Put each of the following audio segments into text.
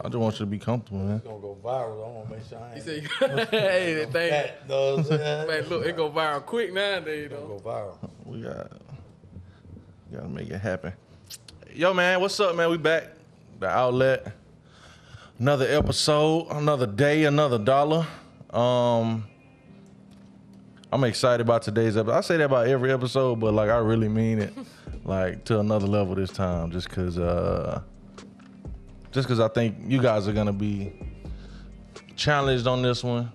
I just want you to be comfortable, man. It's gonna go viral. I want to make sure I He ain't. said, "Hey, that thing, fat, know what I'm saying? man, look, it go viral quick nowadays, It's gonna though." go viral. We got gotta make it happen. Yo, man, what's up, man? We back. The outlet. Another episode, another day, another dollar. Um I'm excited about today's episode. I say that about every episode, but like I really mean it. like to another level this time. Just cause uh just cause I think you guys are gonna be challenged on this one.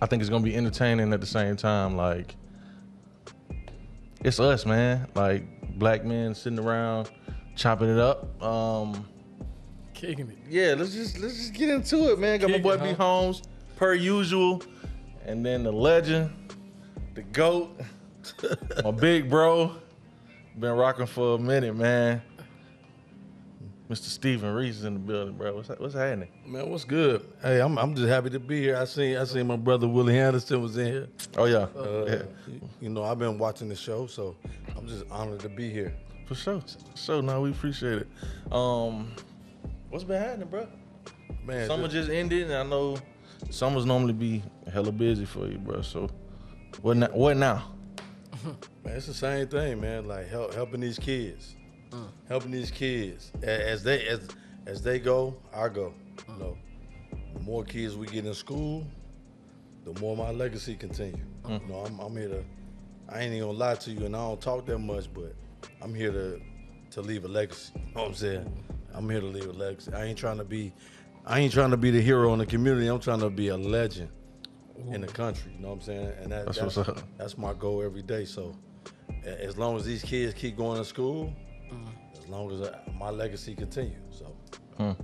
I think it's gonna be entertaining at the same time. Like it's us, man. Like black men sitting around chopping it up. Um, Kicking it. yeah, let's just let's just get into it, man. Got my boy it, B? Holmes, per usual, and then the legend, the goat, my big bro. Been rocking for a minute, man. Mr. Stephen Reece is in the building, bro. What's what's happening? Man, what's good? Hey, I'm I'm just happy to be here. I seen I seen my brother Willie Anderson was in here. Oh yeah, Uh, yeah, you, know, I've been watching the show, so I'm just honored to be here. for sure. So no, we appreciate it. Um, what's been happening, bro? Man, Summer just, just ended, and I know summers normally be hella busy for you, bro. So what now? What now? man, it's the same thing, man. Like help, helping these kids, helping these kids as they as as they go, I go. You know, the more kids we get in school, the more my legacy continue. Mm. You know, I'm, I'm here to. I ain't even gonna lie to you, and I don't talk that much, but I'm here to to leave a legacy. You know what I'm saying? I'm here to leave a legacy. I ain't trying to be, I ain't trying to be the hero in the community. I'm trying to be a legend in the country. You know what I'm saying? And that, That's that's what's up. that's my goal every day. So, as long as these kids keep going to school, as long as I, my legacy continues. So,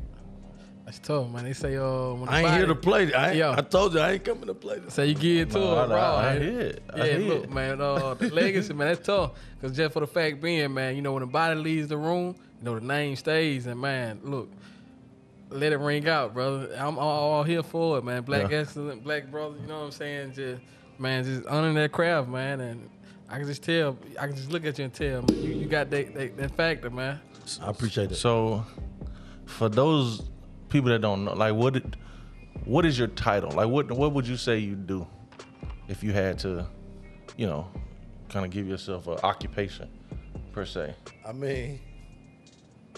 That's tough, man. They say, uh, when I ain't here to play. I, ain't, Yeah. I told you I ain't coming to play this. Say you get into No, it, I- raw. I man. hear it. I Yeah, look, man. Uh, the legacy, man, that's tough. Cause just for the fact being, man, you know, when the body leaves the room, you know, the name stays. And man, look, let it ring out, brother. I'm all, all here for it, man. Black Yeah. excellent, black brother. You know what I'm saying? Just man, just honoring that craft, man. And I can just tell, I can just look at you and tell, you, you got that, that that factor, man. I appreciate it. So, for those people that don't know, like, what what is your title? Like, what what would you say you do if you had to, you know, kind of give yourself an occupation per se? I mean,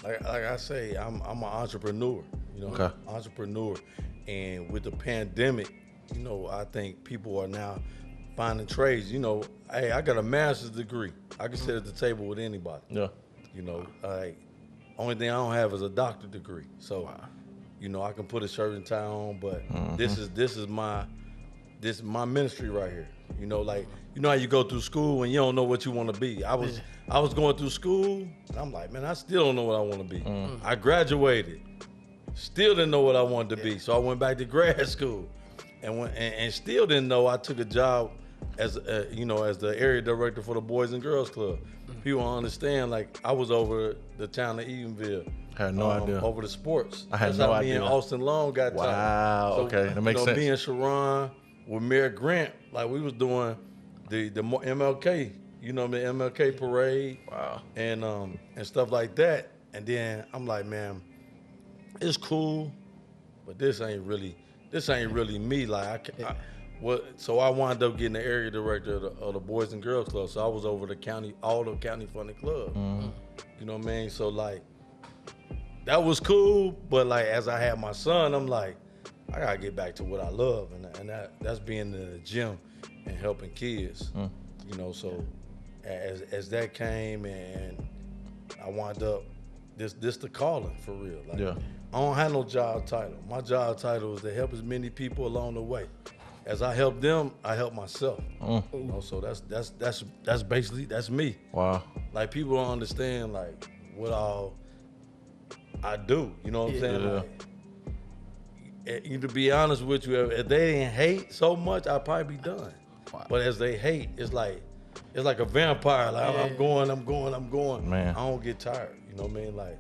like like I say, I'm I'm an entrepreneur. You know, Okay. entrepreneur, and with the pandemic, you know, I think people are now finding trades. You know, hey, I got a master's degree. I can sit at the table with anybody. Yeah. You know, like only thing I don't have is a doctor degree. So, you know, I can put a shirt and tie on, but mm-hmm. this is this is my this is my ministry right here. You know, like you know how you go through school and you don't know what you want to be. I was I was going through school and I'm like, man, I still don't know what I want to be. Mm-hmm. I graduated, still didn't know what I wanted to be. So I went back to grad school, and went and, and still didn't know I took a job as uh, you know as the area director for the Boys and Girls Club. People don't understand like I was over the town of Eatonville. Had no idea. Over the sports. I had That's no how Me and. Austin Long got Wow, tied. okay, that makes you know, sense. Me and Sharon with Mayor Grant, like we was doing the the MLK, you know, the MLK parade Wow. and um and stuff like that. And then I'm like, man, it's cool, but this ain't really this ain't really me. Like I, I what so I wound up getting the area director of the, of the Boys and Girls Club. So I was over the county, all the county funded club. Mm-hmm. You know what I mean? So like that was cool, but like as I had my son, I'm like, I gotta get back to what I love, and and that that's being in the gym and helping kids. Mm. You know, so as as that came and I wound up this this the calling for real. Like, Yeah. I don't have no job title. My job title is to help as many people along the way. As I help them, I help myself. You know, so that's that's that's that's basically that's me. Wow. Like people don't understand like what all I do. You know what I'm saying? Yeah. Like, eh, you to be honest with you, if they didn't hate so much, I'd probably be done. But as they hate, it's like it's like a vampire. Like I'm- I'm going, I'm going, I'm going. Man. I don't get tired. You know what I mean? Like,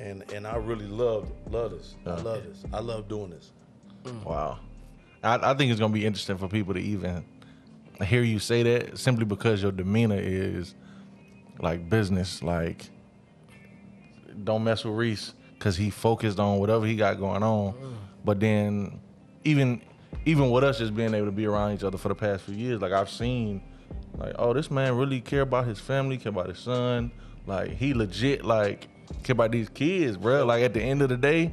and and I really love love this. I love this. I love doing this. Wow. I, I think it's gonna be interesting for people to even hear you say that simply because your demeanor is like business, like don't mess with Reece. because he focused on whatever he got going on. Mm. But then, even even with us just being able to be around each other for the past few years, like I've seen, like oh, this man really care about his family, care about his son. Like he legit like care about these kids, bro. Like at the end of the day,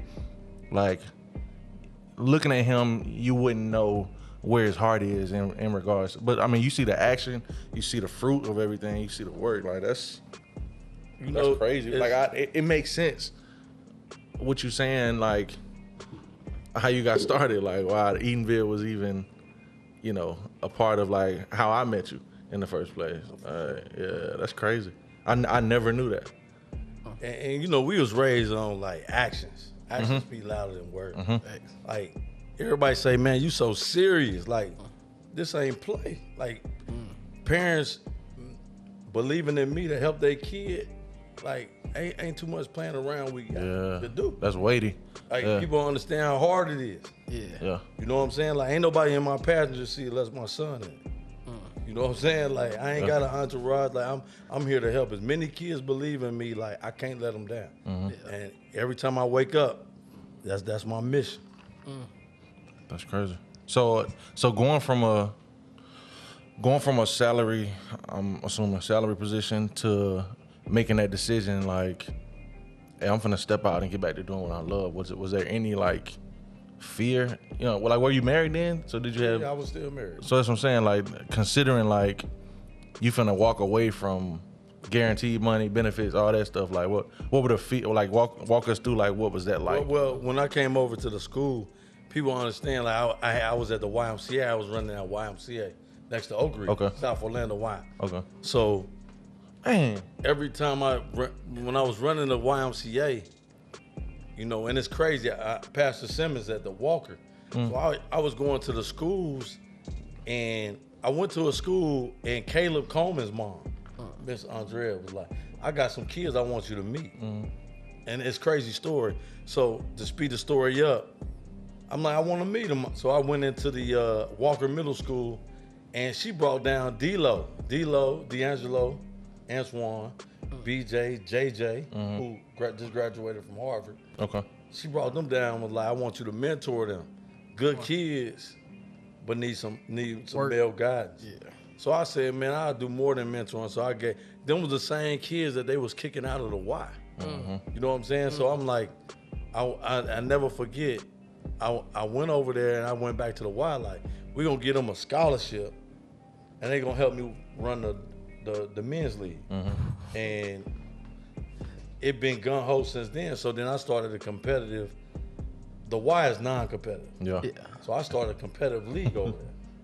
like looking at him, you wouldn't know where his heart is in, in regards. But I mean, you see the action, you see the fruit of everything, you see the work. Like that's You that's crazy. Like I, it, it makes sense what you saying. Like how you got started. Like why Eatonville was even, you know, a part of like how I met you in the first place. Uh, yeah, that's crazy. I, I never knew that. and, and, you know, we was raised on like actions. Actions Mm-hmm. speak louder than words. Like everybody say, man, you so serious. Like this ain't play. Like parents believing in me to help their kid. Like ain't ain't too much playing around we got Yeah, to do. that's weighty. Like yeah. people don't understand how hard it is. Yeah. yeah. You know what I'm saying? Like ain't nobody in my passenger seat unless my son in. It. You know what I'm saying? Like I ain't got an uh-huh. entourage. Like I'm I'm here to help. As many kids believe in me, like I can't let them down. Mm-hmm. And every time I wake up, that's that's my mission. Mm. That's crazy. So so going from a going from a salary, I'm assuming a salary position to making that decision like hey, I'm gonna step out and get back to doing what I love. Was it was there any like fear? You know, well, like were you married then? So did you have Yeah, I was still married. so that's what I'm saying, like considering like you finna walk away from guaranteed money, benefits, all that stuff, like what what would it feel like walk walk us through like what was that like? well, well, when I came over to the school, people understand. Like I, I, I was at the YMCA. I was running that YMCA next to Oak Ridge, Okay. South Orlando Y. Okay. So Man. every time I when I was running the YMCA, you know, and it's crazy. I, Pastor Simmons at the Walker, so mm. I, I was going to the schools, and I went to a school, and Caleb Coleman's mom, uh. Miss Andrea, was like, "I got some kids I want you to meet," mm. and it's crazy story. So to speed the story up, I'm like, I want to meet him. So I went into the uh, Walker Middle School, and she brought down D-Lo, D-Lo, D'Angelo, Antoine, mm. BJ, JJ, mm-hmm. who gra- just graduated from Harvard. Okay. She brought them down. and Was like, I want you to mentor them, good kids, but need some need some Work. male guidance. Yeah. So I said, man, I'll do more than mentoring. So I gave them was the same kids that they was kicking out of the Y. Mm-hmm. You know what I'm saying? So mm-hmm. I'm like, I, I, I never forget. I, I went over there and I went back to the Y. Like, we gonna get them a scholarship, and they gonna help me run the the, the men's league. Mm-hmm. And it been gun ho since then. So then I started a competitive. The Y is non-competitive. Yeah. Yeah. So I started a competitive league over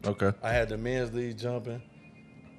there. Okay. I had the men's league jumping,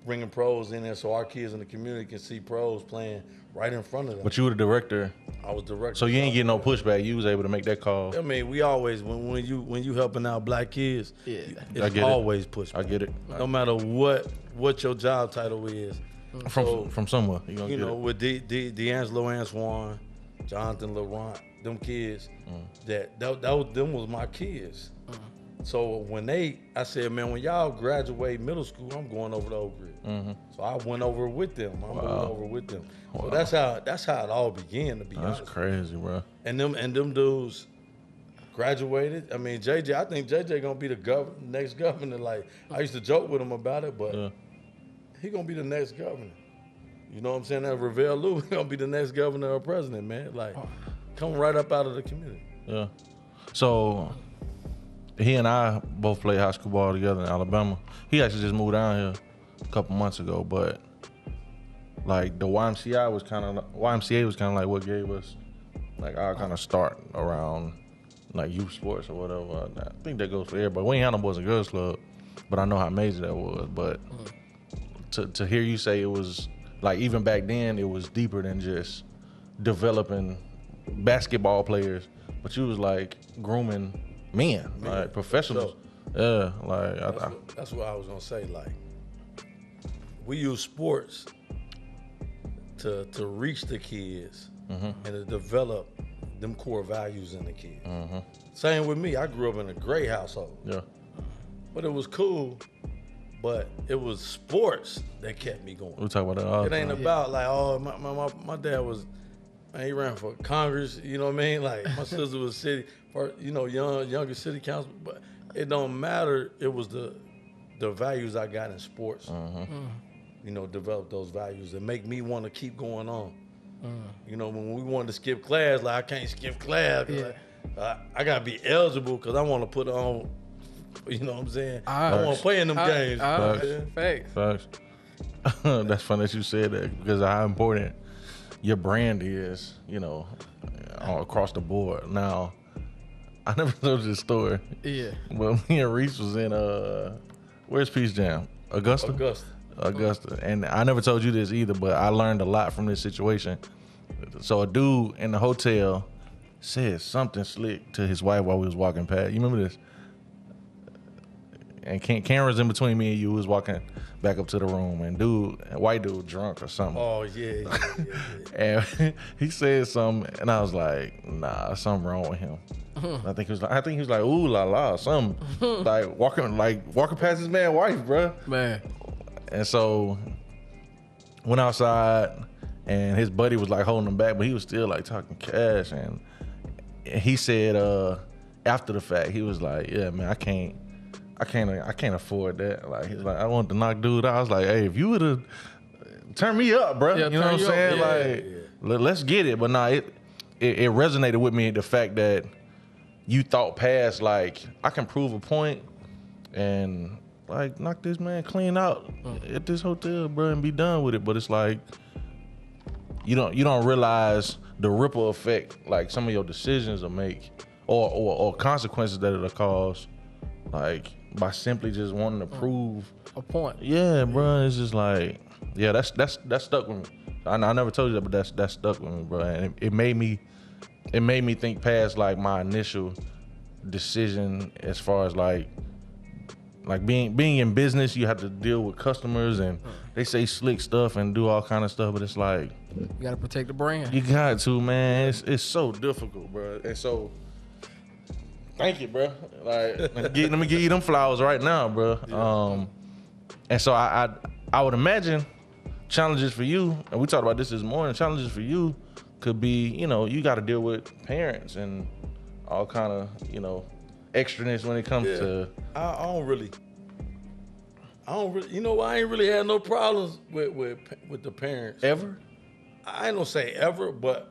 bringing pros in there so our kids in the community can see pros playing right in front of them. But you were the director, I was director. so you ain't getting no pushback. You was able to make that call. I mean, we always when, when you when you helping out black kids, Yeah. it's I get it. always pushback. I get it. No matter what what your job title is, From So, from somewhere. You you know, it. with D, D, D'Angelo Antoine, Jonathan Laurent, them kids, Mm. that, that that was them was my kids. Mm. So when they, I said, man, when y'all graduate middle school, I'm going over to Oak Ridge. Mm-hmm. So I went over with them. I'm going over with them. So that's how that's how it all began, to be That's honest. crazy, bro. And them and them dudes graduated. I mean, JJ, I think JJ gonna be the gov- next governor. Like I used to joke with him about it, but Yeah. He gonna be the next governor. You know what I'm saying? That Ravel Lou gonna be the next governor or president, man. Like, oh. come right up out of the community. Yeah. So he and I both played high school ball together in Alabama. He actually just moved down here a couple months ago, but like the YMCA was kind of YMCA was kind of like what gave us like our kind of start around like youth sports or whatever. I think that goes for everybody. We ain't had no boys and girls club, but I know how major that was. But mm. To to hear you say it was like even back then it was deeper than just developing basketball players, but you was like grooming men, like professionals. Yeah, like That's I, what, that's what I was gonna say. Like, we use sports to to reach the kids mm-hmm. and to develop them core values in the kids. Mm-hmm. Same with me. I grew up in a great household, yeah, but it was cool. But it was sports that kept me going. we talk about that all It ain't time. about like oh my, my, my, my dad was Man, he ran for Congress. You know what I mean? Like my sister was city, for you know, young younger city council. But it don't matter. It was the the values I got in sports. Uh-huh. Mm. You know, develop those values and make me want to keep going on. Mm. You know, when we wanted to skip class, like I can't skip class. 'cause Yeah. I, I gotta be eligible because I want to put on. You know what I'm saying? I Alright. want to play in them Alright, games. alright. Yeah. Facts. Facts. That's funny that you said that because how important your brand is, you know, all across the board. Now, I never told you this story, Yeah. but me and Reece was in uh, where's Peach Jam? Augusta. Augusta. Augusta. And I never told you this either, but I learned a lot from this situation. So a dude in the hotel said something slick to his wife while we was walking past. You remember this? And cam- cameras in between me and you was walking back up to the room, and dude, white dude, drunk or something. Oh yeah, yeah, yeah, yeah. And he said something, and I was like, "Nah, something wrong with him." I think he was like, I think he was like, "Ooh la la," something like walking, like walking past his man wife, bruh. Man. And so went outside and his buddy was like holding him back, but he was still like talking cash and and he said uh after the fact, he was like, Yeah, man, I can't I can't I can't afford that. Like he's like, I want to knock dude out. I was like, Hey, if you would have turn me up, bro. Yeah, you know what I'm saying? Yeah, like let- let's get it. But nah, it, it it resonated with me the fact that you thought past like I can prove a point and like knock this man clean out at this hotel, bro, and be done with it. But it's like you don't you don't realize the ripple effect like some of your decisions will make or or, or consequences that it'll cause like by simply just wanting to prove A point. yeah, bro. It's just like, yeah, that's that's that's stuck with me. I, I never told you that, but that's that's stuck with me, bro. And it, it made me, it made me think past like my initial decision as far as like, like being being in business, you have to deal with customers and they say slick stuff and do all kind of stuff, but it's like You gotta protect the brand. you got to, man. It's it's so difficult, bro. And so, thank you, bro. Like, let me give, let me give you them flowers right now, bro. Um, and so I, I I would imagine challenges for you, and we talked about this this morning. Challenges for you could be, you know, you got to deal with parents and all kind of, you know, extraness when it comes Yeah. to. I, I don't really. I don't really. You know, I ain't really had no problems with with with the parents. Ever? I ain't gonna say ever, but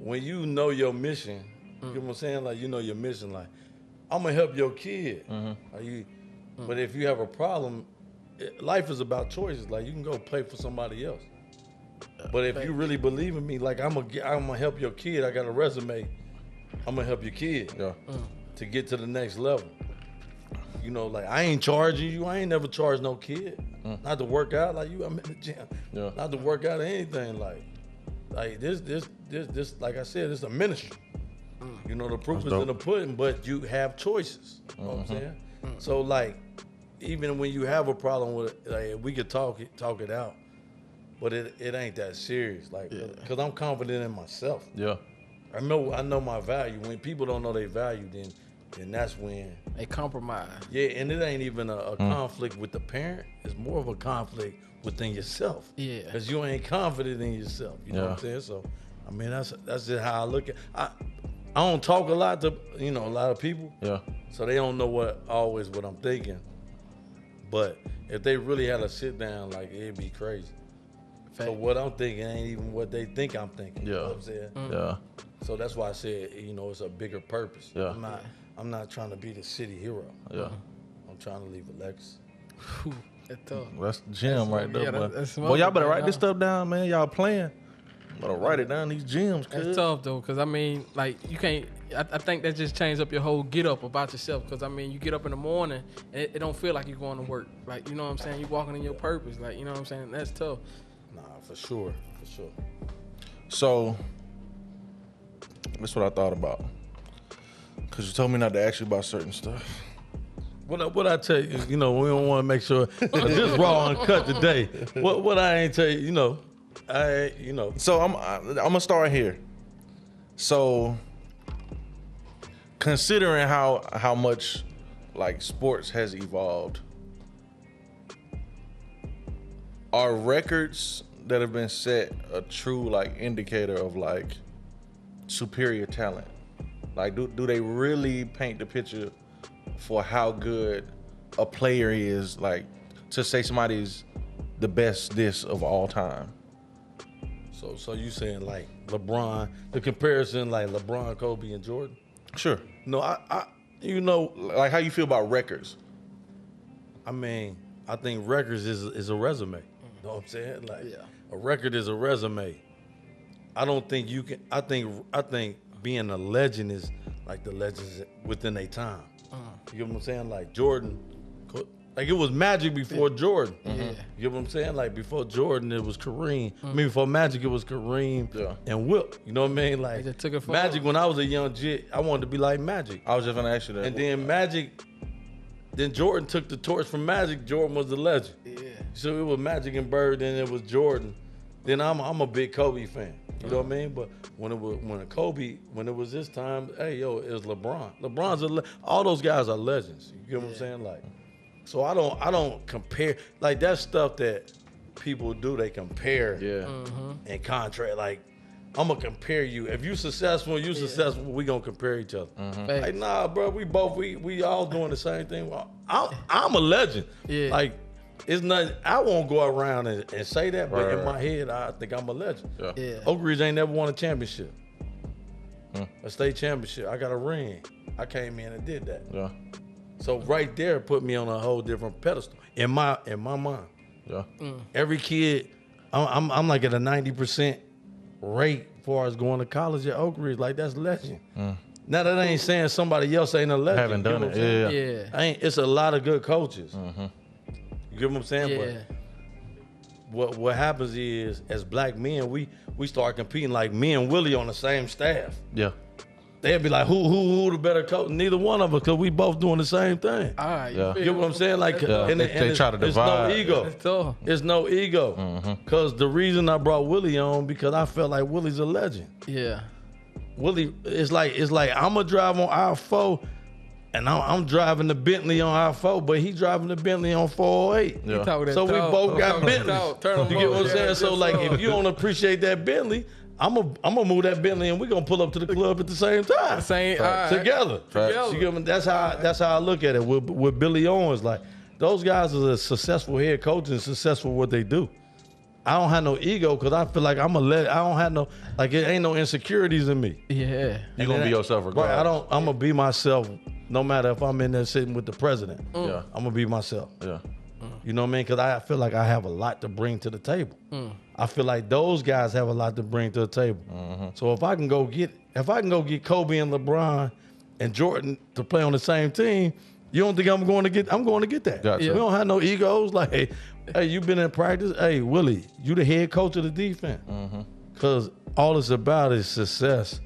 when you know your mission, Mm. you know what I'm saying? Like you know your mission, like I'm gonna help your kid. Mm-hmm. Like, you, mm. But if you have a problem, it- life is about choices. Like you can go play for somebody else. Uh, but if you really believe in me, like I'm gonna I'm gonna help your kid. I got a resume. I'm gonna help your kid Yeah. to get to the next level. You know, like I ain't charging you. I ain't never charged no kid. Mm. Not to work out like you. I'm in the gym. Mm. Yeah. Not to work out or anything. Like, like this, this, this, this. Like I said, it's a ministry. Mm. You know, the proof That's is dope. in the pudding, but you have choices. You know what I'm Mm-hmm. saying? Mm. So like, even when you have a problem with it, like we could talk it, talk it out. But it, it ain't that serious. Like, cause I'm confident in myself. Yeah. I know I know my value. When people don't know their value, then then that's when They compromise. yeah, and it ain't even a, a mm. conflict with the parent. It's more of a conflict within yourself. Yeah. Because you ain't confident in yourself. You know what I'm saying? So I mean that's that's just how I look at I I don't talk a lot to you know, a lot of people. Yeah. So they don't know what always what I'm thinking. But if they really had to sit down, like it'd be crazy. So what I'm thinking ain't even what they think I'm thinking. You know Yeah. what I'm saying? Mm. Yeah. So that's why I said, you know, it's a bigger purpose. Yeah. I'm not I'm not trying to be the city hero. Yeah. Mm-hmm. I'm trying to leave a legacy. That's tough. Well, That's the gym right there, yeah, boy. that- Boy, y'all better smoking, write this stuff down, man. Y'all playing. Better write it down. These gyms, That's cuz. tough though, cause I mean, like you can't. I, I think that just changed up your whole get up about yourself. Cause I mean, you get up in the morning and it, it don't feel like you're going to work. Like you know what I'm saying? You're walking in your purpose. Like you know what I'm saying? That's tough. Nah, for sure, for sure. So, that's what I thought about. Cause you told me not to ask you about certain stuff. What I, what I tell you, you know, we don't want to make sure uh, this raw and cut today. What what I ain't tell you, you know, I you know, So I'm I'm gonna start here. So, considering how how much like sports has evolved, are records that have been set a true like indicator of like superior talent? Like, do do they really paint the picture for how good a player is? Like, to say somebody's the best this of all time. So so you saying like LeBron, the comparison like LeBron, Kobe, and Jordan? Sure. No, I, I you know, Like, how you feel about records? I mean, I think records is is a resume. You know what I'm saying? Like a record is a resume. I don't think you can I think I think being a legend is like the legends within a time. Uh-huh. You get what I'm saying? Like Jordan like it was Magic before Jordan. Mm-hmm. You get what I'm saying? Like before Jordan, it was Kareem. I mm. mean, before Magic, it was Kareem Yeah. and Whip. You know what I mean? Like just took it Magic. forward. When I was a young jit, I wanted to be like Magic. I was just gonna ask you that. And then Magic, then Jordan took the torch from Magic. Jordan was the legend. Yeah. So it was Magic and Bird, then it was Jordan. Then I'm I'm a big Kobe fan. You know what I mean? But when it was when Kobe, when it was this time, hey yo, it was LeBron. LeBron's a le- all those guys are legends. You get what I'm saying? Like, so I don't I don't compare like that stuff that people do. They compare yeah. and contract. Like, I'm gonna compare you. If you successful, you successful. We gonna compare each other. Facts. Like, nah, bro. We both we we all doing the same thing. Well, I'm I'm a legend. Yeah. Like, it's nothing. I won't go around and, and say that, but in my head, I think I'm a legend. Yeah. Yeah. Oak Ridge ain't never won a championship, Hmm. a state championship. I got a ring. I came in and did that. Yeah. So right there, put me on a whole different pedestal in my in my mind. Yeah. Mm. Every kid, I'm I'm, I'm like at a ninety percent rate as far as going to college at Oak Ridge. Like that's legend. Mm. Now that ain't saying somebody else ain't a legend. Haven't you know done it. Yeah. Yeah. I ain't. It's a lot of good coaches. Mm-hmm. You get what I'm saying? Yeah. But what what happens is, as black men, we we start competing like me and Willie on the same staff. Yeah. They'd be like, who who who the better coach? Neither one of us, because we both doing the same thing. All right. Yeah. You know what I'm saying? Like, Yeah. and, They- and they it's- try to divide. It's no ego. That's. It's no ego. Cause the reason I brought Willie on because I felt like Willie's a legend. Yeah. Willie, it's like it's like I'm gonna drive on I four, and I'm, I'm driving the Bentley on I four, but he driving the Bentley on 408. Yeah. So we both got Talk that Bentleys. talk. Turn 'em You get what I'm saying? Yeah, So like, sir. if you don't appreciate that Bentley, I'm gonna I'm gonna move that Bentley and we're gonna pull up to the club at the same time. Same- all right. together. Together. You get me? That's how that's how I look at it with with Billy Owens. Like those guys are successful head coaches and successful what they do. I don't have no ego because I feel like I'm a let. I don't have no like it ain't no insecurities in me. Yeah. You gonna be yourself Right, regardless. I don't. I'm gonna be myself, no matter if I'm in there sitting with the president. Mm. Yeah. I'm gonna be myself. Yeah. You know what I mean? Because I feel like I have a lot to bring to the table. Mm. I feel like those guys have a lot to bring to the table. Mm-hmm. So if I can go get, if I can go get Kobe and LeBron and Jordan to play on the same team, you don't think I'm going to get? I'm going to get that. Gotcha. We don't have no egos. Like, hey, hey, you been in practice? Hey, Willie, you the head coach of the defense. Mm-hmm. Because all it's about is success.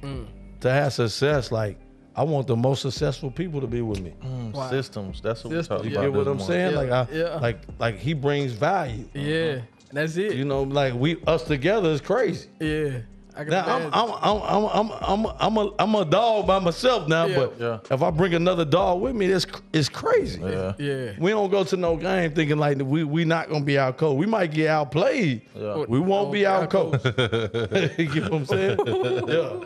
Mm. To have success, like I want the most successful people to be with me. Mm, wow. Systems. That's what we Systems, talking yeah. about. You get what I'm morning. saying? Yeah, like, I, yeah. like, like he brings value. Yeah. That's it. You know, like we us together is crazy. yeah. I can Now I'm. I'm I'm I'm I'm I'm I'm a, I'm a dog by myself now, Yeah. but Yeah. if I bring another dog with me, that's it's crazy. Yeah. yeah. We don't go to no game thinking like we we not gonna be out cold. We might get outplayed. Yeah. We won't be out Out-coached. cold. you get what I'm saying? yeah.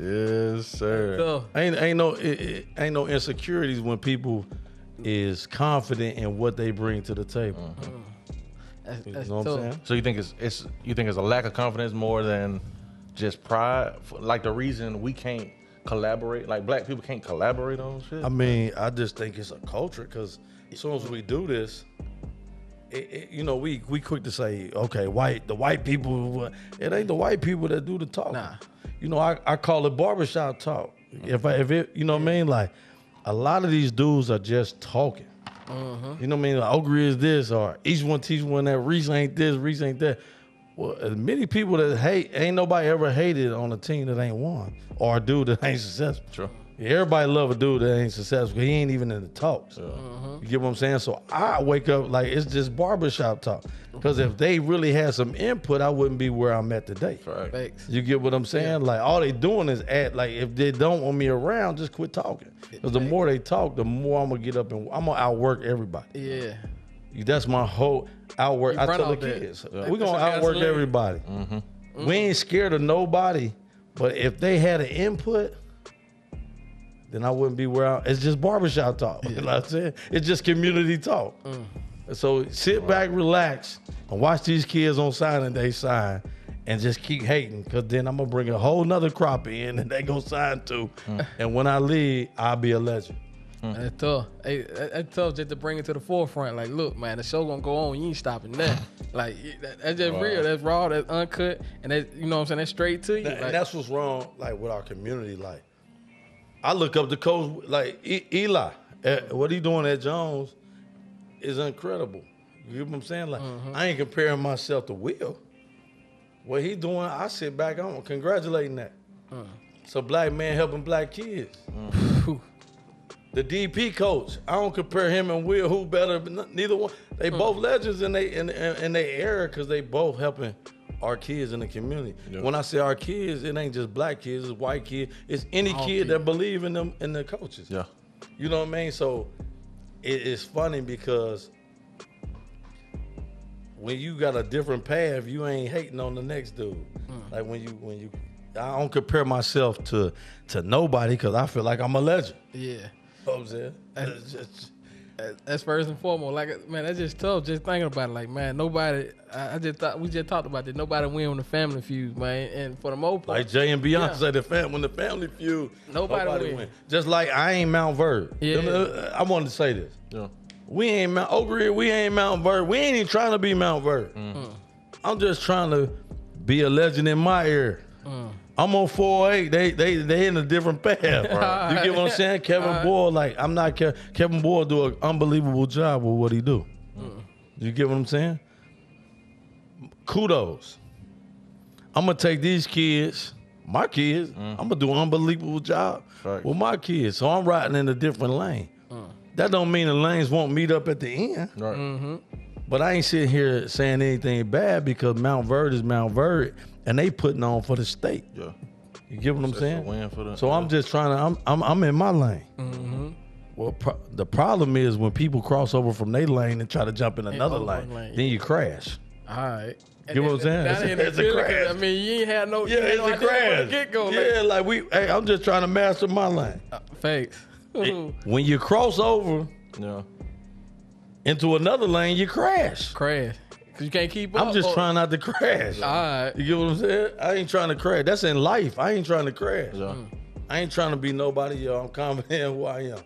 Yes, sir. So, Ain't ain't no it, it, ain't no insecurities when people is confident in what they bring to the table. that's, You know what. I'm saying? So you think it's it's you think it's a lack of confidence more than just pride? Like the reason we can't collaborate, like black people can't collaborate on shit. I mean, I just think it's a culture because as soon as we do this, it, it, you know, we we quick to say, okay, white the white people. Uh, it ain't the white people that do the talk. Nah. You know, I, I call it barbershop talk. If I, if it, you know what I mean, like a lot of these dudes are just talking. Uh-huh. You know what I mean? Like, Ogre is this, or each one teach one that. Reece ain't this, Reece ain't that. Well, as many people that hate, ain't nobody ever hated on a team that ain't won, or a dude that ain't successful. True. Everybody love a dude that ain't successful. He ain't even in the talks. You uh-huh. get what I'm saying? So I wake up like it's just barbershop talk. Because if they really had some input, I wouldn't be where I'm at today. Right. Facts. You get what I'm saying? Like all they doing is act like if they don't want me around, just quit talking. Because the more they talk, the more I'm gonna get up and I'm gonna outwork everybody. Yeah. That's my whole outwork. You I tell the kids, Yeah. we're gonna outwork gasoline. everybody. Mm-hmm. We ain't scared of nobody, but if they had an input, then I wouldn't be where I. It's just barbershop talk. You know what I'm saying? It's just community talk. So sit back, relax, and watch these kids on signing day sign, and just keep hating. Cause then I'm gonna bring a whole nother crop in, and they gonna sign too. Hmm. And when I leave, I'll be a legend. Hmm. Man, That's tough. Hey, that- that's tough just to bring it to the forefront. Like, look, man, the show gonna go on. You ain't stopping that. Hmm. like, that- that's just real. That's raw. That's uncut, and that you know what I'm saying. That's straight to you. And Like, that's what's wrong, like with our community. Like, I look up the coach, like E- Eli, eh, what he doing at Jones is incredible. You know what I'm saying? Like, mm-hmm. I ain't comparing myself to Will. What he doing, I sit back on congratulating that. Mm. It's a black man helping black kids. Whew. Mm. The DP coach, I don't compare him and Will who better. Neither one. They mm. both legends in they in, in, in their era because they both helping our kids in the community. When I say our kids, it ain't just black kids, it's white kids, it's any All kid kids. that believe in them in the coaches. Yeah. You know what I mean? So it, it's funny because when you got a different path, you ain't hating on the next dude. Mm. Like when you when you I don't compare myself to to nobody because I feel like I'm a legend. yeah. You know what I'm saying? It's just- That's first and foremost. Like, man, that's just tough. Just thinking about it. Like, man, nobody. I, I just thought we just talked about that. Nobody win on the family feud, man. And for the most part, Like Jay and Beyonce, Yeah. the fam when the family feud, Nobody win. Just like I ain't Montverde. Yeah. Uh, I wanted to say this. Yeah. We ain't Mount Oak Ridge, we ain't Montverde. We ain't even trying to be Montverde. Mm. I'm just trying to be a legend in my ear. Mm. I'm on 408. They they they in a different path. You get what I'm saying? Kevin Alright. Boyle, like I'm not Ke- Kevin Boyle do an unbelievable job with what he do. Mm. You get what I'm saying? Kudos. I'm gonna take these kids, my kids. I'm gonna do an unbelievable job Facts. with my kids. So I'm riding in a different lane. That don't mean the lanes won't meet up at the end. Right. Mm-hmm. But I ain't sitting here saying anything bad because Montverde is Montverde, and they putting on for the state. Yeah. You get what I'm That's saying? win for the. So I'm just trying to. I'm I'm, I'm in my lane. Mm-hmm. Well, pro- the problem is when people cross over from their lane and try to jump in another other lane, lane, then you crash. all right. Get what I'm saying? Down It's- in it's a crash. I mean, you ain't had no. Yeah, it's no a crash. Get go. yeah, like we. Hey, I'm just trying to master my lane. Uh, Facts. Mm-hmm. When you cross over Yeah. into another lane, you crash. Crash. Cause you can't keep up. I'm just or- trying not to crash. All right. You get what I'm saying? I ain't trying to crash. That's in life. I ain't trying to crash. Yeah. I ain't trying to be nobody, yo. I'm confident in who I am.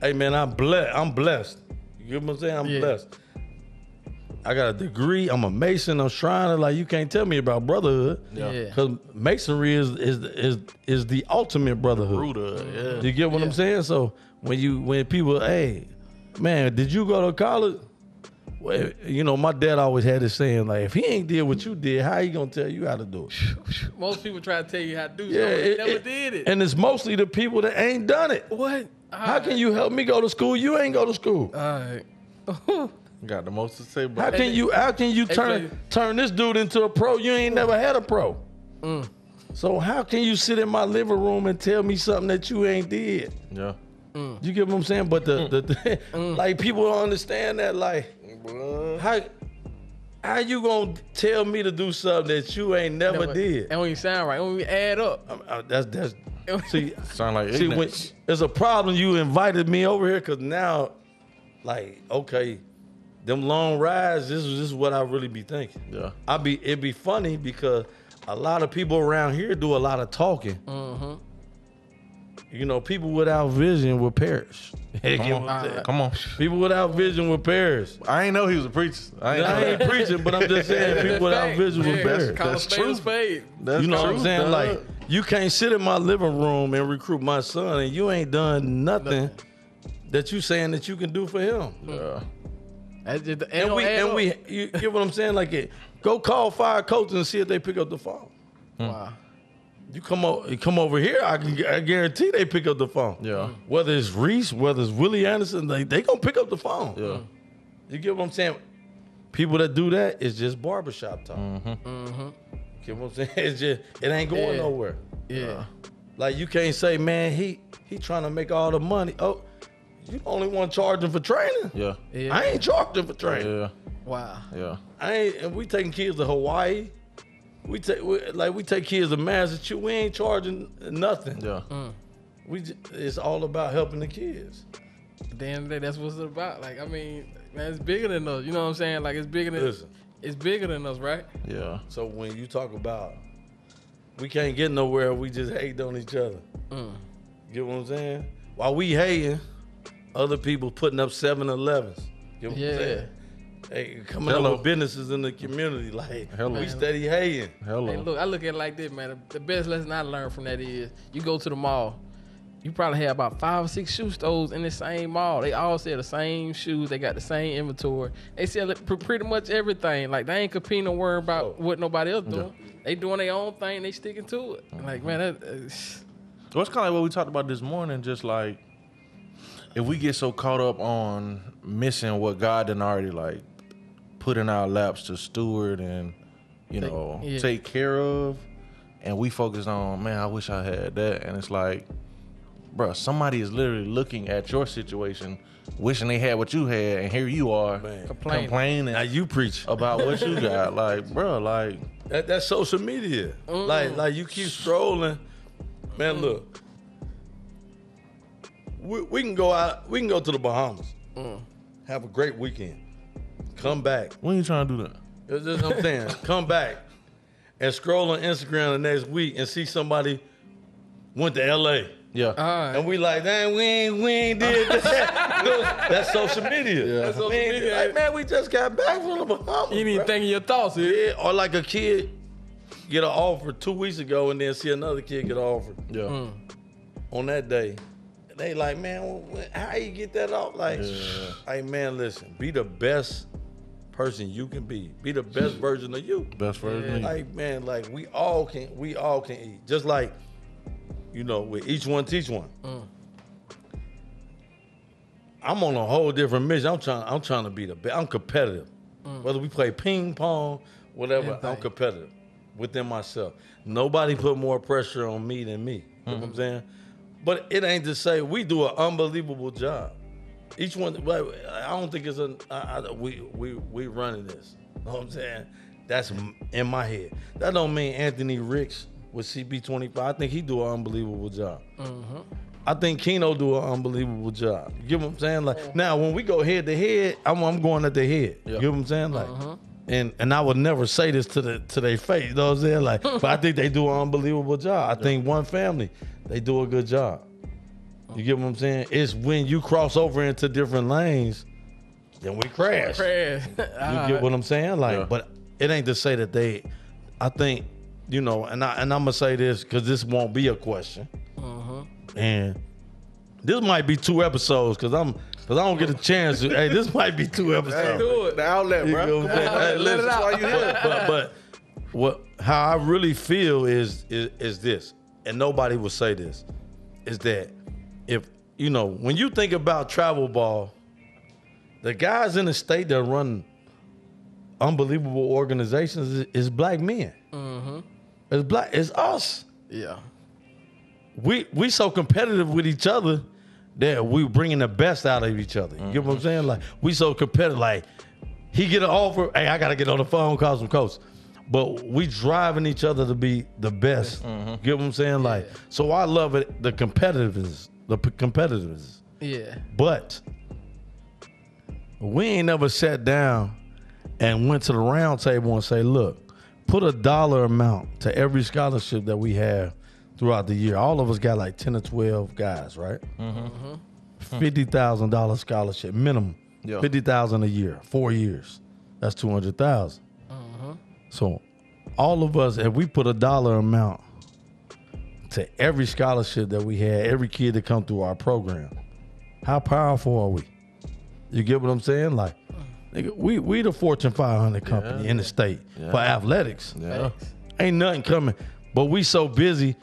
Hey man, I'm blessed. I'm blessed. You get what I'm saying? I'm Yeah. blessed. I got a degree. I'm a mason. I'm a shriner. Like you can't tell me about brotherhood. Yeah. Yeah. Cause masonry is is is is the ultimate brotherhood. Root of it, yeah. You get what I'm saying? So when you when people, hey, man, did you go to college? Well, you know, my dad always had this saying like, if he ain't did what you did, how he gonna tell you how to do it? Most people try to tell you how to do Yeah, something. They it- never it- did it. And it's mostly the people that ain't done it. what? How can you help me go to school? You ain't go to school. All right. Got the most to say How about can you how can you turn play- turn this dude into a pro? You ain't never had a pro. Mm. So how can you sit in my living room and tell me something that you ain't did? Yeah. You get what I'm saying? But the, the, the Mm. like people don't understand that. Like how how you gonna tell me to do something that you ain't never, Never- did? And when you sound right. when don't add up. I'm- I- that's that's see Sound like see when ignorance. there's a problem. You invited me over here because now, like okay, them long rides. This is this is what I really be thinking. Yeah. I be it be funny because a lot of people around here do a lot of talking. Mm-hmm. You know, people without vision will perish. You Come get what I'm on. saying? Come on. People without vision will perish. I ain't know he was a preacher. I ain't, I ain't preaching, but I'm just saying people without Fact. vision will Yeah, perish. Call a That's spade a true. spade. That's You know what I'm saying? dog. Like you can't sit in my living room and recruit my son, and you ain't done nothing that you saying that you can do for him. yeah. That's just, it And we add and we you get what I'm saying? Like it, go call five coaches and see if they pick up the phone. Wow. You come over, you come over here. I can I guarantee they pick up the phone. Yeah. Whether it's Reece, whether it's Willie Anderson, they they gonna pick up the phone. Yeah. You get what I'm saying? People that do that is just barbershop talk. Mm-hmm. Get what I'm saying? It's just it ain't going Yeah. nowhere. Yeah. Like you can't say, man, he he trying to make all the money. Oh, you the only one charging for training. Yeah. Yeah. I ain't charging for training. Yeah. Wow. Yeah. I ain't. And we taking kids to Hawaii. We take we, like we take kids to Massachusetts. We ain't charging nothing. Yeah. We j- it's all about helping the kids. At the end of the day, that's what it's about. Like, I mean, man, it's bigger than us. You know what I'm saying? Like, it's bigger than Listen. it's bigger than us, right? Yeah. So when you talk about we can't get nowhere, we just hate on each other. Mm. Get what I'm saying? While we hating, other people putting up 7-Elevens. Get what Yeah. I'm saying? Hey, coming Hello. up with businesses in the community, like Hello. we steady hating. Hello. Hey, look, I look at it like this, man. The, the best lesson I learned from that is you go to the mall. You probably have about five or six shoe stores in the same mall. They all sell the same shoes. They got the same inventory. They sell pretty much everything. Like they ain't competing or worrying about Oh. what nobody else doing. They doing their own thing. They sticking to it. Like man, that, uh, Well, it's kind of like what we talked about this morning. Just like if we get so caught up on missing what God done already like put in our laps to steward and you Take- know yeah. take care of, and we focus on man, I wish I had that, and it's like, bruh, somebody is literally looking at your situation, wishing they had what you had, and here you are Man. Complaining. complaining Now you preach. about what you got. Like, bruh, like That, that's social media. Like like you keep strolling. Man, look. We, we can go out. We can go to the Bahamas. Have a great weekend. Come back. when you trying to do that? That's just what I'm saying. Come back and scroll on Instagram the next week and see somebody went to LA. Yeah. all right. And we like, dang, we ain't, we ain't did that. That's social media. Yeah. That's social We ain't- media. Like, man, we just got back from the Bahamas. you ain't even thinking your thoughts. Yeah. Yeah, or like a kid get an offer two weeks ago and then see another kid get an offer yeah. Mm. on that day. They like, man, how you get that off? Like, Yeah. hey, man, listen, be the best person you can be. Be the best version of you. Best version of you. Like, man, like we all can, we all can eat. Just like, you know, with each one teach one. Mm. I'm on a whole different mission. I'm trying, I'm trying to be the best. I'm competitive. Whether we play ping pong, whatever, I'm competitive within myself. Nobody put more pressure on me than me. You know what I'm saying? But it ain't to say we do an unbelievable job. Each one, I don't think it's a. I, I, we we we running this. You know what I'm saying? That's in my head. That don't mean Anthony Ricks with CB25. I think he do an unbelievable job. Mm-hmm. I think Keno do an unbelievable job. You get what I'm saying? Like now, when we go head to head, I'm, I'm going at the head. Yeah. You get what I'm saying? Like, mm-hmm. And and I would never say this to the to their face. You know what I'm saying? Like, but I think they do an unbelievable job. I think one family, they do a good job. You get what I'm saying? It's when you cross over into different lanes, then we crash. Crash. You get what I'm saying? Like, Yeah. but it ain't to say that they. I think you know, and I and I'm gonna say this because this won't be a question, Uh-huh. and this might be two episodes because I'm because I don't get a chance. To, hey, this might be two episodes. do it. The outlet, You bro. know what I'm saying? Hey, Let it listen, out. why you here? But, but what how I really feel is, is is this, and nobody will say this, is that if you know when you think about travel ball, the guys in the state that run unbelievable organizations is, is black men. Mm-hmm. It's black. It's us Yeah. we we so competitive with each other that we bringing the best out of each other. You get what I'm saying? Like we so competitive. Like he get an offer, hey, I gotta get on the phone, call some coach. But we driving each other to be the best. You mm-hmm. get what I'm saying? Like so, I love it. The competitiveness, the p- competitiveness. Yeah. But we ain't never sat down and went to the round table and say, look, put a dollar amount to every scholarship that we have throughout the year. All of us got like 10 or 12 guys, right? Mm-hmm. $50,000 scholarship minimum. Yeah. 50000 a year, four years. That's 200000 mm-hmm. So all of us, if we put a dollar amount to every scholarship that we had, every kid that come through our program, how powerful are we? You get what I'm saying? Like, nigga, we we the Fortune 500 company in the state for athletics. Yeah. Ain't nothing coming, but we so busy.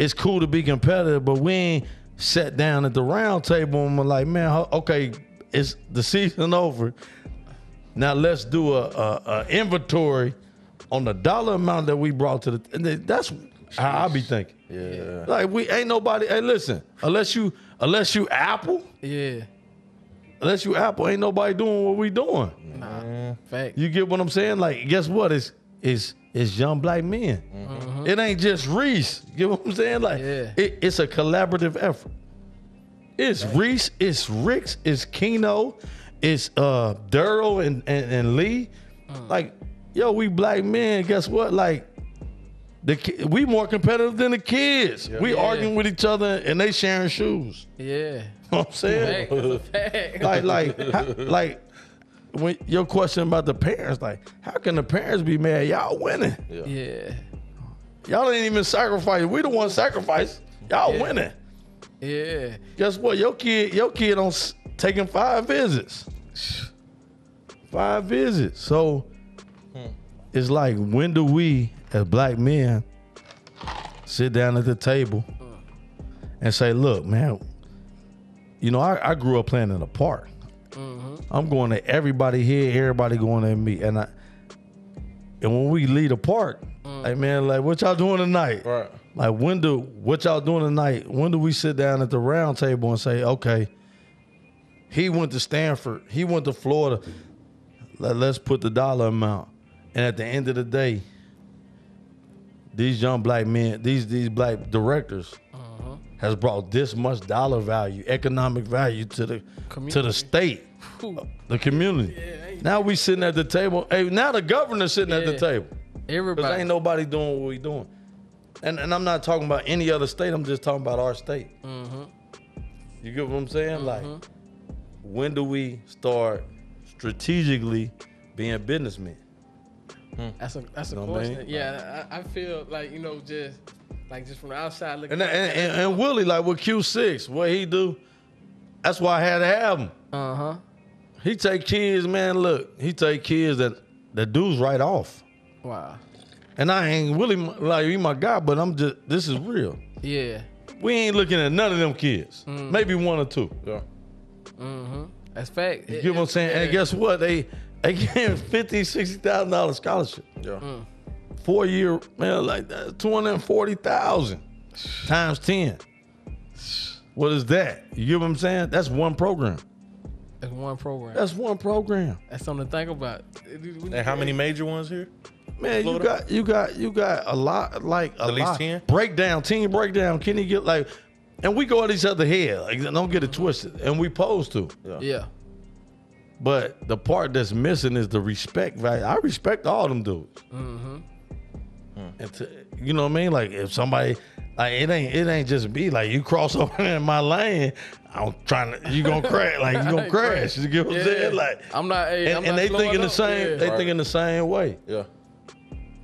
It's cool to be competitive, but we ain't sat down at the round table and we're like, man, okay, it's the season over. Now let's do a, a, a inventory on the dollar amount that we brought to the. And then that's how I be thinking. Yeah. Like we ain't nobody. Hey, listen, unless you unless you Apple, Yeah. unless you Apple, ain't nobody doing what we doing. Nah, fact. You get what I'm saying? Like, guess what? It's it's it's young black men. It ain't just Reece. You know what I'm saying? Like, Yeah. it, it's a collaborative effort. It's Reece, it's Ricks, it's Keno, it's uh Daryl and, and and Lee. Like, yo, we black men. Guess what? Like, the ki- we more competitive than the kids. We Yeah. arguing with each other and they sharing shoes. Yeah. You know what I'm saying? Fact. Fact. like like how, like when your question about the parents like how can the parents be mad? Y'all winning. Yeah. y'all ain't even sacrifice. We the one sacrifice y'all Yeah. winning. Yeah. guess what? Your kid your kid on s- taking five visits. Five visits. So hmm. it's like when do we as black men sit down at the table hmm. and say look man you know i, I grew up playing in a park Mm-hmm. I'm going to everybody here, everybody going at me. And I and when we leave the park, mm. like man, like what y'all doing tonight? Right. Like when do what y'all doing tonight? When do we sit down at the round table and say, okay, he went to Stanford, he went to Florida. Let, let's put the dollar amount. And at the end of the day, these young black men, these these black directors has brought this much dollar value, economic value to the to the state, the community. Yeah, Now we sitting at the table. Hey, now the governor's sitting at the table. Everybody. ain't nobody doing what we doing. And and I'm not talking about any other state. I'm just talking about our state. Mm-hmm. You get what I'm saying? Like, when do we start strategically being businessmen? That's a that's a know what I mean? question. Yeah, I, I feel like you know just like just from the outside looking. And and, and, and Willie, like with Q6, what he do? That's why I had to have him. uh huh. He take kids, man. Look, he take kids that that dudes right off. Wow. And I ain't Willie like he my guy, but I'm just this is real. Yeah. We ain't looking at none of them kids. Maybe one or two. Yeah. Mm-hmm. That's fact. You get what I'm saying? And guess what? They they gave him fifty, sixty thousand dollar scholarship. Yeah. Four year, man, like that, two hundred and forty thousand times ten. What is that? You get what I'm saying? That's one program. That's one program. That's one program. That's something to think about. And how many major ones here? Man, you got you got you got a lot like a At least lot. 10? breakdown, team breakdown. Can he get like and we go at each other head. Like don't get it twisted. And we pose to. Yeah. But the part that's missing is the respect value. I respect all them dudes. Mm-hmm. And to, you know what I mean? Like if somebody like it ain't it ain't just me. Like you cross over in my lane, I'm trying to you gonna crash. Like you gonna crash. You get what I'm saying? Like I'm not. Hey, and, I'm and not they slowing thinking the same. Yeah. They Right. thinking the same way. Yeah.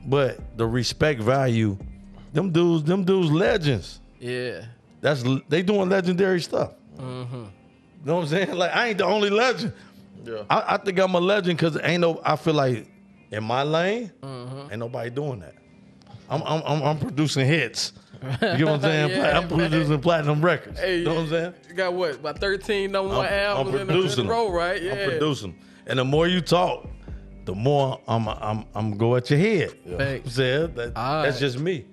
But the respect value, them dudes, them dudes legends. Yeah. That's they doing legendary stuff. Mm-hmm. You know what I'm saying? Like I ain't the only legend. Yeah. I, I think I'm a legend because ain't no. I feel like in my lane, Mm-hmm. ain't nobody doing that. I'm I'm I'm, I'm producing hits. You know what I'm saying? Yeah, I'm producing platinum records. Hey, you know what I'm saying? You got what? About 13 number one I'm, albums I'm in, a, in producing a row, right? Yeah. I'm producing, and the more you talk, the more I'm I'm I'm go at your head. You know what I'm Facts. saying? That, that's right. just me.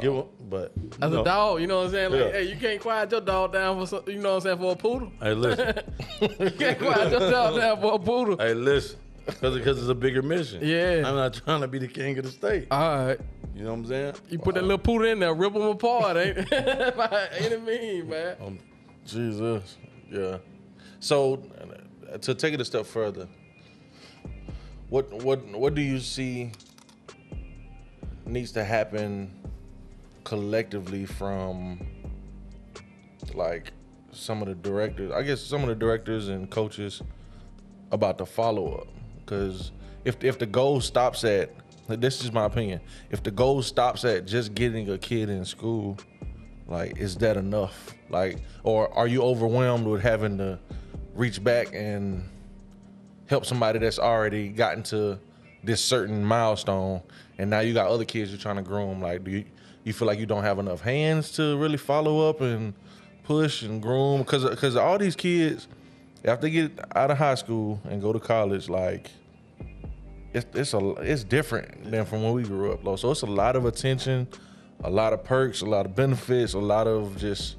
Give but As a dog, you know what I'm saying? Like, Yeah. hey, you can't quiet your dog down for some, you know what I'm saying, for a poodle. Hey, listen. You can't quiet your dog down for a poodle. hey, listen. Because it's a bigger mission. Yeah. I'm not trying to be the king of the state. All right. You know what I'm saying? You put that little poodle in there, rip them apart, ain't By any means, man. Um, Jesus. Yeah. So to take it a step further, what what what do you see needs to happen collectively from like some of the directors? I guess some of the directors and coaches about the follow up because if if the goal stops at this is my opinion if the goal stops at just getting a kid in school like is that enough? Like or are you overwhelmed with having to reach back and help somebody that's already gotten to this certain milestone and now you got other kids you're trying to groom? Like do you you feel like you don't have enough hands to really follow up and push and groom? Because because all these kids after they get out of high school and go to college like it's it's a it's different than from when we grew up, though. So it's a lot of attention, a lot of perks, a lot of benefits, a lot of just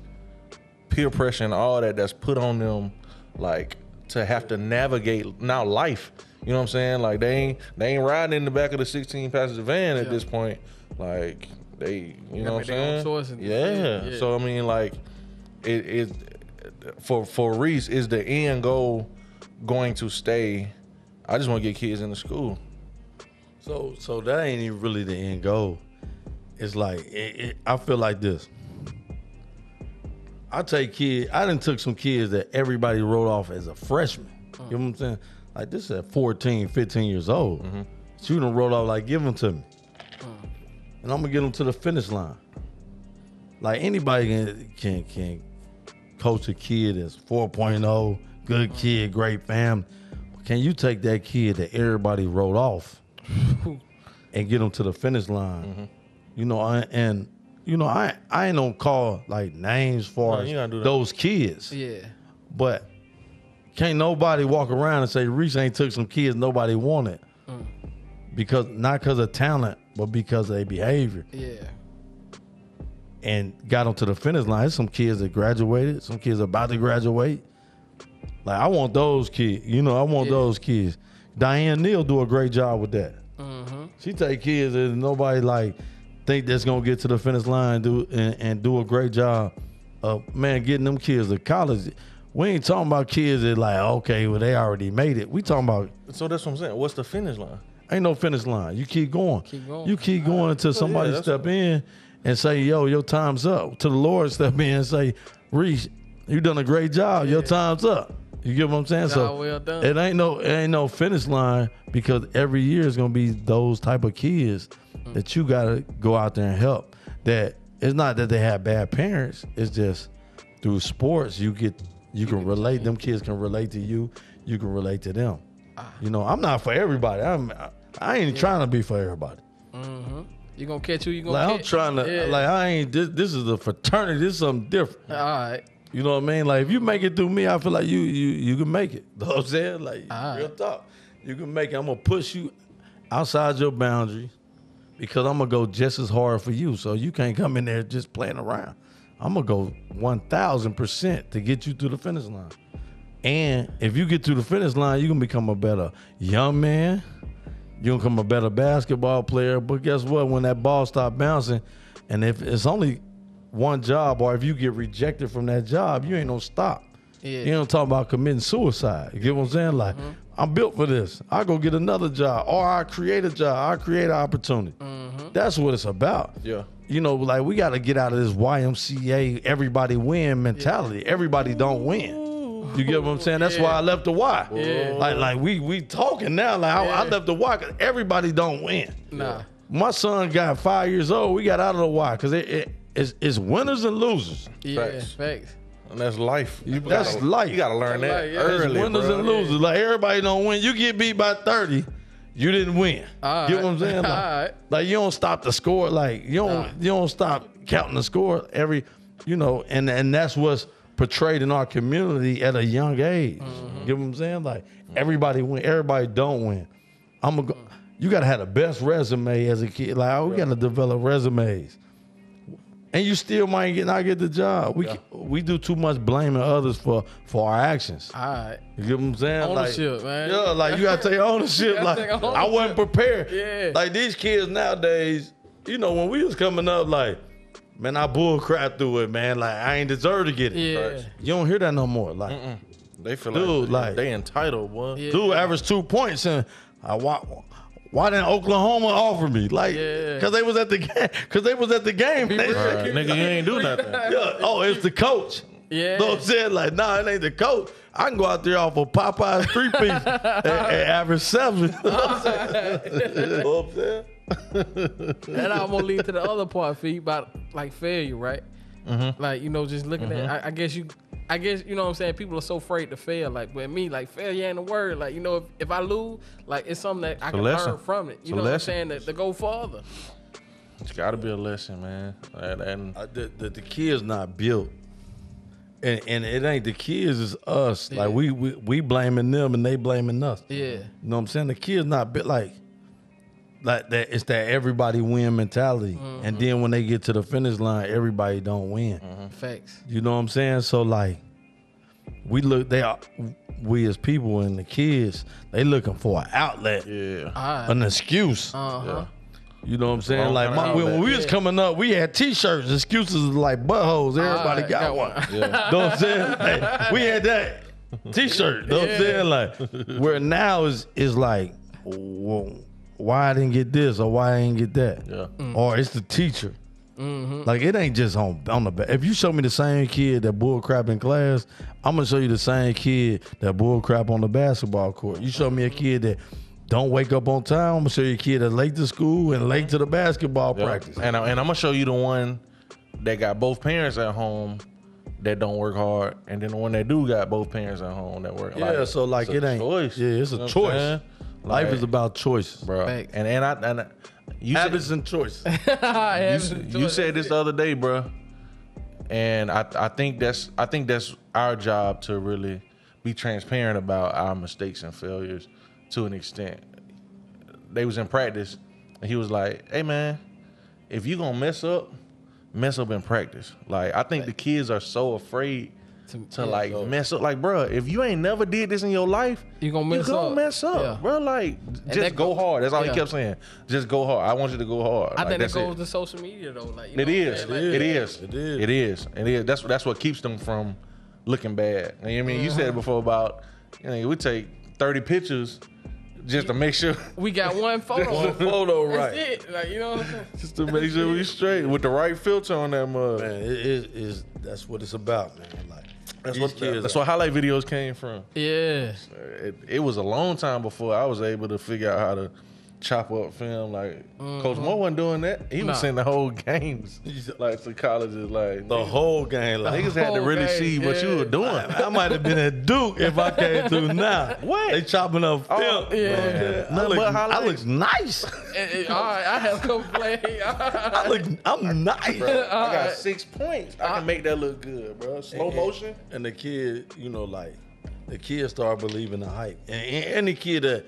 peer pressure and all that that's put on them, like to have to navigate now life. You know what I'm saying? Like they ain't they ain't riding in the back of the 16 passenger van at Yeah. this point. Like they, you know what I'm make their own saying? Yeah. Yeah. So I mean, like it is for for Reece is the end goal going to stay. I just want to get kids into school. So so that ain't even really the end goal. It's like it, it, I feel like this. I take kids. I didn't took some kids that everybody wrote off as a freshman. You know what I'm saying? Like this is at 14, 15 years old. Mm-hmm. So you done wrote off like give them to me, and I'm gonna get them to the finish line. Like anybody can can can coach a kid that's 4.0, good kid, great family. Can you take that kid that everybody wrote off and get them to the finish line? Mm-hmm. You know, I, and you know, I I ain't gonna call like names for No, oh, you gotta do that. those kids, Yeah. but can't nobody walk around and say Reece ain't took some kids nobody wanted mm. because not because of talent, but because of their behavior Yeah. and got them to the finish line. There's some kids that graduated, some kids about to graduate. Like I want those kids, you know, I want Yeah. those kids. Diane Neal do a great job with that. Mm-hmm. She take kids that nobody like think that's gonna get to the finish line do and, and do a great job of man getting them kids to college. We ain't talking about kids that like okay, well they already made it. We talking about So that's what I'm saying. What's the finish line? ain't no finish line. You keep going. Keep going. You keep going until somebody that's step in and say, "Yo, your time's up." To the Lord step in and say, "Reece, you done a great job. Your time's up." You get what I'm saying? so well done. it ain't no it ain't no finish line because every year is gonna be those type of kids that you gotta go out there and help. That it's not that they have bad parents. It's just through sports you get you can relate. Them kids can relate to you. You can relate to them. You know, I'm not for everybody. I'm I, I ain't trying to be for everybody. Mm-hmm. You gonna catch who you gonna Like I'm trying to Yeah. like I ain't this this is a fraternity. This is something different. All right. You know what I mean? Like if you make it through me, I feel like you you you can make it. You know what I'm saying? Like real talk. You can make it. I'm gonna push you outside your boundary because I'm gonna go just as hard for you. So you can't come in there just playing around. I'm gonna go one thousand percent to get you to the finish line. And if you get to the finish line, you're gonna become a better young man. You're gonna become a better basketball player. But guess what? When that ball stop bouncing, and if it's only one job, or if you get rejected from that job, you ain't gonna stop. Yeah. You don't talk about committing suicide. You get what I'm saying? Like, Mm-hmm. I'm built for this. I go get another job, or I create a job. I create an opportunity. Mm-hmm. That's what it's about. Yeah. You know, like we got to get out of this YMCA everybody win mentality. Everybody don't win. You get what I'm saying? That's why I left the Y. Yeah. Like, like we we talking now. Like I, I left the Y because everybody don't win. Nah. My son got five years old. We got out of the Y because it, it, it's, it's winners and losers. Yeah. Facts. Facts. And that's life. You That's gotta- life. You gotta learn That's that life, yeah. It's early. winners bro. and losers. Like everybody don't win. You get beat by 30, you didn't win. All you know what I'm saying? Like, All right. like, you don't stop the score. Like you don't Nah. you don't stop counting the score every you know, and and that's what's portrayed in our community at a young age. Mm-hmm. You know what I'm saying? Like everybody win, everybody don't win. I'm gonna go. You gotta have the best resume as a kid. Like oh, we gotta develop resumes. And you still might get not get the job. We we do too much blaming others for for our actions. All right. You get what I'm saying? Ownership, like, man. Yeah, like you gotta take ownership. gotta like take I wasn't prepared. Yeah. Like these kids nowadays, you know, when we was coming up, like, man, I bull crap through it, man. Like I ain't deserve to get it. Yeah. You don't hear that no more. Like, They feel Dude, like, like- they entitled, boy. Yeah. dude averaged two points and I why, why didn't Oklahoma offer me? Like, Yeah. cause they was at the game. Cause they was at the game. Be They- real. Right. Nigga, you ain't do nothing. Yeah. Oh, it's the coach. Yeah. know what I'm saying? Like, nah, it ain't the coach. I can go out there off of Popeye's three piece and, and average seven. You know what I'm saying? You know what I'm saying? that almost lead to the other part, fee about like failure, right? Mm-hmm. Like you know, just looking at. Mm-hmm. I, I guess you, I guess you know what I'm saying. People are so afraid to fail. Like with me, like failure ain't a word. Like you know, if, if I lose, like it's something that I can lesson. learn from it. It's You a know what I'm lesson. saying? To, to go farther. It's gotta be a lesson, man. And, and Uh, the, the, the kids not built. And, and it ain't the kids, it's us. Yeah. Like we, we we blaming them and they blaming us. Yeah. You know what I'm saying? The kids not built like like that it's that everybody win mentality. And then when they get to the finish line, everybody don't win. Facts. You know what I'm saying? So like we look they are we as people and the kids they looking for an outlet, Yeah. All right. an excuse. Uh huh. You know what I'm saying? Like my, when, when we was outlet. coming up, we had T-shirts. Excuses like buttholes. Everybody Alright, got, got one. one. Yeah. know what I'm saying? Hey, we had that T-shirt. Know what I'm saying? Like where now is is like, well, why I didn't get this or why I didn't get that, Yeah. or it's the teacher. Mm-hmm. Like it ain't just on on the back. If you show me the same kid that bull crap in class, I'm gonna show you the same kid that bull crap on the basketball court. You show me a kid that don't wake up on time, I'm gonna show you a kid that's late to school and late to the basketball Yeah. practice. And, I, and I'm gonna show you the one that got both parents at home that don't work hard, and then the one that do got both parents at home that work. Yeah, so like it's it a ain't. choice. Yeah, it's You a know what choice. Saying? Life Like, is about choices, bro. Facts. And and I and I, you said, Habits and choices. you, s- you said this the other day, bro. And I I think that's I think that's our job to really be transparent about our mistakes and failures to an extent. They was in practice, and he was like, "Hey man, if you gonna mess up, mess up in practice." Like I think the kids are so afraid To- to yeah. like mess up. Like, bro, if you ain't never did this in your life, You gonna mess you gonna up. mess up, Yeah. bro. Like, just go go- hard. That's all yeah. he kept saying. Just go hard. I want you to go hard. I Like, think that goes it. to social media though. Like you It know what I'm is. saying? Like, It is. It is. It is. It is. That's that's what keeps them from looking bad. You know what I mean, you said it mm-hmm. before about you know we take thirty pictures just to make sure We got one photo. One photo, That's right? it. Like you know what I'm saying? just to make sure we straight with the right filter on that mug. Man, it is is that's what it's about, man. Like That's these what kids that's are- what highlight videos came from. Yeah. It, it was a long time before I was able to figure out how to chop up film. Like Coach Moore wasn't doing that. He was Nah. sending the whole games like to colleges. Like the whole game. Like, niggas had to really game, see what you were doing. I might have been at Duke if I came through now. What? They chopping up film. Oh, yeah. Man, I look, but I look nice. Eh, eh, all right, I have a couple plays. I look, I'm nice. I got Alright. six points. I can make that look good, bro. Slow motion. And the kid, you know, like the kid start believing the hype. And, and any kid that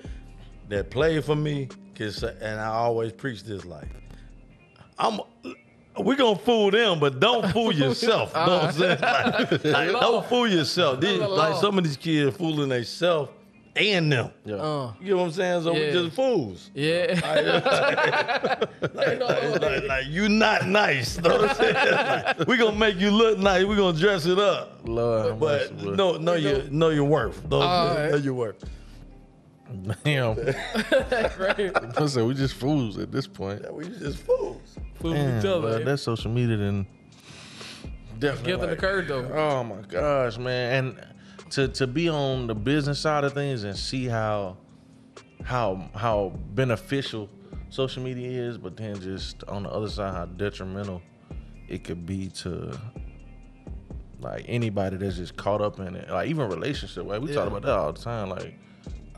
that played for me can say, and I always preach this like, I'm. We gonna fool them, but don't fool yourself. You know what I'm saying? Like, like, don't fool yourself. These, like some of these kids fooling themselves and them. Yeah. Uh, You know what I'm saying? So we Yeah. just fools. yeah. Like, like, like, like, you not nice. Know what I'm saying? Like, we gonna make you look nice. We gonna dress it up. Lord, have But mercy, bro. know, know your know your worth. Know, Alright. know your worth. damn. right. I said we just fools at this point. Yeah, we just fools. Fool Damn, each bro, other. that social media then. Definitely. Give them the curve though. Oh my gosh, man! And to to be on the business side of things and see how how how beneficial social media is, but then just on the other side how detrimental it could be to like anybody that's just caught up in it. Like even relationship. Like we Yeah. talk about that all the time. Like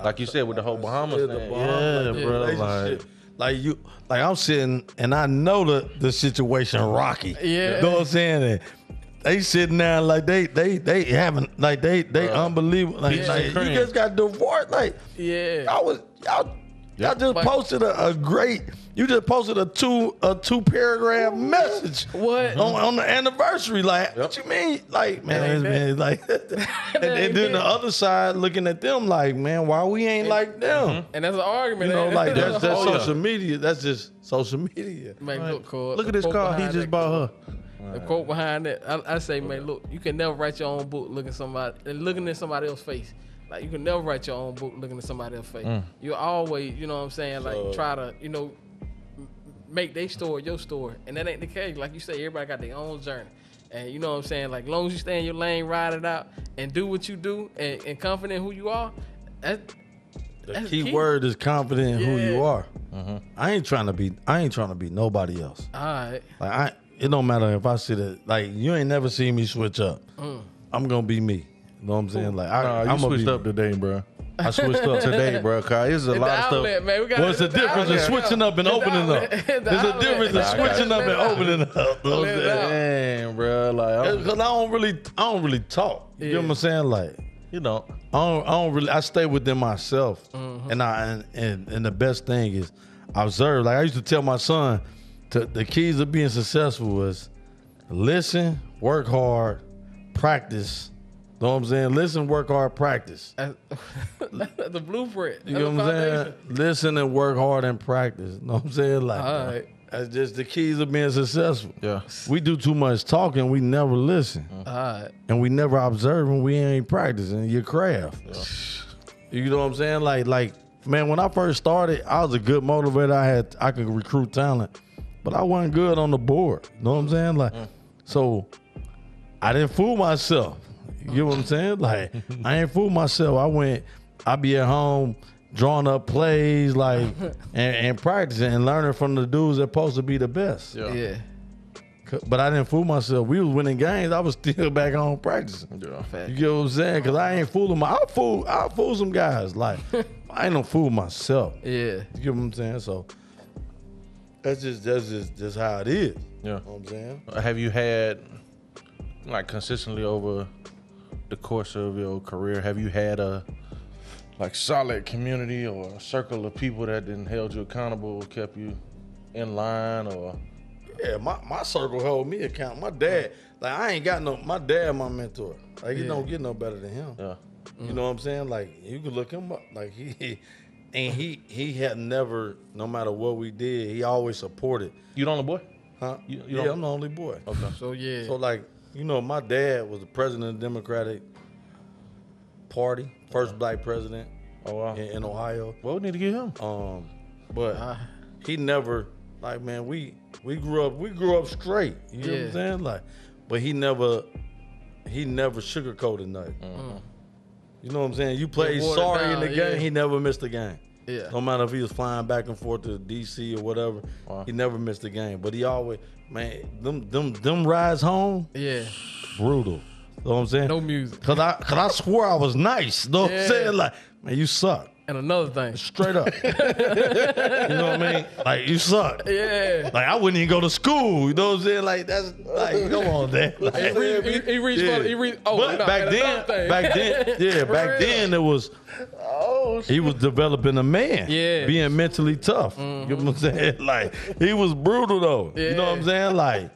like you said with the whole Bahamas Yeah, thing. Bahamas, yeah, like, bro. Like Like you, like I'm sitting and I know the the situation rocky. Yeah. you know what I'm saying? And they sitting there like they they they having like they they Bruh. unbelievable. Like, Peaches like, you just got divorced. Like Yeah. y'all was y'all. Y'all just Like- posted a, a great. You just posted a two a two paragraph message. What? on, on the anniversary? Like, what you mean? Like, man, ain't man, like, and, and ain't then the other side looking at them like, man, why we ain't like them? Mm-hmm. And that's an argument. You know, like that's that's Oh, yeah. social media. That's just social media. Man, look, Cole, look at this quote car he just bought her. The quote behind it, I, I say, man, look, you can never write your own book looking somebody and looking at somebody else's face. Like you can never write your own book looking at somebody else's face. Mm. You always, you know what I'm saying, like So- try to, you know, make their story your story, and that ain't the case. Like you say, everybody got their own journey. And you know what I'm saying? Like, long as you stay in your lane, ride it out, and do what you do, and, and confident in who you are, that, The That's key key. word is confident in who you are. Mm-hmm. I ain't trying to be. I ain't trying to be nobody else. all right. Like I, it don't matter if I see that. Like you ain't never seen me switch up. I'm gonna be me. You know what I'm saying? Like I, Nah, you I'm gonna switched be up today, bro. I switched up Today, bro. Cause it's a At lot the of stuff. man. We got What's the difference in switching up and opening up? There's a difference in Nah, I got switching up and opening up. You know what I'm Let it saying? out. Damn, bro. Like, I'm- Because I don't really, I don't really talk. You know what I'm saying? Like, you know, I don't, I don't really, I stay within myself. Mm-hmm. And I, and, and, and the best thing is, I observe. Like I used to tell my son, to, the keys of being successful was listen, work hard, practice, Know what I'm saying? Listen, work hard, practice. That's, that's the blueprint. You know what I'm saying? Listen and work hard and practice. Know what I'm saying? Like All right. that's just the keys of being successful. Yeah. We do too much talking, we never listen. All right. And we never observe and we ain't practicing your craft. You know what I'm saying? Like, like, man, when I first started, I was a good motivator. I had I could recruit talent, but I wasn't good on the board. You Know what I'm saying? Like, mm. so I didn't fool myself. You know what I'm saying? Like, I ain't fool myself. I went, I be at home drawing up plays, like, and, and practicing and learning from the dudes that supposed to be the best. Yeah. Yeah. But I didn't fool myself. We was winning games. I was still back home practicing. Yeah. You get what I'm saying? Cause I ain't fooling my. I'll fool. I'll fool some guys. Like I ain't no fool myself. Yeah. You get what I'm saying? So that's just that's just just how it is. Yeah. You know what I'm saying? Have you had like consistently over the course of your career? Have you had a like solid community or a circle of people that didn't held you accountable, or kept you in line, or Yeah, my, my circle held me account. My dad, like I ain't got no. My dad, my mentor. Like you Yeah. don't get no better than him. yeah, You know what I'm saying? Like you can look him up. Like he, and he he had never, no matter what we did, he always supported. you the only boy? Huh? You- you yeah, don't- I'm the only boy. Okay. So yeah. So like, you know, my dad was the president of the Democratic Party, first black president Oh wow. in, in Ohio. Well, we need to get him. Um, but Ah. he never like man, we we grew up we grew up straight. You know what Yeah. I'm saying? Like, but he never he never sugarcoated nothing. You know what I'm saying? You play sorry in the down, game, yeah. he never missed a game. yeah. No matter if he was flying back and forth to DC or whatever, Wow. he never missed a game. But he always, man, them them them rides home, Yeah. brutal. You know what I'm saying? No music. Cause I cause I swore I was nice. You know what I'm saying? Like, man, you suck. And another thing. Straight up. you know what I mean? Like you suck. Yeah. Like I wouldn't even go to school. You know what I'm saying? Like that's like come on, man. Like, He, reached- he, he reached the, he reached, oh, but no, back then, thing. back then, yeah, back then it was Oh, shit. he was developing a man. Yeah. Being mentally tough. You know what I'm mm-hmm. saying? Like he was brutal though. You know what I'm saying? Like,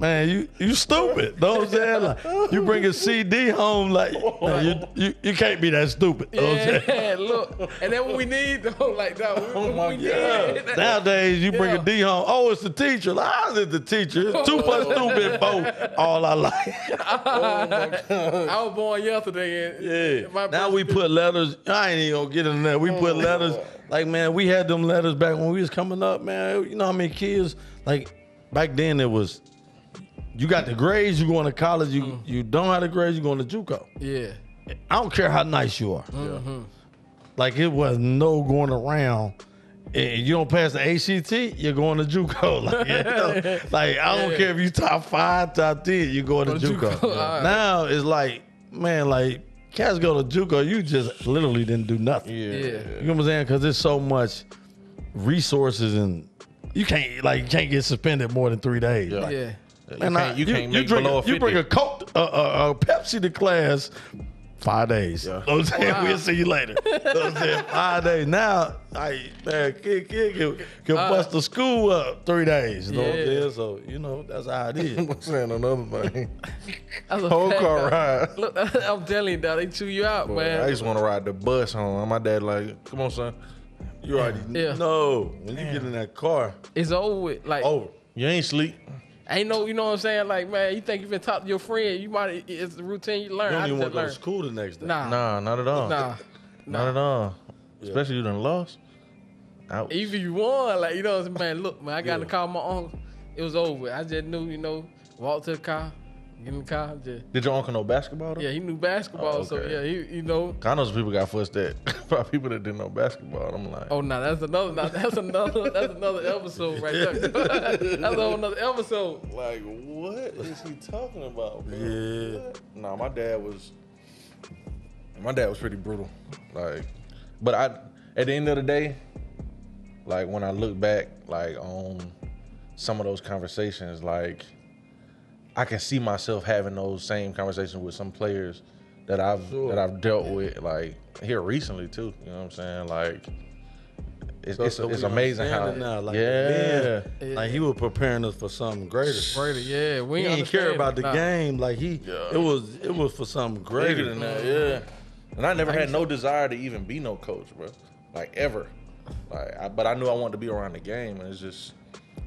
man, you you stupid. Know what I'm saying? Like you bring a CD home, like you, you you can't be that stupid. Know what I'm saying? Yeah, look. And then what we need, though, like, that, oh what, what we need. Nowadays, you bring Yeah. a D home. Oh, it's the teacher. Like, How's it the teacher? It's two plus two been four. All I like. Oh I was born yesterday. And Yeah. My now we put letters. I ain't even gonna get into that. We put oh. letters. Like man, we had them letters back when we was coming up, man. You know how many kids? Like back then, it was. You got the grades. You going to college. You you don't have the grades. You going to JUCO. Yeah. I don't care how nice you are. Mm-hmm. Like it was no going around. And you don't pass the ACT, you're going to JUCO. Like, you know, like I don't Yeah. care if you top five, top ten, you going to Go to JUCO. JUCO, all right. Now it's like, man, like cats go to JUCO, you just literally didn't do nothing. yeah. Yeah. You know what I'm saying? Because there's so much resources and you can't like you can't get suspended more than three days. Yeah. Like, Yeah. You Man, can't, I- you, can't make drink, below a, a you bring a Coke, a, a, a Pepsi to class, five days. Yeah. You know what I'm saying? Wow. We'll see you later. You know what I'm saying? Five days. Now, I man, kid, kid can, can Uh, bust the school up three days. You know what I'm saying? So, you know, that's how it is. I'm saying another thing. Whole car ride. Look, I'm telling you, dog, they chew you out, Boy, man. I just want to ride the bus home. My dad like, come on, son. You already Yeah. know. When you get in that car, it's over with. Like, over. You ain't sleep. Ain't no, you know what I'm saying? Like, man, you think you've been talk to your friend, you might, it's the routine you learn. You don't even want just to go to learned. school the next day. Nah, Nah, not at all. nah. Not at all. Especially you done lost. Ouch. Even you won, like, you know what I'm saying? Man, look, man, I got in the Yeah. car with my uncle. It was over. I just knew, you know, walk to the car, get in the car, just. Did your uncle know basketball? Though? Yeah, he knew basketball, Oh, so yeah, he, you know. I know some people got fussed at by people that didn't know basketball. I'm like, Oh no, that's another. Nah, that's another. That's another episode right there. that's a whole another episode. like what is he talking about? Bro? Yeah. No, my dad was. My dad was pretty brutal. Like, but I, at the end of the day, like when I look back, like on some of those conversations, like I can see myself having those same conversations with some players that I've Sure. that I've dealt with, like here recently too. You know what I'm saying? Like, it's, So- it's, so it's amazing how. now, like, yeah. man, like he was preparing us for something greater. Greater, yeah. We He ain't didn't care about the Nah. game. Like he, Yeah. it was it was for something greater Bigger than that, yeah. And I never had no desire to even be no coach, bro. Like ever. Like, I, but I knew I wanted to be around the game, and it's just,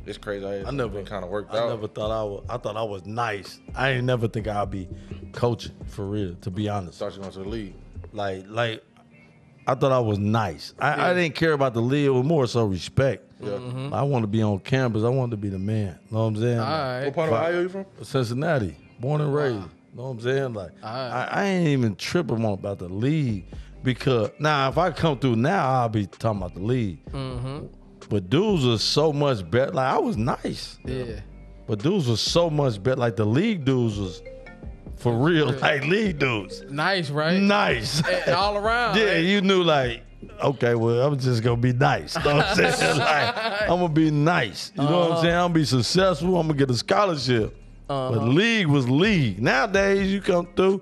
it's crazy. I, I never kind of worked I out. never thought I was. I thought I was nice. I ain't never think I'd be coaching for real. To be honest, Thought you going to the league. like like I thought I was nice. I, I didn't care about the league. It was more so respect. Yeah. I want to be on campus. I wanted to be the man. Know what I'm saying? All Like. What part of But- Ohio you from? Cincinnati, born and raised. Know what I'm saying? Like Alright. I, I ain't even tripping on about the league because now if I come through now, I'll be talking about the league. Mm-hmm. But dudes was so much better. Like I was nice, Yeah. but dudes was so much better. Like the league dudes was for real. Like league dudes, Nice, right? nice. And all around. Yeah, right? you knew like, okay, well, I'm just gonna be nice. Know what I'm saying? Like, I'm gonna be nice. You know what I'm uh-huh. saying? I'm gonna be successful. I'm gonna get a scholarship. Uh-huh. But league was league. Nowadays, you come through,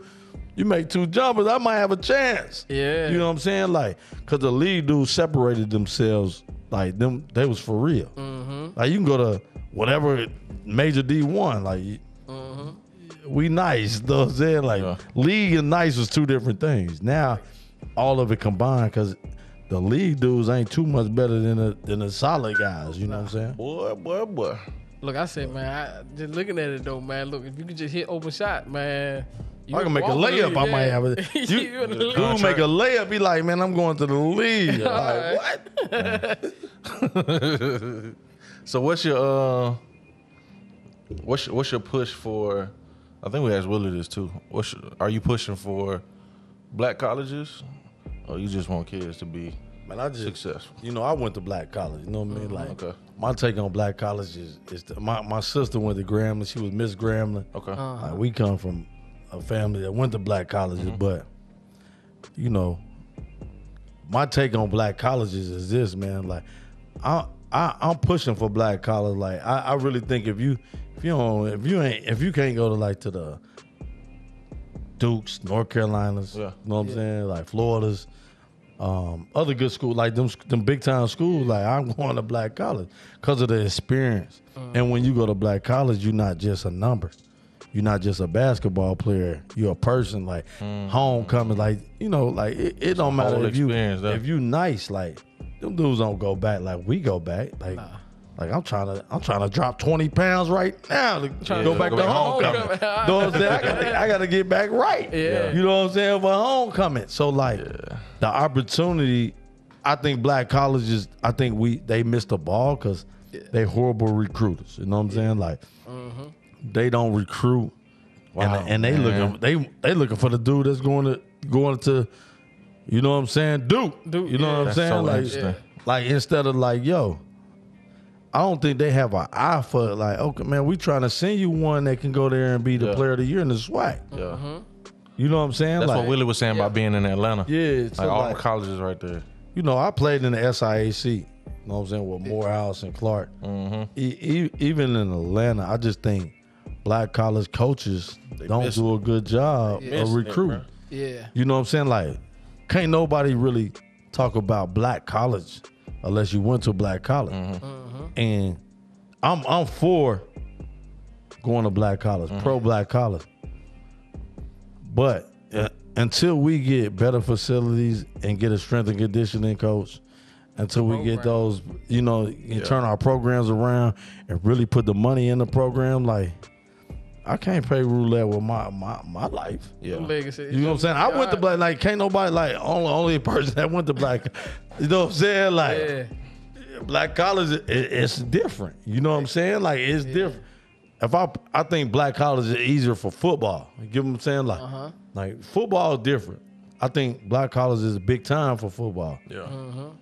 you make two jumpers, I might have a chance. Yeah. You know what I'm saying? Like, cause the league dudes separated themselves. Like them, they was for real. Mm-hmm. Like you can go to whatever major D one. Like mm-hmm. we nice. You know what I'm saying? Like Yeah. league and nice was two different things. Now all of it combined because the league dudes ain't too much better than the than the solid guys. You know what I'm saying? Boy, boy, boy. Look, I said, man, I, just looking at it though, man. Look, if you could just hit open shot, man. you I can make a walk in the layup. I might have it. You, You in the league. dude make a layup. Be like, man, I'm going to the league. Like, what? So what's your uh, what's your, what's your push for? I think we asked Willie this too. What's your, are you pushing for black colleges, or you just want kids to be Man, I just successful? You know, I went to black college. You know what I mean? Mm-hmm. Like, Okay. my take on black college is, is the, my my sister went to Grambling. She was Miss Grambling. Okay. Uh-huh. Like we come from a family that went to black colleges, mm-hmm. but you know, my take on black colleges is this, man. Like, I, I I'm pushing for black college. Like, I, I really think if you if you don't if you ain't if you can't go to like to the Dukes, North Carolinas, Yeah. you know what I'm saying, like Florida's, um, other good schools like them them big time schools. Like I'm going to black college because of the experience. And when you go to black college, you're not just a number. You're not just a basketball player. You're a person. Like homecoming. Like you know, like it, it don't matter if you though. if you nice. Like them dudes don't go back. Like we go back. Like. Like I'm trying to, I'm trying to drop 20 pounds right now to Trying go back go to back to homecoming. homecoming. know what I'm saying? I gotta, I gotta get back right. Yeah. You know what I'm saying? For homecoming. So like the opportunity, I think black colleges, I think we they missed the ball because they horrible recruiters. You know what I'm saying? Like mm-hmm. they don't recruit, Wow, and, and they man. looking they they looking for the dude that's going to going to, you know what I'm saying? Duke. Duke, You know yeah. what I'm That's saying? so like, interesting. like instead of like yo. I don't think they have an eye for it. Like, okay, man, we trying to send you one that can go there and be the Yeah. player of the year in the SWAC. Yeah. You know what I'm saying? That's like, what Willie was saying about being in Atlanta. Yeah, Like so all like, the colleges right there. you know, I played in the SIAC. You know what I'm saying with Morehouse and Clark. Mm-hmm. E- e- even in Atlanta, I just think black college coaches don't do a good job Yeah. of Missing it, recruiting. Yeah. You know what I'm saying? Like, can't nobody really talk about black college unless you went to black college. Mm-hmm. And I'm I'm for going to black college, Mm-hmm. pro black college. But uh, until we get better facilities and get a strength and conditioning coach, until we get those, you know, and turn our programs around and really put the money in the program, like I can't pay roulette with my my, my life. Yeah. Legacy. You know what I'm saying? I went to black like can't nobody like only only person that went to black. You know what I'm saying? Like Yeah. Black college, it, it's different. You know what I'm saying? Like it's different. If I I think black college is easier for football. You get what I'm saying? Like Uh-huh. like football is different. I think black college is a big time for football. Yeah.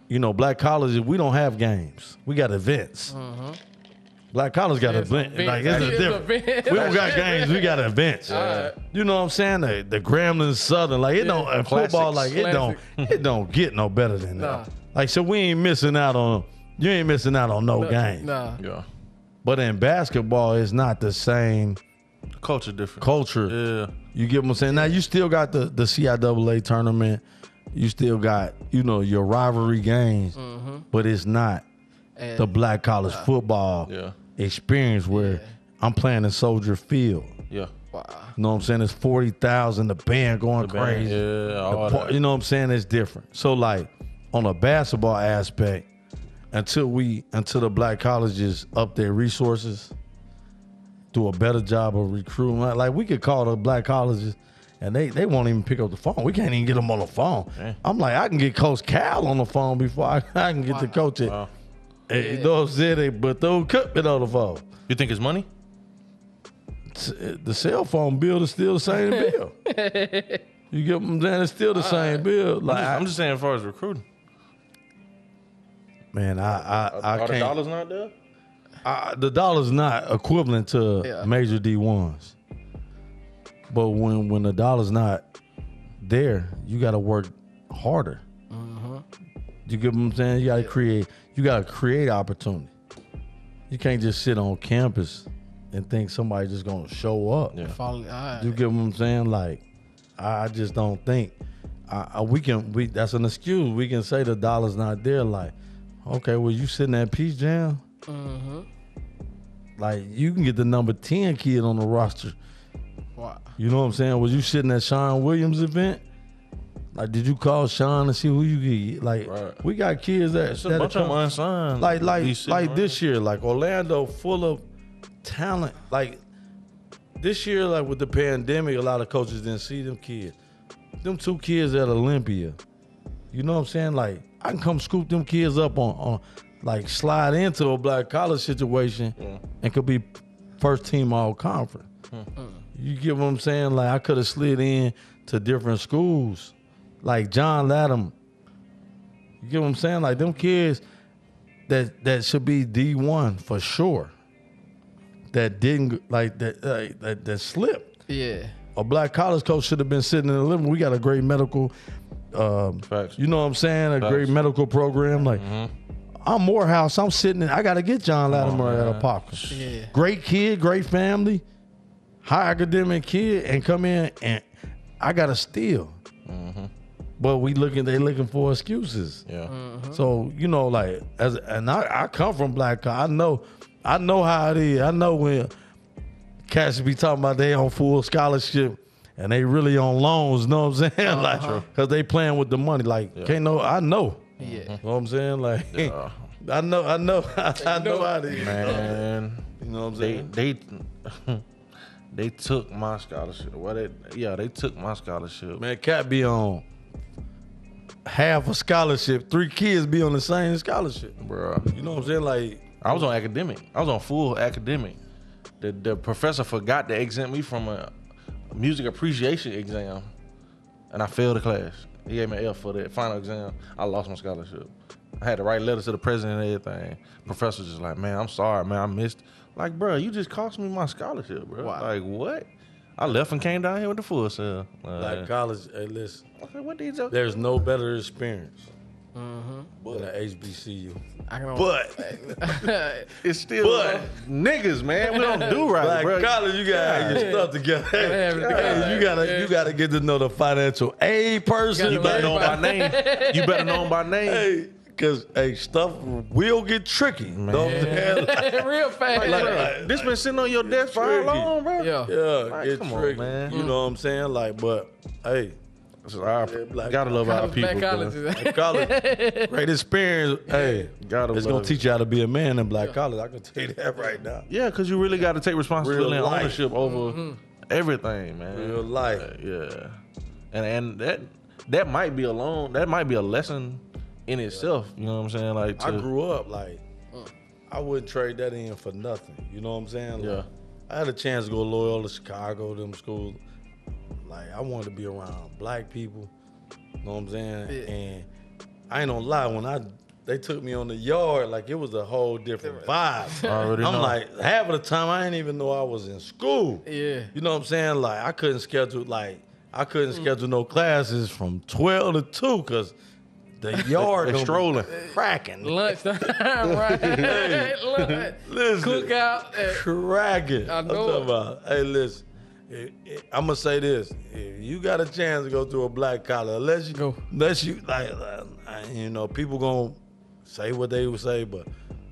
You know, black colleges we don't have games. We got events. Black college got It's events. events. Like it's a different. events. We don't got games. We got events. Alright. You know what I'm saying? The, the Grambling Southern, like it don't uh, football, like Classics. it don't it don't get no better than Nah. that. Like so, we ain't missing out on. You ain't missing out on no, game. Nah. Yeah. But in basketball, it's not the same culture different. culture. Yeah. You get what I'm saying? Now you still got the the CIAA tournament. you still got you know your rivalry games, mm-hmm. but it's not And the black college football Yeah. experience where Yeah. I'm playing in Soldier Field. Yeah. wow. You know what I'm saying? It's forty thousand, the band going crazy. Yeah, all The that. you know what I'm saying? It's different. So like on a basketball aspect, until we until the black colleges up their resources, do a better job of recruiting. Like, like, we could call the black colleges and they, they won't even pick up the phone. We can't even get them on the phone. Dang. I'm like, I can get Coach Cal on the phone before I, I can get the coach at Wow. Hey, You know what I'm saying? They- But they'll cut me on the phone. You think it's money? Eh, the cell phone bill is still the same bill. You get them I'm saying? It's still the same bill. I'm Like, just, I'm just saying, as far as recruiting, man, I I, I are the can't. dollars not there? I, the dollar's not equivalent to Yeah. major D ones. But when when the dollar's not there, you got to work harder. Mm-hmm. You get what I'm saying? You got to create. You got to create opportunity. You can't just sit on campus and think somebody just gonna show up. Yeah. Follow, all right. You get what I'm saying? Like, I I just don't think I, I, we can. We that's an excuse. We can say the dollar's not there. Like, okay, well, you sitting at Peach Jam. Mhm. Like, you can get the number ten kid on the roster. Wow. You know what I'm saying? Was you sitting at Sean Williams event? Like, did you call Sean and see who you get? Like, Right. we got kids that It's a that bunch of come- them unsigned. like like Be like around. this year, like Orlando, full of talent. Like this year, like with the pandemic, a lot of coaches didn't see them kids. Them two kids at Olympia, you know what I'm saying? Like I can come scoop them kids up on on like slide into a black college situation and could be first team all conference. Hmm. You get what I'm saying? Like I could have slid in to different schools, like John Latham. You get what I'm saying? Like them kids that that should be D one for sure. That didn't like that like, that that slipped. Yeah. A black college coach should have been sitting in the living. We got a great medical, um, you know what I'm saying? A Facts. great medical program. Like I'm Morehouse. I'm sitting. In, I got to get John Latimer at a Parker. Yeah. Great kid, great family, high academic kid, and come in and I got to steal. But we looking, they looking for excuses. Yeah. Mm-hmm. So you know, like as and I, I come from black. I know, I know how it is. I know when cats be talking about they on full scholarship and they really on loans. You know what I'm saying? Uh-huh. like, cause they playing with the money. Like, can't know. I know. Yeah. You know what I'm saying? Like, Yeah. I know. I know. I know how it is. Man, You know what I'm saying? they they took my scholarship. Well, they yeah, they took my scholarship. Man, cat be on half a scholarship. Three kids be on the same scholarship. Bruh. You know what I'm saying? Like, I was on academic. I was on full academic. The the professor forgot to exempt me from a music appreciation exam, and I failed the class. He gave me an F for that final exam. I lost my scholarship. I had to write letters to the president and everything. Professor just like, man, I'm sorry, man, I missed. Like, bro, you just cost me my scholarship, bro. Wow. Like, what? I left and came down here with the full sell. like Uh, college. Hey, listen. okay, what did you? There's no better experience Mm-hmm. than an HBCU. I can But it's still But- niggas, man. We don't do right, Like bro. college, you gotta have your stuff together. have. Hey, you gotta you gotta get to know the financial aid person. You better know him by name. You better know him by name. Hey, cause hey, stuff will get tricky. Know what I'm? Like, real fast. Like, like- this been sitting on your desk for how long, bro? yeah. yeah, Like, it's come on, man. You know what I'm saying? Like, but hey, This is our, black- gotta love our people. Black bro. colleges. college, great experience. Hey, Gotta it's love gonna it. teach you how to be a man in black college. I can tell you that right now. Yeah, because you really got to take responsibility Real and life. ownership over mm-hmm. everything, man. Real life. Yeah, and and that that might be a loan. That might be a lesson in itself. You know what I'm saying? Like, to, I grew up like mm. I wouldn't trade that in for nothing. You know what I'm saying? Like, Yeah. I had a chance to go Loyola Chicago, them schools. Like I wanted to be around black people. You know what I'm saying? Yeah. And I ain't gonna lie, when I they took me on the yard, like it was a whole different vibe. I already I'm know. like, half of the time I didn't even know I was in school. Yeah. You know what I'm saying? Like I couldn't schedule like I couldn't Mm. schedule no classes from 12 to 2 because the yard They strolling. cracking. Lunchtime, right? Lunch. Listen, Cookout. cracking. I I'm talking about. Hey, listen, I'm gonna say this: if you got a chance to go through a black college, unless you Go. unless you like, uh, you know, people gonna say what they would say, but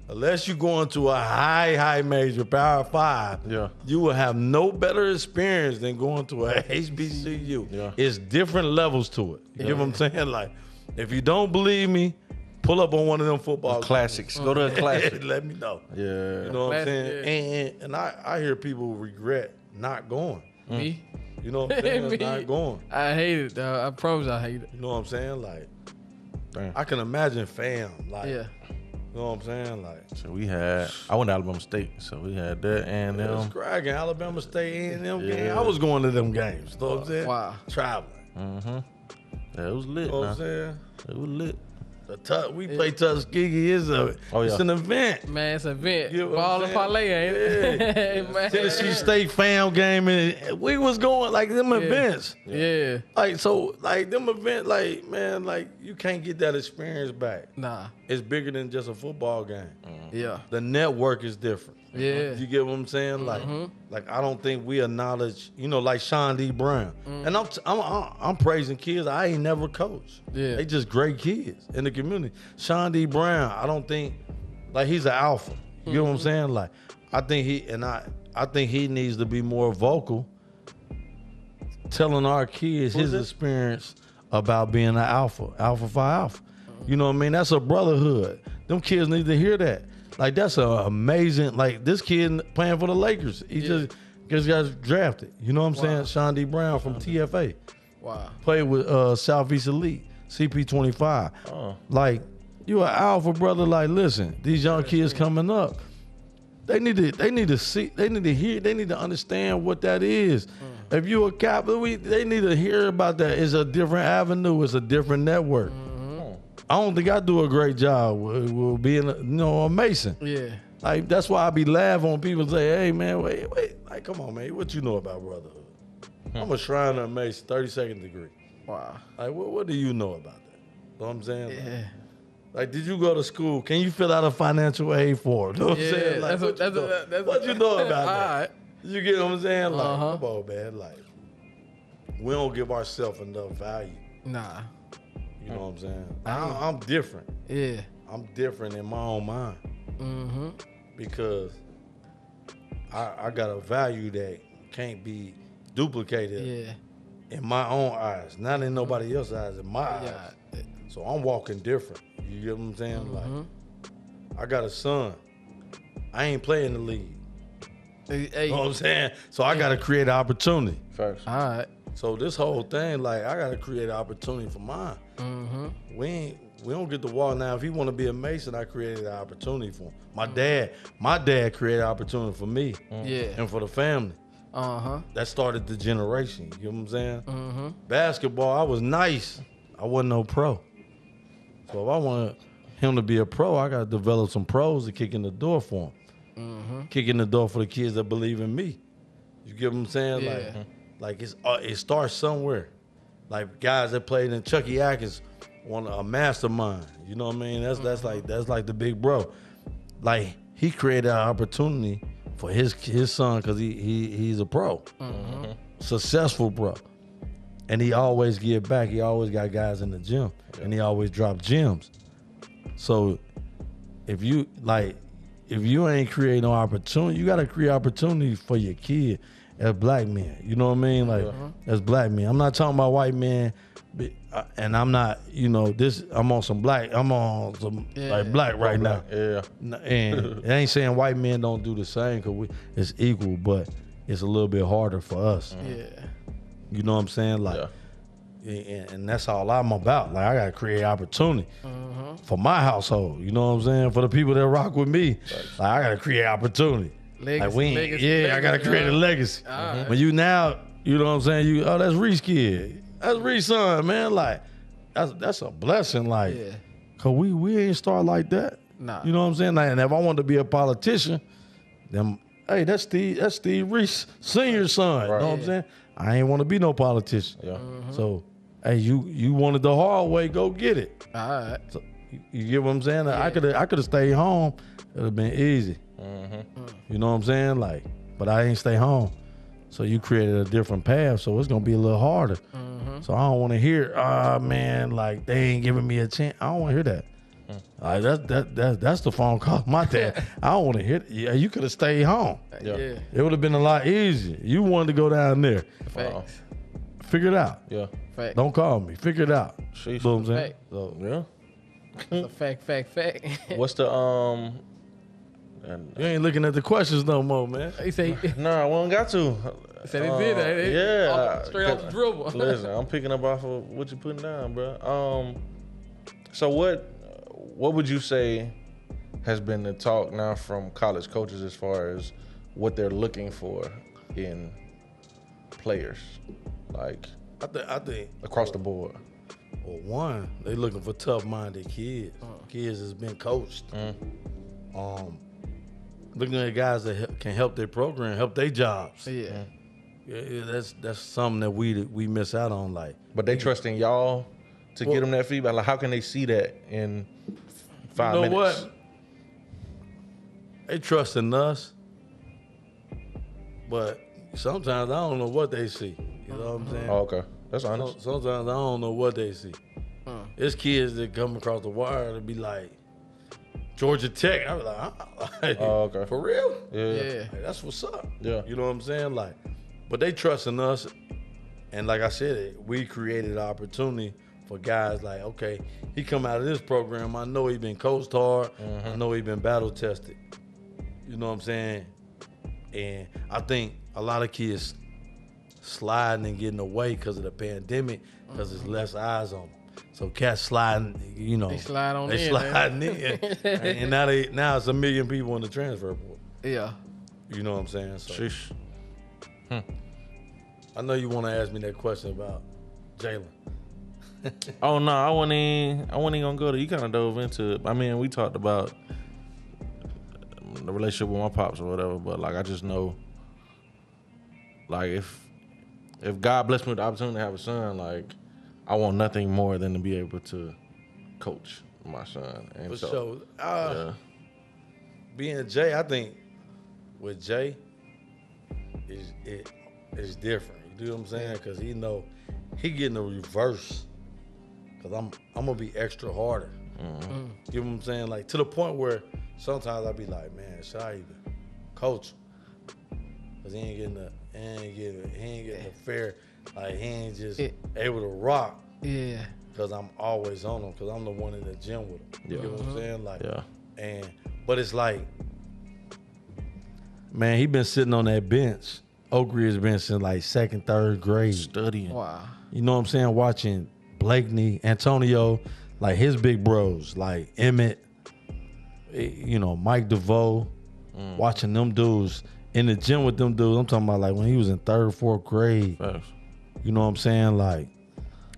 unless you go into a high, high major, Power Five, Yeah. you will have no better experience than going to a HBCU. Yeah. It's different levels to it. You get what I'm saying? Like, if you don't believe me, pull up on one of them football Classics. Go to a classic. Let me know. Yeah. You know what I'm saying? yeah. And, and, and I, I hear people regret not going. Me? You know what I'm? Me. not going. I hate it, dog. I promise I hate it. You know what I'm saying? Like, Damn. I can imagine fam. Like, Yeah. you know what I'm saying? Like, So we had. I went to Alabama State, so we had that and it was them. cracking. Alabama State and them Yeah. games. I was going to them games. You know what I'm saying? Wow. Traveling. Mm-hmm. Yeah, it was lit. You know what I'm saying? It was lit. The tu- we play Tuskegee is a Oh, yeah. it's an event. Man, it's an event. You know what Ball and saying? parlay, ain't it? Man. Tennessee State fam game and we was going like them events. Yeah. Like so like them event like man like you can't get that experience back. Nah. It's bigger than just a football game. Mm-hmm. Yeah. The network is different. Yeah. You get what I'm saying? Like, mm-hmm. like I don't think we acknowledge, you know, like Sean D. Brown. Mm. And I'm, I'm, I'm, I'm praising kids I ain't never coached. Yeah. they just great kids in the community. Sean D. Brown, I don't think, like he's an alpha. You get what I'm mm-hmm. saying? Like, I think he and I, I think he needs to be more vocal, telling our kids his experience about being an alpha, alpha phi alpha. You know what I mean? That's a brotherhood. Them kids need to hear that. Like that's an amazing. Like this kid playing for the Lakers. He just just got drafted. You know what I'm saying? Sean D. Brown from TFA Wow. played with uh, Southeast Elite, CP25. Oh. Like, you an alpha brother. Like, listen, these young kids coming up, they need to they need to see, they need to hear, they need to understand what that is. If you a cap, we they need to hear about that. It's a different avenue. It's a different network. I don't think I do a great job with, with being, a, you know, a Mason. Yeah. Like that's why I be laughing when people say, "Hey man, wait, wait, like come on, man, what you know about brotherhood?" I'm a Shriner Mason, 32nd degree. Wow. Like, what, what do you know about that? You Know what I'm saying? Like, Yeah. like, did you go to school? Can you fill out a financial aid form? You Know what I'm Yeah. saying? Like, that's what, what, that's you know, what, that's what you know about that? right. You get what I'm saying? Like, Uh-huh. come on, man. Like, we don't give ourselves enough value. Nah. You know what I'm saying? I, I'm different. Yeah. I'm different in my own mind Mm-hmm. because I, I got a value that can't be duplicated Yeah. in my own eyes, not in nobody else's eyes, in my eyes. Yeah. So I'm walking different. You get what I'm saying? Mm-hmm. Like, I got a son. I ain't playing the league. Hey, hey, You know what I'm saying? So I got to create an opportunity. First. all right. So this whole thing, like, I got to create an opportunity for mine. Mm-hmm. We ain't, we don't get the wall now. If he want to be a Mason, I created an opportunity for him. My dad, my dad created an opportunity for me Yeah. and for the family. Uh-huh. That started the generation. You know what I'm saying? Mm-hmm. Basketball, I was nice. I wasn't no pro. So if I want him to be a pro, I got to develop some pros to kick in the door for him. Mm-hmm. Kick in the door for the kids that believe in me. You get what I'm saying? Yeah. Like, like it's uh, it starts somewhere. Like guys that played in Chucky Atkins on a mastermind. You know what I mean? That's that's like that's like the big bro. Like he created an opportunity for his his son because he he he's a pro, mm-hmm. successful bro, and he always give back. He always got guys in the gym, and he always drop gems. So if you like, if you ain't create no opportunity, you got to create opportunity for your kid as black men. You know what I mean? Like as black men. I'm not talking about white men, but, uh, and I'm not. You know this. I'm on some black. I'm on some Yeah. like black right now. Yeah. And it ain't saying white men don't do the same because we it's equal, but it's a little bit harder for us. Yeah. You know what I'm saying? Like, and, and that's all I'm about. Like, I gotta create opportunity for my household. You know what I'm saying? For the people that rock with me, like I gotta create opportunity. Legacy, like we, ain't, legacy, yeah, I gotta legacy, create a uh, legacy. Alright. When you now, you know what I'm saying? You, oh, that's Reece kid. That's Reece son, man. Like, that's that's a blessing. Like, Yeah. cause we we ain't start like that. Nah. You know what I'm saying? Like, and if I wanted to be a politician, then hey, that's Steve, that's Steve Reece Senior's son. You Right. know what I'm saying? I ain't want to be no politician. Yeah. So, hey, you you wanted the hard way, go get it. All right. So, you, you get what I'm saying? I could I could have stayed home. It'd have been easy. Mm-hmm. You know what I'm saying? Like, but I ain't stay home. So you created a different path, so it's gonna be a little harder. So I don't want to hear, ah man, like they ain't giving me a chance. I don't want to hear that. Like that, that, that, that's the phone call. My dad. I don't want to hear. Yeah, you could have stayed home. Yeah. Yeah. It would have been a lot easier. You wanted to go down there. Facts. Figure it out. Yeah. Fact. Don't call me. Figure it out. Sheesh. Know what I'm saying? So, Yeah. That's a fact, fact, fact. What's the um? And, you ain't looking at the questions no more, man. he say, nah, we don't got to. said he Uh, did that. He- yeah. off- straight off the dribble. Listen, I'm picking up off of what you're putting down, bro. Um, so what? What would you say has been the talk now from college coaches as far as what they're looking for in players, like I think. I think. across the board? Well, one, they looking for tough-minded kids. Kids that's been coached. Um, looking at guys that can help their program, help their jobs. yeah. Yeah, yeah, that's that's something that we we miss out on. Like, But they trusting y'all to Well- get them that feedback. Like, how can they see that in five you know minutes? what? They trusting us, but sometimes I don't know what they see. You know what I'm saying? Oh, okay, that's So- honest. Sometimes I don't know what they see. Uh. There's kids that come across the wire to be like Georgia Tech. I was like, uh, Oh, okay. for real? Yeah. Yeah. Like, that's what's up. Yeah. You know what I'm saying? Like, but they trusting us, and like I said, we created an opportunity for guys like, okay, he come out of this program. I know he been coached hard. I know he been battle tested. You know what I'm saying? And I think a lot of kids sliding and getting away because of the pandemic, because there's less eyes on them. So cats sliding, you know, They slide on they in, man. sliding in, and, and now they now it's a million people in the transfer portal. Yeah. You know what I'm saying? So Sheesh. Hmm. I know you want to ask me that question about Jalen. Oh no, I wasn't even, I wasn't even gonna go there. You kind of dove into it. I mean, we talked about the relationship with my pops or whatever, but like I just know, like if if God blessed me with the opportunity to have a son, like I want nothing more than to be able to coach my son. And For so, sure. Uh, yeah, Being Jay, I think with Jay, is it is different. You do what I'm saying? Because he know he getting the reverse. Because I'm I'm gonna be extra harder. Mm. You know what I'm saying? Like to the point where sometimes I be like, man, should I even coach? Because he ain't getting the he ain't getting he ain't getting the fair. Like he ain't just It- able to rock. Yeah. because I'm always on him because I'm the one in the gym with him. You Yeah. know what I'm saying? Like, yeah, and but it's like, man, he been sitting on that bench. Oak Ridge been since like second, third grade. studying. Wow. You know what I'm saying? Watching Blakeney, Antonio, like his big bros, like Emmett, eh, you know, Mike Devoe, watching them dudes in the gym with them dudes. I'm talking about like when he was in third, fourth grade. Facts. You know what I'm saying? Like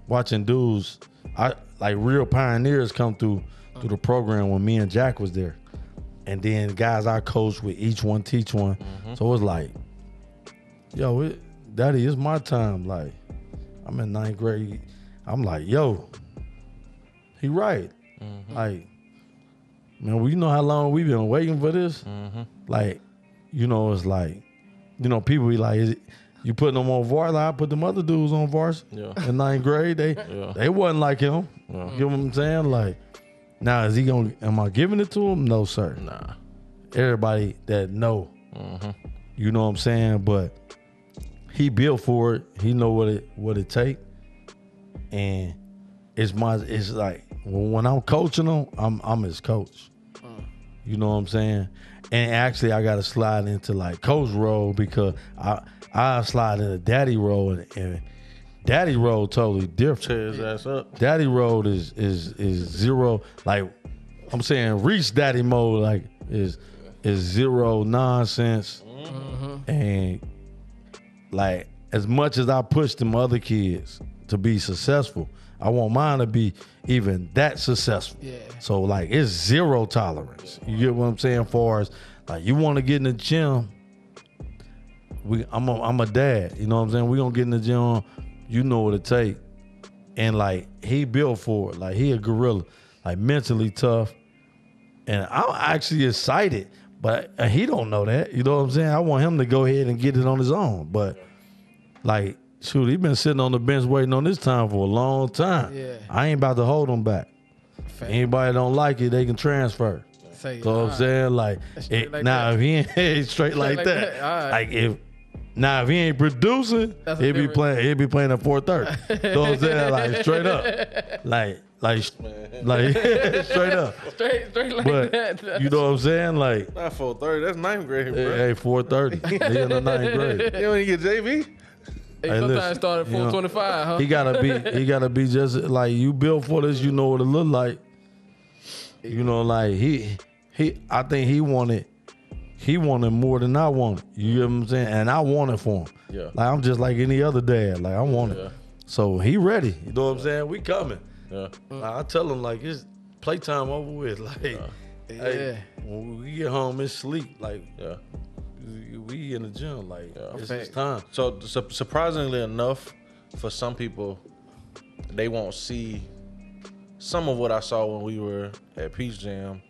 watching dudes, I like real pioneers come through through the program when me and Jack was there, and then guys I coached with each one teach one. Mm-hmm. So it was like, yo, it, Daddy, it's my time. Like I'm in ninth grade. I'm like, yo, he right. Mm-hmm. Like, man, we know how long we've been waiting for this. Mm-hmm. Like, you know, it's like, you know, people be like, is it, you putting them on varsity? I put them other dudes on varsity Yeah. in ninth grade. They Yeah. they wasn't like him. Yeah. You know what I'm saying? Like, now is he gonna? Am I giving it to him? No, sir. Nah. Everybody that know, Mm-hmm. you know what I'm saying. But he built for it. He know what it what it take, and it's my. It's like when I'm coaching him, I'm I'm his coach. You know what I'm saying? And actually, I got to slide into like coach role because I I slide into daddy role, and, and daddy role totally different. Tear his ass up. Daddy road is is is zero. Like I'm saying, reach daddy mode like is is zero nonsense. Mm-hmm. And like as much as I push them other kids to be successful, I want mine to be even that successful. Yeah. So like it's zero tolerance. You get what I'm saying? Far as like you want to get in the gym, we I'm a, I'm a dad. You know what I'm saying? We gonna get in the gym. You know what it take, and like he built for it. Like he a gorilla, like mentally tough, and I'm actually excited. But he don't know that. You know what I'm saying? I want him to go ahead and get it on his own. But like shoot, he been sitting on the bench waiting on this time for a long time. Yeah. I ain't about to hold him back. Fact. Anybody don't like it, they can transfer. Say, You know what I'm saying? Like, it, like now if he ain't straight like, like that, that, alright. like if now if he ain't producing, he'll be different- playing. He'll be playing at four thirty. you know what I'm saying? Like straight up, like like like straight up. straight, straight like But that. you know what I'm saying? Like Not four thirty. That's ninth grade, bro. hey, four thirty. He in the ninth grade. You don't get JV. Hey, Hey, sometimes listen, start at 425, huh? He gotta be. He gotta be just like you built for this. You know what it look like. You know, like he he. I think he wanted. He wanted more than I wanted. You get what I'm saying? And I wanted for him. Yeah. Like I'm just like any other dad. Like I want Yeah. it. So he ready. You know what I'm saying? We coming. Yeah. Like, I tell him like it's playtime over with. Like, hey, Yeah. when we get home, it's sleep. Like Yeah. we- we in the gym. Like it's, it's time. So su- surprisingly enough, for some people, they won't see some of what I saw when we were at Peach Jam,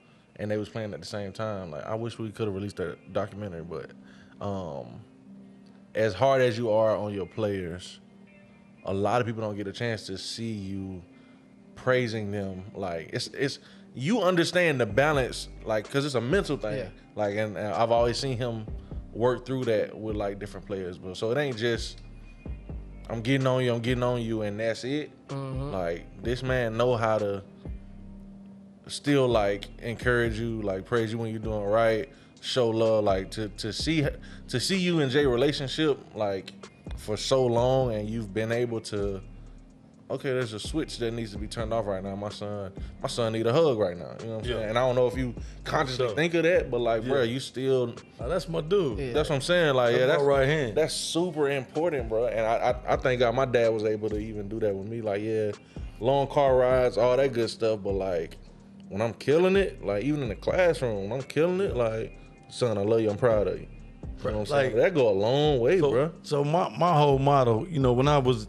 and they was playing at the same time. Like I wish we could have released that documentary, but um, as hard as you are on your players, a lot of people don't get a chance to see you praising them. Like it's it's you understand the balance, like because it's a mental thing. Yeah. Like and, and I've always seen him work through that with like different players, but so it ain't just I'm getting on you, I'm getting on you, and that's it. Like this man know how to still like encourage you, like praise you when you're doing right, show love, like to to see to see you and Jay relationship like for so long, and you've been able to. Okay, there's a switch that needs to be turned off right now. My son, my son need a hug right now. You know what I'm Yeah. saying? And I don't know if you consciously Sure. think of that, but like, bro, you still Now, that's my dude. Yeah. that's what I'm saying. Like, yeah, That's that's right hand. That's super important, bro. And I, I, I thank God my dad was able to even do that with me. Like, yeah, long car rides, all that good stuff. But like, when I'm killing it, like even in the classroom, when I'm killing it, like, son, I love you. I'm proud of you. You know what I'm saying? Like- that go a long way, So, bro. so my, my whole motto, you know, when I was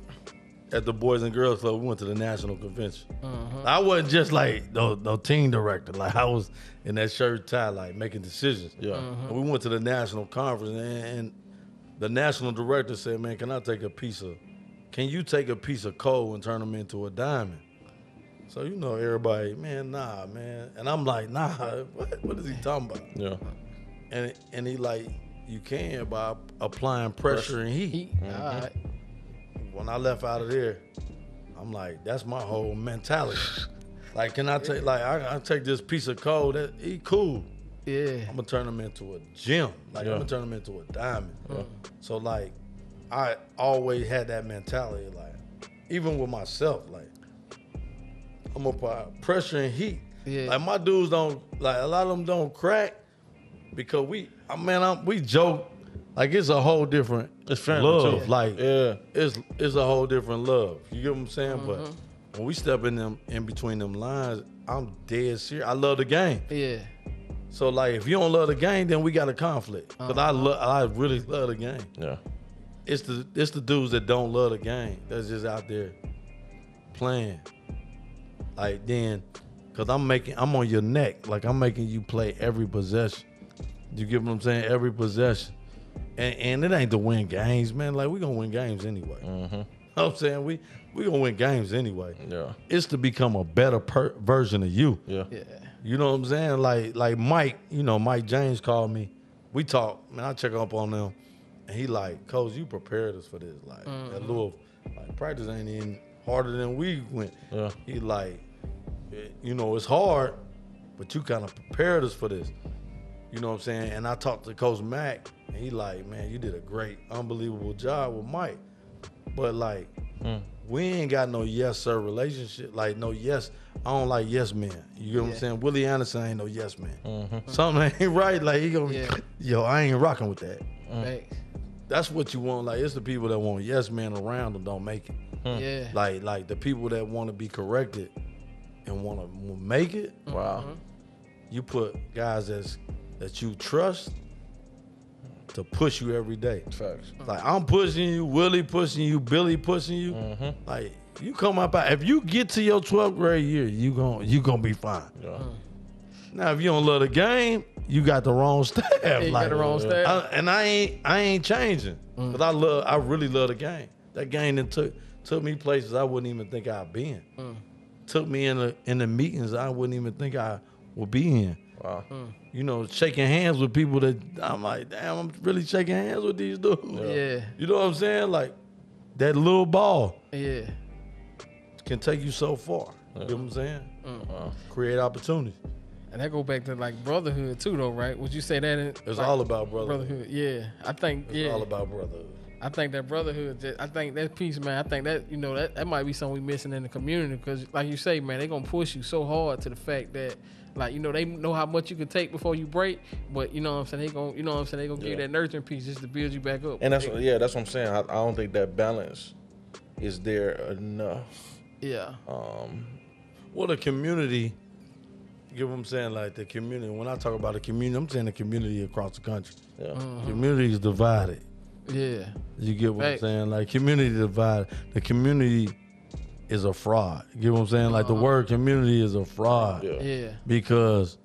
at the Boys and Girls Club, we went to the national convention. Mm-hmm. I wasn't just like no, no team director. Like I was in that shirt tie, like making decisions. Yeah. Mm-hmm. And we went to the national conference, and, and the national director said, "Man, can I take a piece of? Can you take a piece of coal and turn them into a diamond?" So you know, everybody, man, nah, man. And I'm like, nah, what, what is he talking about? Yeah. And and he like, you can by applying pressure and heat He, mm-hmm. all right. when I left out of there, I'm like, that's my whole mentality. Like, can I take like I, I take this piece of code that he cool. Yeah. I'm gonna turn him into a gem. Like Yeah. I'm gonna turn him into a diamond. Yeah. So like, I always had that mentality. Like, even with myself, like I'm gonna put pressure and heat. Yeah. Like my dudes don't like a lot of them don't crack because we. I mean, I'm, we joke like it's a whole different It's family love. too. Like Yeah. it's it's a whole different love. You get what I'm saying? Mm-hmm. But when we step in them in between them lines, I'm dead serious. I love the game. Yeah. So like, if you don't love the game, then we got a conflict. Cause I love, I really love the game. Yeah. It's the it's the dudes that don't love the game that's just out there playing. Like then, cause I'm making, I'm on your neck. Like I'm making you play every possession. You get what I'm saying? Every possession. And, and it ain't to win games, man. Like we gonna win games anyway. Mm-hmm. know what I'm saying? We we gonna win games anyway. Yeah. It's to become a better per- version of you. Yeah. Yeah. You know what I'm saying? Like like Mike, you know, Mike James called me. We talk, man, I check up on them. And he like, Coach, you prepared us for this. Like that little like practice ain't even harder than we went. Yeah. He like, eh, you know, it's hard, but you kind of prepared us for this. You know what I'm saying? And I talked to Coach Mack, and he like, man, you did a great, unbelievable job with Mike. But like, we ain't got no yes sir relationship. Like no yes. I don't like yes men. You know what I'm saying? Willie Anderson ain't no yes man. Something ain't right. Like he gonna, Yeah. yo, I ain't rocking with that. Thanks. That's what you want. Like it's the people that want yes men around them don't make it. Hmm. Yeah. Like like the people that want to be corrected and want to make it. Mm-hmm. Wow. You put guys that's that you trust to push you every day. Facts. Like I'm pushing you, Willie pushing you, Billy pushing you. Mm-hmm. Like you come up out. If you get to your 12th grade year, you gon' you gonna be fine. Yeah. Mm. Now, if you don't love the game, you got the wrong staff. you got the wrong staff. I- and I ain't, I ain't changing mm. because I love, I really love the game. That game that took took me places I wouldn't even think I'd been. Mm. Took me in the in the meetings I wouldn't even think I would be in. Wow. Mm. You know, shaking hands with people that I'm like, damn, I'm really shaking hands with these dudes. Yeah. You know what I'm saying? Like that little ball Yeah. can take you so far. You know what I'm saying? Create opportunities. And that go back to like brotherhood too, though, right? Would you say that? In, It's like, all about brotherhood. brotherhood. Yeah, I think. It's yeah, all about brotherhood. I think that brotherhood. That, I think that piece, man. I think that you know that that might be something we missing in the community because, like you say, man, they gonna push you so hard to the fact that. Like you know, they know how much you can take before you break, but you know what I'm saying. They gon' you know what I'm saying. They gonna give you that nurturing piece just to build you back up. And that's what, yeah, that's what I'm saying. I, I don't think that balance is there enough. yeah, Um, Well, the community, you get what I'm saying? Like the community, when I talk about the community, I'm saying the community across the country. yeah. Mm-hmm. Community is divided. yeah, You get what Facts. I'm saying? Like community divided. The community is a fraud. You get what I'm saying? Like the word community is a fraud Yeah. yeah, because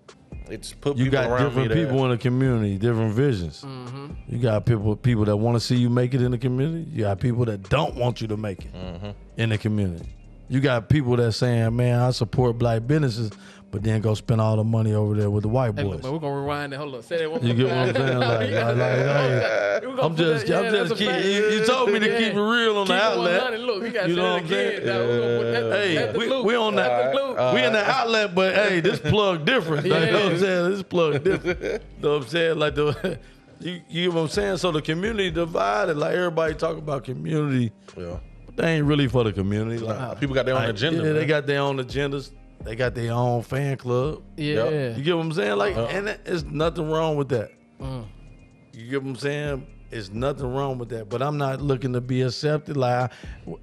It's put you got different me that- people in the community, different visions. mm-hmm. You got people people that want to see you make it in the community. You got people that don't want you to make it Mm-hmm. in the community. You got people that saying, "Man, I support black businesses," but then go spend all the money over there with the white Hey, boys. look, man, we're gonna rewind that. Hold on, say that one You more get what I'm saying? Like, Yeah. like, like, hey, I'm just, that- I'm yeah, just that's keep, you, you told me to Yeah. keep it real on Keep the it outlet. 100. Look, we gotta You know what I'm saying? again. dog. We gonna put that- Hey, that's we, loop. we on that. the loop. we in the uh, outlet, but hey, this plug different. Like, You know what I'm saying? This plug different. you know what I'm saying? Like the, you, you get what I'm saying? So the community divided. Like everybody talk about community, Yeah. they ain't really for the community. Like, People got their own like, agenda. Yeah, they got their own agendas. They got their own fan club. Yeah. You get what I'm saying? Like, Uh-huh. and there's nothing wrong with that. Mm. You get what I'm saying? It's nothing wrong with that. But I'm not looking to be accepted. Like,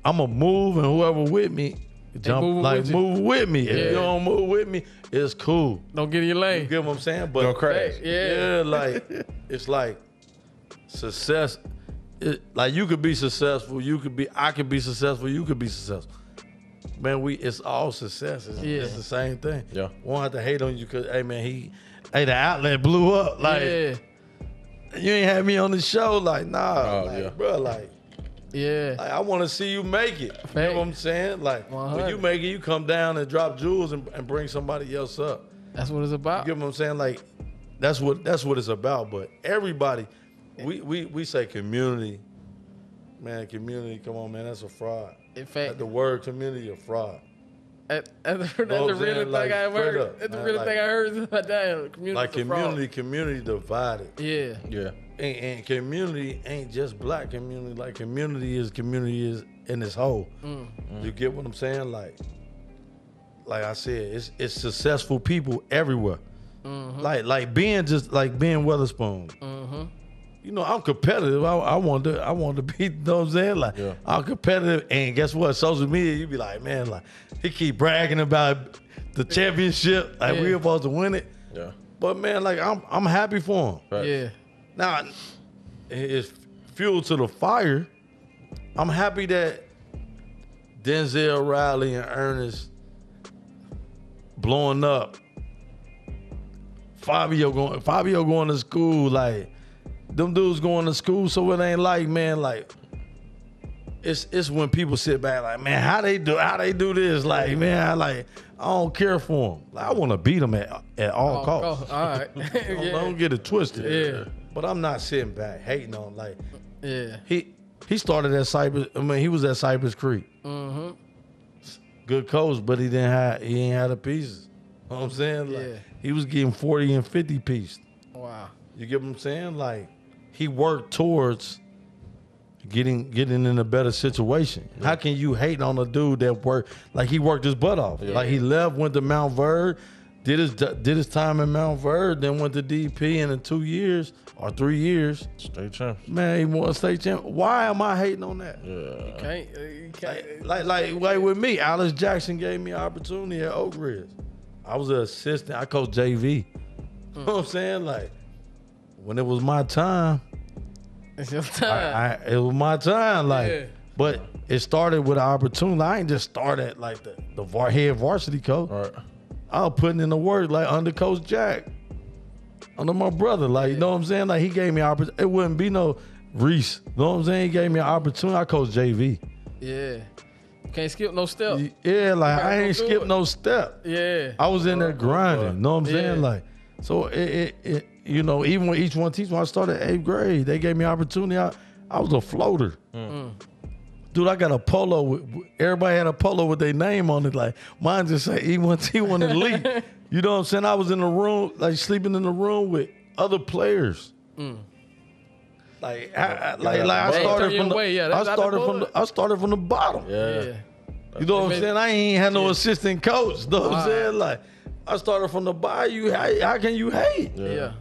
I'm gonna move, and whoever with me, jump, moving like with you. move with me. If Yeah. you don't move with me, it's cool. Don't get in your lane. You get what I'm saying? But Go crazy. Yeah. yeah, like it's like success. It, like you could be successful, you could be, I could be successful, you could be successful. Man, we it's all success. It's, Yeah. it's the same thing. Yeah. Won't have to hate on you because hey man, he, hey the outlet blew up. Like yeah, you ain't had me on the show. Like nah, Oh, like, yeah. bro, like. yeah. Like I want to see you make it. You know what I'm saying? Like when you make it, you come down and drop jewels and, and bring somebody else up. That's what it's about. You get what I'm saying? Like that's what that's what it's about. But everybody, we we we say community, man. Community, come on, man. That's a fraud. In fact, Like the word community, a fraud. That, that's, the- that's the Know what I'm realest saying? thing I've heard. up, that's the real like- thing I heard. is Damn, community. Like community, community divided. Yeah. Yeah. And, and community ain't just black community. Like community is community is in its whole. Mm. You get what I'm saying? Like, like I said, it's it's successful people everywhere. Mm-hmm. Like like being just like being Weatherspoon. Mm-hmm. You know, I'm competitive. I, I want to I want to be. You know what I'm saying? Like Yeah. I'm competitive. And guess what? Social media, you be like, man, like he keep bragging about the championship. Like Yeah. we supposed to win it. Yeah. But man, like I'm I'm happy for him. Right. Yeah. Now, it's fuel to the fire. I'm happy that Denzel Riley and Ernest blowing up. Fabio going Fabio going to school like them dudes going to school so it ain't like man like it's it's when people sit back like man how they do how they do this like man I like I don't care for them like, I want to beat them at at all Oh, costs oh, all right. don't, yeah. don't get it twisted. Yeah. But I'm not sitting back hating on like yeah. he he started at Cypress. I mean, he was at Cypress Creek. Mm-hmm. Good coach, but he didn't have he ain't had the pieces. You know what I'm saying? Like, Yeah. He was getting 40 and 50 pieces. Wow. You get what I'm saying? Like he worked towards getting getting in a better situation. How can you hate on a dude that worked like he worked his butt off? Like he left, went to Montverde, did his did his time in Montverde, then went to DP, and in two years or three years, State champ. man, he won state champ. Why am I hating on that? Yeah. Can't, uh, you can't. Like, like, like, like with me, Alice Jackson gave me an opportunity at Oak Ridge. I was an assistant. I coached JV. You know what I'm saying? Like, when it was my time, It's your time. I, it was my time. Like, Yeah. but it started with an opportunity. I ain't just start at like the the var, head varsity coach. All right. I was putting in the work like under Coach Jack, under my brother. Like you know what I'm saying? Like he gave me opportunity. It wouldn't be no Reece. You know what I'm saying? He gave me an opportunity. I coach JV. Yeah. Can't skip no step. Yeah, like I ain't skip it. no step. Yeah. I was in there grinding. You know what I'm saying? Like, so it, it, it, you know, even when each one teach, when I started eighth grade, they gave me opportunity. I, I was a floater. Dude, I got a polo. With, everybody had a polo with their name on it. Like mine just say E1T1 Elite. you know what I'm saying? I was in the room, like sleeping in the room with other players. Like, I, I- like, like I started from the, away. Yeah, I that's not the started from the, I started from the bottom. Yeah. Yeah. You know what I'm saying? I ain't had no assistant coach. Know what I'm saying? Like, I started from the bayou. How, how can you hate? Yeah.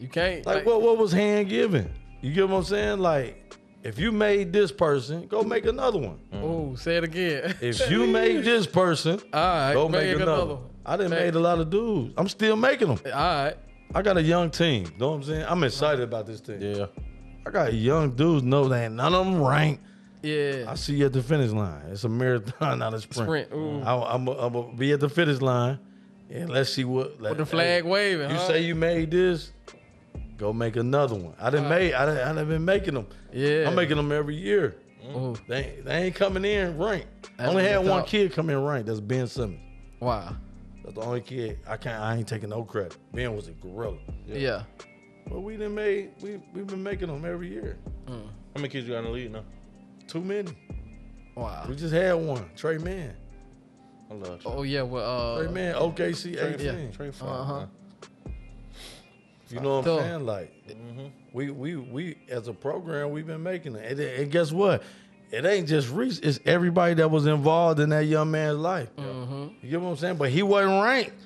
You can't. Like, what what was hand given? You get what I'm saying? Like, if you made this person, go make another one. Oh, say it again. If you made this person, All right. go make, another. another. one. I done Make- made a lot of dudes. I'm still making them. All right. I got a young team. Know what I'm saying? I'm excited about this team. Yeah. I got young dudes. No, they ain't none of them ranked. Yeah. I see you at the finish line. It's a marathon, not a sprint. Sprint, ooh. Mm-hmm. I, I'm gonna be at the finish line, and let's see what. With the flag waving. You huh? say you made this, go make another one. I didn't make. I done, I done been making them. Yeah. I'm making them every year. Ooh. They ain't- they ain't coming in ranked. That's only had one kid come in ranked. That's Ben Simmons. Wow. That's the only kid. I can't. I ain't taking no credit. Ben was a gorilla. Yeah. But we didn't made. We we've been making them every year. How many kids you got in the league now? Too many. Wow. We just had one. Tre Mann. I love Oh yeah. Well. Tre Uh, Man. OKC Tre, 18. yeah. Tre fine, Uh-huh. man. You know what So- I'm saying? Like, we we we as a program, we've been making it. And, and guess what? It ain't just Reece. It's everybody that was involved in that young man's life. Mm-hmm. You get what I'm saying? But he wasn't ranked.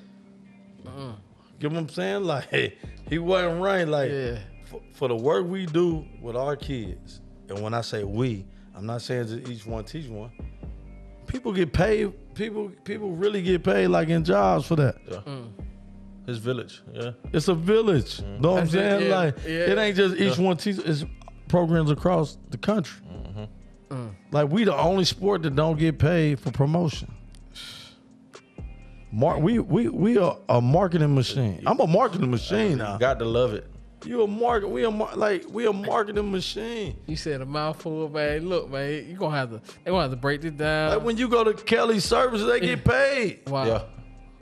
You Get what I'm saying? Like, he wasn't ranked. Like, Yeah. for, for the work we do with our kids, and when I say we, I'm not saying that each one teach one. People get paid. People people really get paid like in jobs for that. Yeah. Mm. His village. Yeah. It's a village. Mm-hmm. Know what I'm That's it, saying? yeah, Like yeah. it ain't just each one teach. It's programs across the country. Mm-hmm. Mm. Like we the only sport that don't get paid for promotion. Mar- we we we are a marketing machine. I'm a marketing machine now. Got to love it. You a market? We a mar- like we a marketing machine. you said a mouthful, man. Look, man. You gonna have to. They gonna have to break this down. Like when you go to Kelly Services, they get paid. wow. Yeah.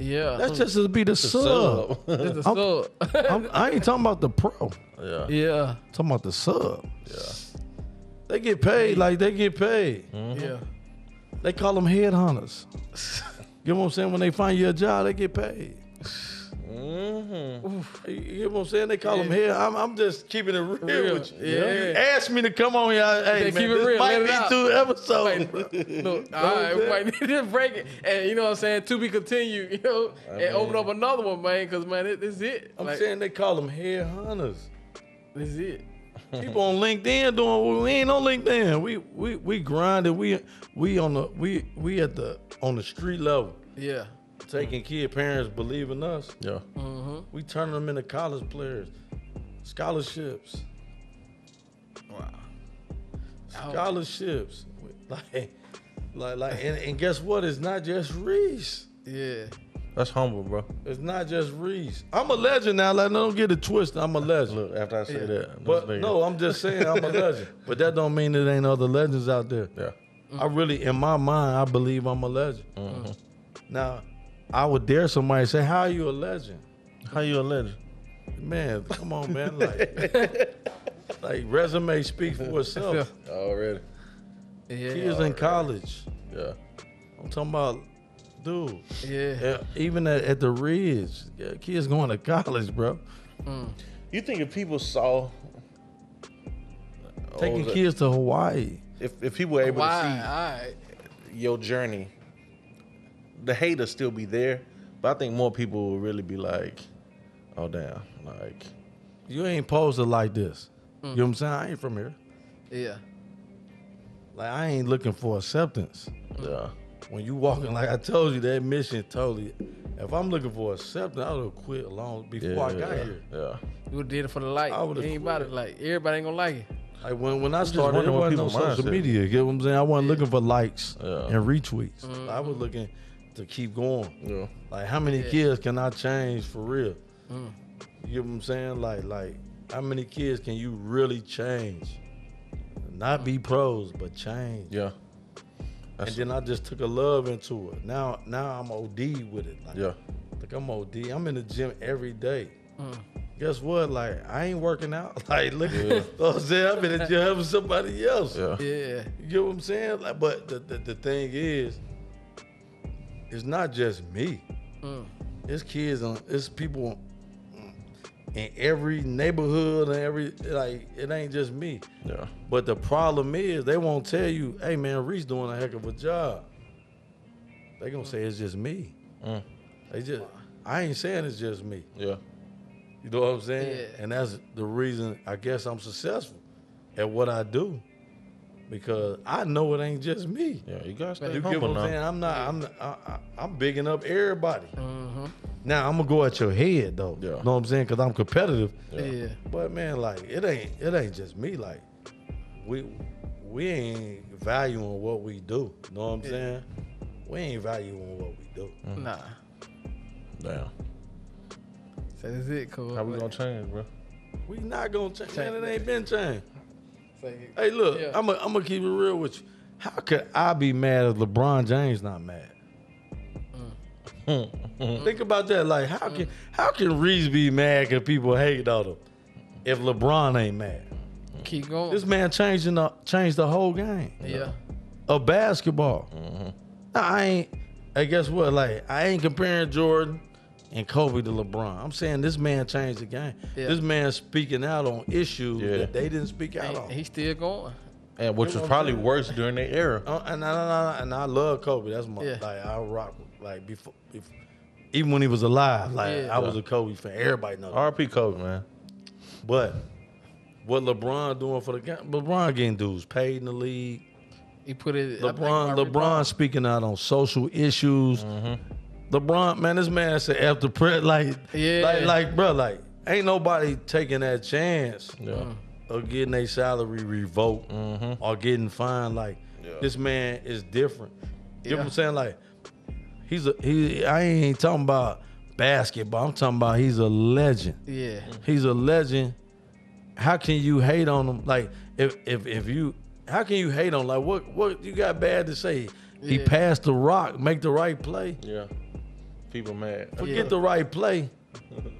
Yeah. That's just to be the sub. Sub. It's the I'm- sub. I'm- I ain't talking about the pro. yeah. yeah. I'm talking about the sub. Yeah. They get paid like they get paid. Mm-hmm. Yeah. They call them headhunters. you know what I'm saying? When they find you a job, they get paid. Mm-hmm. You get what I'm saying? They call them head. I'm, I'm just keeping it real, Real, with you. yeah. You asked me to come on here. Hey, man, keep it this real, might let be two episodes. bro. Look, all right, we might need to break it, and you know what I'm saying. To be continued, you know, and open up another one, man. Because man, it, this is it. I'm Like, saying they call them headhunters. this is it. People on LinkedIn doing we ain't on LinkedIn. We we we grinded. We we on the we we at the on the street level. Yeah. Taking kid parents believe in us. Yeah. We turning them into college players, scholarships, Wow. scholarships. Like, like, like, and, and guess what? It's not just Reece. Yeah. That's humble, bro. It's not just Reece. I'm a legend now. Like, don't get it twisted. I'm a legend. Look, after I say Yeah. that, But no, I'm just saying I'm a legend. But that don't mean there ain't other legends out there. Yeah. I really, in my mind, I believe I'm a legend. Mm-hmm. Now, I would dare somebody say, "How are you a legend?" How you a legend? Man, come on, man. Like, like resume speaks for itself. Already. Yeah. Kids in college. Yeah. I'm talking about, dude. Yeah. yeah, Even at, at the Ridge, yeah, kids going to college, bro. Mm. You think if people saw Taking the- kids to Hawaii. if if people were able Why? to All right. see your journey, the hate will still be there, but I think more people will really be like, "Oh damn!" Like, You ain't posted like this. You know what I'm saying? I ain't from here. Yeah. Like I ain't looking for acceptance. yeah, When you walking, like I told you, that mission totally. If I'm looking for acceptance, I would have quit long before yeah, I got yeah, here. yeah. You would've did it for the light. I It would've ain't about quit. Like everybody ain't gonna like it. Like when, when I just started, it wondering what wasn't no people's social media. You get what I'm saying? I wasn't looking for likes Yeah. and retweets. Mm-hmm. I was looking to keep going. Yeah. Like how many Yeah. kids can I change for real? Mm. You get what I'm saying? Like like how many kids can you really change? Not be pros, but change. Yeah. And That's, then I just took a love into it. Now now I'm OD with it. Like, yeah. like I'm OD. I'm in the gym every day. Mm. Guess what? Like I ain't working out. Like look, Yeah. you know what I'm saying I'm in the gym helping somebody else. Yeah. Yeah. You get what I'm saying? Like, but the, the the thing is, it's not just me. Mm. It's kids on. It's people in every neighborhood and every like. It ain't just me. Yeah. But the problem is, they won't tell you, "Hey man, Reece doing a heck of a job." They gonna say it's just me. Mm. They just. I ain't saying it's just me. Yeah. You know what I'm saying? Yeah. And that's the reason I guess I'm successful at what I do. Because I know it ain't just me. Yeah. You guys stay You get humble what I'm now. saying? I'm not. I'm. I, I, I'm bigging up everybody. Mm-hmm. Now I'm gonna go at your head though. Yeah. Know what I'm saying? Because I'm competitive. Yeah. But man, like it ain't. It ain't just me. Like we we ain't valuing what we do. Know what I'm saying? We ain't valuing what we do. Nah. Damn. So that's it, cool. How we gonna change, bro? We not gonna change. Man, it ain't been changed. Hey, look, Yeah. I'm gonna keep it real with you. How could I be mad if LeBron James not mad? Mm. Think about that. Like, how can how can Reece be mad because people hate on him if LeBron ain't mad? Keep going. This man changing the changed the whole game yeah. of basketball. Mm-hmm. Now, I ain't. Hey, guess what? Like, I ain't comparing Jordan and Kobe to LeBron. I'm saying this man changed the game. Yeah. This man speaking out on issues Yeah. that they didn't speak out And on. he's still going. And which was probably worse during their era. Uh, and, I, and I love Kobe. That's my Yeah. like I rock like before, before even when he was alive. Like Yeah. I was a Kobe fan. Everybody knows. RP Kobe, man. But what LeBron doing for the game? LeBron getting dudes paid in the league. He put it. LeBron, LeBron speaking out on social issues. LeBron, man, this man said after prayer, like, Yeah. like, like, bro, like, ain't nobody taking that chance Yeah. of getting their salary revoked mm-hmm. or getting fined. Like, Yeah. this man is different. You know what I'm saying? Like, he's a he. I ain't talking about basketball. I'm talking about he's a legend. Yeah. He's a legend. How can you hate on him? Like, if if if you, how can you hate on? Like, what what you got bad to say? He passed the rock, make the right play. Yeah. People mad. Forget Yeah. the right play.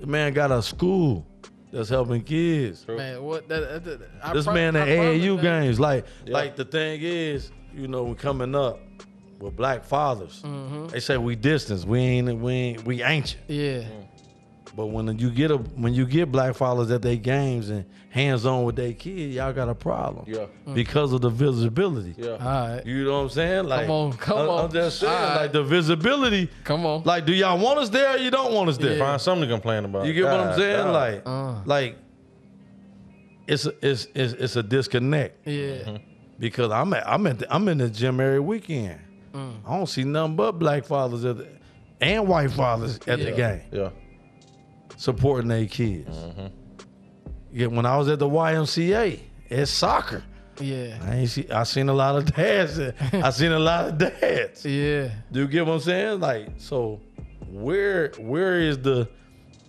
The man got a school that's helping kids. Man, what? That, that, that- This pro- man at I promise AAU that- games, like, Yeah. like the thing is, you know, we coming up with black fathers. Mm-hmm. They say we distance, we ain't, we ain't, we ancient. Yeah. But when you get a, when you get black fathers at their games and hands on with their kids, y'all got a problem. Yeah. Because of the visibility. Yeah. All right. You know what I'm saying? Like, on, come I'm, on. I'm just saying, All right. like the visibility. Come on. Like, do y'all want us there or you don't want us there? Yeah. Find something to complain about. You get what I'm saying? God. Like, Uh. like it's a, it's, it's it's a disconnect yeah. because I'm at, I'm at the, I'm in the gym every weekend. Mm. I don't see nothing but black fathers at the, and white fathers at the game Yeah. Supporting their kids. Mm-hmm. Yeah, when I was at the YMCA, it's soccer. Yeah. I ain't see, I seen a lot of dads. I seen a lot of dads. Yeah. Do you get what I'm saying? Like, so where where is the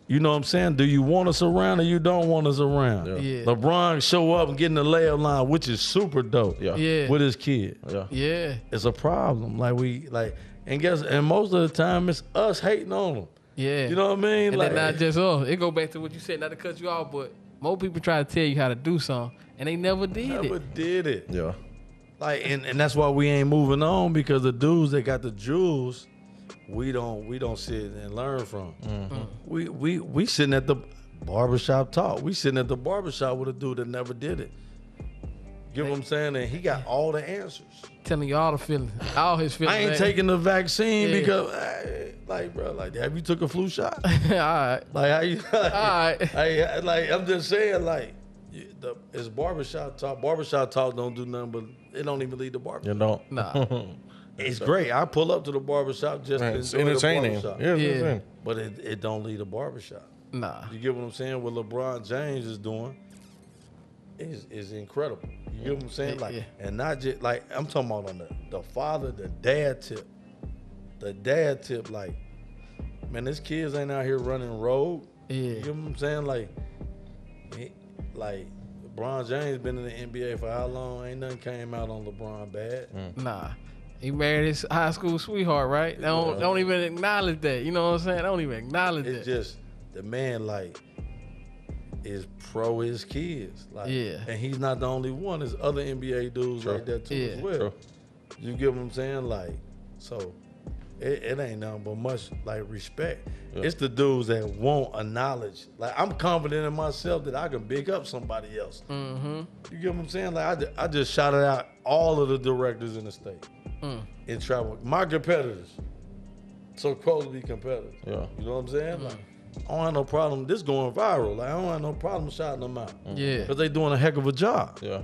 you know what I'm saying? Do you want us around or you don't want us around? Yeah. Yeah. LeBron show up and get in the layup line, which is super dope. Yeah. Yeah. With his kid. Yeah. Yeah. It's a problem. Like we like and guess and most of the time it's us hating on them. Yeah. You know what I mean? And like then not just us. It go back to what you said, not to cut you off, but more people try to tell you how to do something, and they never did never it. Never did it. Yeah. Like and, and that's why we ain't moving on because the dudes that got the jewels, we don't we don't sit and learn from. Mm-hmm. We we we sitting at the barbershop talk. We sitting at the barbershop with a dude that never did it. Get what I'm saying? And he got all the answers. Telling you all the feelings, all his feelings. I ain't man. taking the vaccine Yeah. because eh, like bro, like have you took a flu shot? all right. Like how you All right. I, like I'm just saying, like the it's barbershop talk. Barbershop talk don't do nothing, but it don't even lead to barbershop. You don't. Nah. It's great. I pull up to the barbershop just Man, to it's enjoy the entertaining. barbershop. Yeah, it's Yeah. But it, it don't lead to barbershop. Nah. You get what I'm saying? What LeBron James is doing is is incredible. You get what I'm saying? Like yeah. and not just like I'm talking about on the, the father, the dad tip. the dad tip, like, man, this kids ain't out here running road. Yeah. You know what I'm saying? Like, he, like LeBron James been in the NBA for how long? Ain't nothing came out on LeBron bad. Mm. Nah. He married his high school sweetheart, right? They don't, Yeah. don't even acknowledge that. You know what I'm saying? They don't even acknowledge it. It's that. just the man like is pro his kids. Like, Yeah. And he's not the only one. There's other NBA dudes True. like that too Yeah. as well. True. You get what I'm saying? Like, so it, it ain't nothing but much like respect. Yeah. It's the dudes that won't acknowledge. Like I'm confident in myself that I can big up somebody else. mm-hmm. You get what I'm saying? Like I, I just shouted out all of the directors in the state Mm. in travel. My competitors. So close to be competitors. Yeah. You know what I'm saying? Mm. Like I don't have no problem. This going viral. Like I don't have no problem shouting them out. Yeah. Because they doing a heck of a job. Yeah.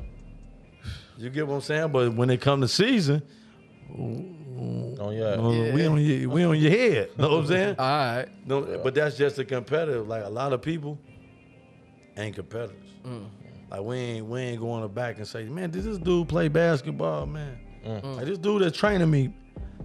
You get what I'm saying? But when it come to season, Oh yeah. uh, we Yeah. on your we on your head. Know what I'm saying? All right. No, but that's just a competitive. Like a lot of people ain't competitors. Mm. Like we ain't we ain't going to back and say, man, did this dude play basketball, man? Mm. Like this dude that's training me.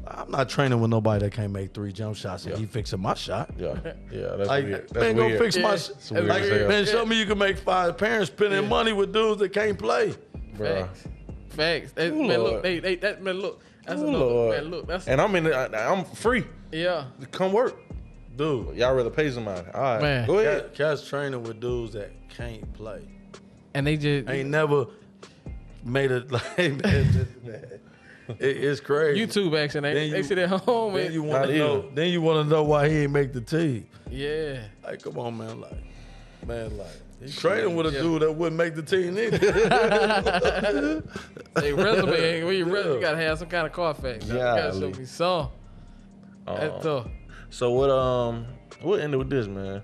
I'm not training with nobody that can't make three jump shots and Yeah. he fixing my shot. Yeah. Yeah. That's Like, weird. That's man, go weird. fix my Yeah. shit. It's weird Like, man, show me you can make five parents spending Yeah. money with dudes that can't play. Bruh. Facts. Facts. That, Ooh, man, Lord. look, they, they, that, man, look. That's Ooh, another, Lord. man, look. That's, And I'm in. The, I, I'm free. yeah. Come work. Dude, Y'all rather pay somebody. All right. Man. Go ahead. Cat's training with dudes that can't play. And they just, Ain't never made it like man, it, it's crazy. you too, Baxter. They, Then they you- sit at home Then and, you want to know. Then you want to know why he ain't make the team. yeah. Like, come on, man. Like, man, like he's training with a Yeah. dude that wouldn't make the team either. They resume, when you, resume, Yeah. you gotta have some kind of car facts. You gotta show me some. Uh, That's tough. so what? Um, what ended with this, man?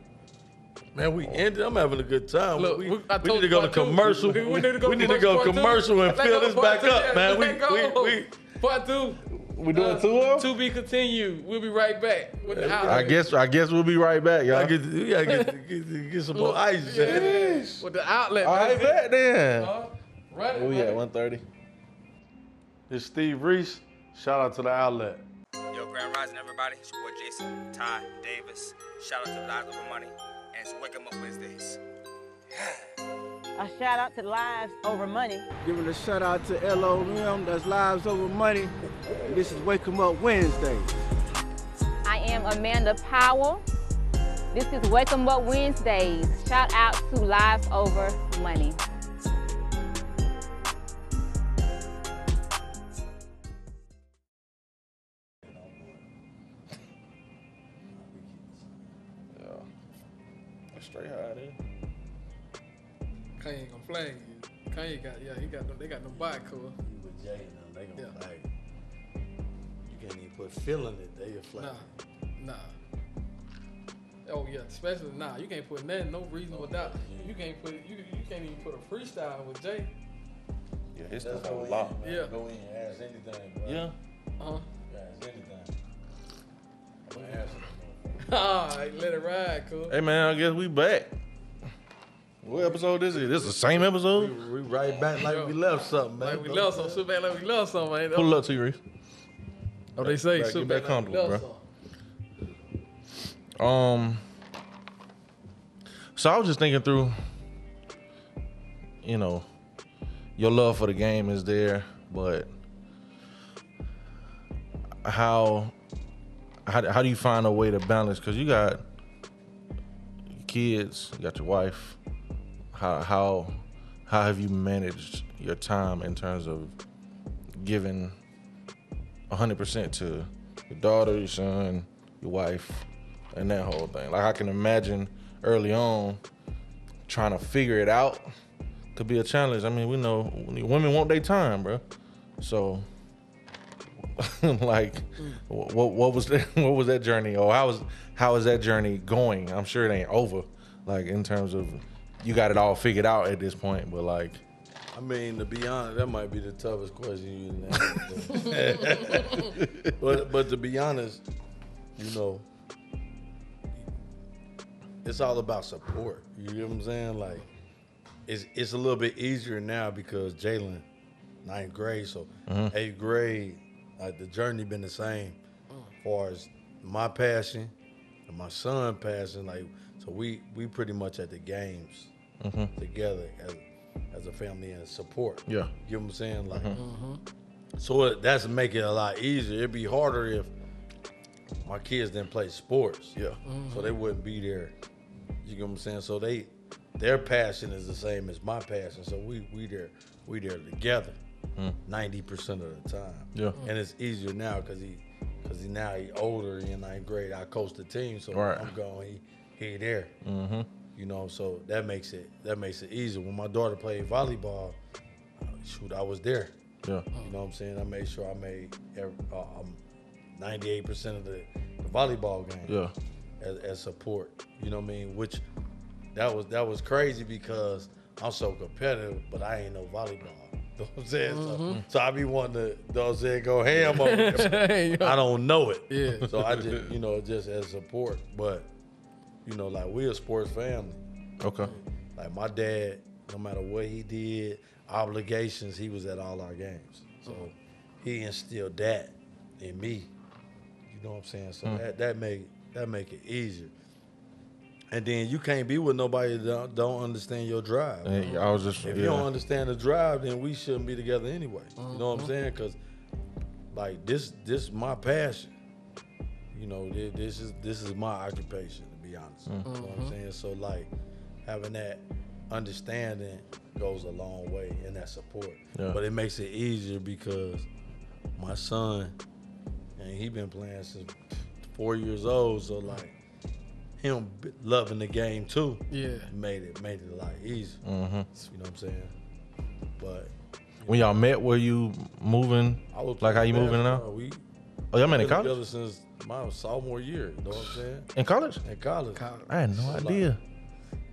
Man, we ended. I'm having a good time. Look, we, we- I we need to go to commercial. We- we need to go we need to commercial go part two. and Let fill this back two. up, Yeah, man. We, we, we, Part two. We doing two of To be continued. We'll be right back with the Yeah, I guess. I guess we'll be right back, y'all. get, we gotta get, get, get some more ice. yeah. man. With the outlet. All right, baby. back then. Uh, Right. Where we at? One thirty. It's Steve Reece. Shout out to the outlet. Yo, Grand Rising, everybody. It's your boy Jason, Ty, Davis. Shout out to Lives Over Money. And it's Wake 'em Up Wednesdays. A shout out to Lives Over Money. Giving a shout out to LOM, that's Lives Over Money. This is Wake 'em Up Wednesdays. I am Amanda Powell. This is Wake 'em Up Wednesdays. Shout out to Lives Over Money. Straight high there. Kanye ain't gonna flag you. Kanye got, yeah, he got them, they got no bike cool. You with Jay and them, they gonna Yeah. flag it. You can't even put feeling it. They a flag. Nah, nah. Oh yeah, especially nah. You can't put nothing, no reasonable doubt. Oh, you can't put, you, you can't even put a freestyle with Jay. Yeah, his That's stuff go a in, lot. Yeah. Go in and ask anything, bro. Yeah. All right, let it ride, cool. Hey man, I guess we back. What episode is it? This the same episode? we right back like we left something, man. Like we love some, sit back like we love something, man. Pull it up to you, Reece. Oh, they say Back- sit get back back like we comfortable, love bro. something. Um. So I was just thinking through. You know, your love for the game is there, but how how, how do you find a way to balance? Because you got kids, you got your wife. How how how have you managed your time in terms of giving hundred percent to your daughter, your son, your wife, and that whole thing? Like I can imagine early on trying to figure it out could be a challenge. I mean, we know women want their time, bro. So like what what was that what was that journey or how was how is that journey going i'm sure it ain't over like in terms of you got it all figured out at this point but like I mean, to be honest, that might be the toughest question you can ask. but but to be honest, you know, it's all about support. You know what I'm saying? Like, it's it's a little bit easier now because Jalen, ninth grade, so mm-hmm. eighth grade, like the journey been the same far as my passion and my son passion, like so we we pretty much at the games mm-hmm. together as as a family and support. Yeah. You know what I'm saying? Like mm-hmm. Mm-hmm. so it, that's make it a lot easier. It'd be harder if my kids didn't play sports. Yeah. So they wouldn't be there. You know what I'm saying? So they their passion is the same as my passion. So we we there we there together. Ninety percent of the time. Yeah. And it's easier now because he because he now he older he in ninth grade. I coach the team, so Right. I'm going. He he there. You know, so that makes it that makes it easier. When my daughter played volleyball, uh, shoot, I was there. Yeah. You know what I'm saying? I made sure I made every, uh, um, 98% of the, the volleyball game Yeah. as, as support. You know what I mean? Which that was that was crazy because I'm so competitive, but I ain't no volleyball. You know what I'm saying? So, mm-hmm. so I be wanting to, you know what I'm saying, go ham on it. I don't know it. Yeah. So I just, you know, just as support. But, you know, like we a sports family. Okay. Like my dad, no matter what he did, obligations, he was at all our games. So he instilled that in me. You know what I'm saying? So mm. that that make that make it easier. And then you can't be with nobody that don't, don't understand your drive. And I was just If yeah. you don't understand the drive, then we shouldn't be together anyway. You know what I'm mm-hmm. saying? Because like this, this my passion. You know, this is this is my occupation. To be honest, you know what I'm mm-hmm. saying. So like having that understanding goes a long way in that support. Yeah. But it makes it easier because my son, and he been playing since four years old. So like him loving the game too Yeah. made it made it a lot easier. Mhm. You know what I'm saying? But When y'all met, were you moving I was like how you playing moving now? We Oh, y'all met in been college? together since my sophomore year. You know what I'm saying? In college? In college. I had no idea.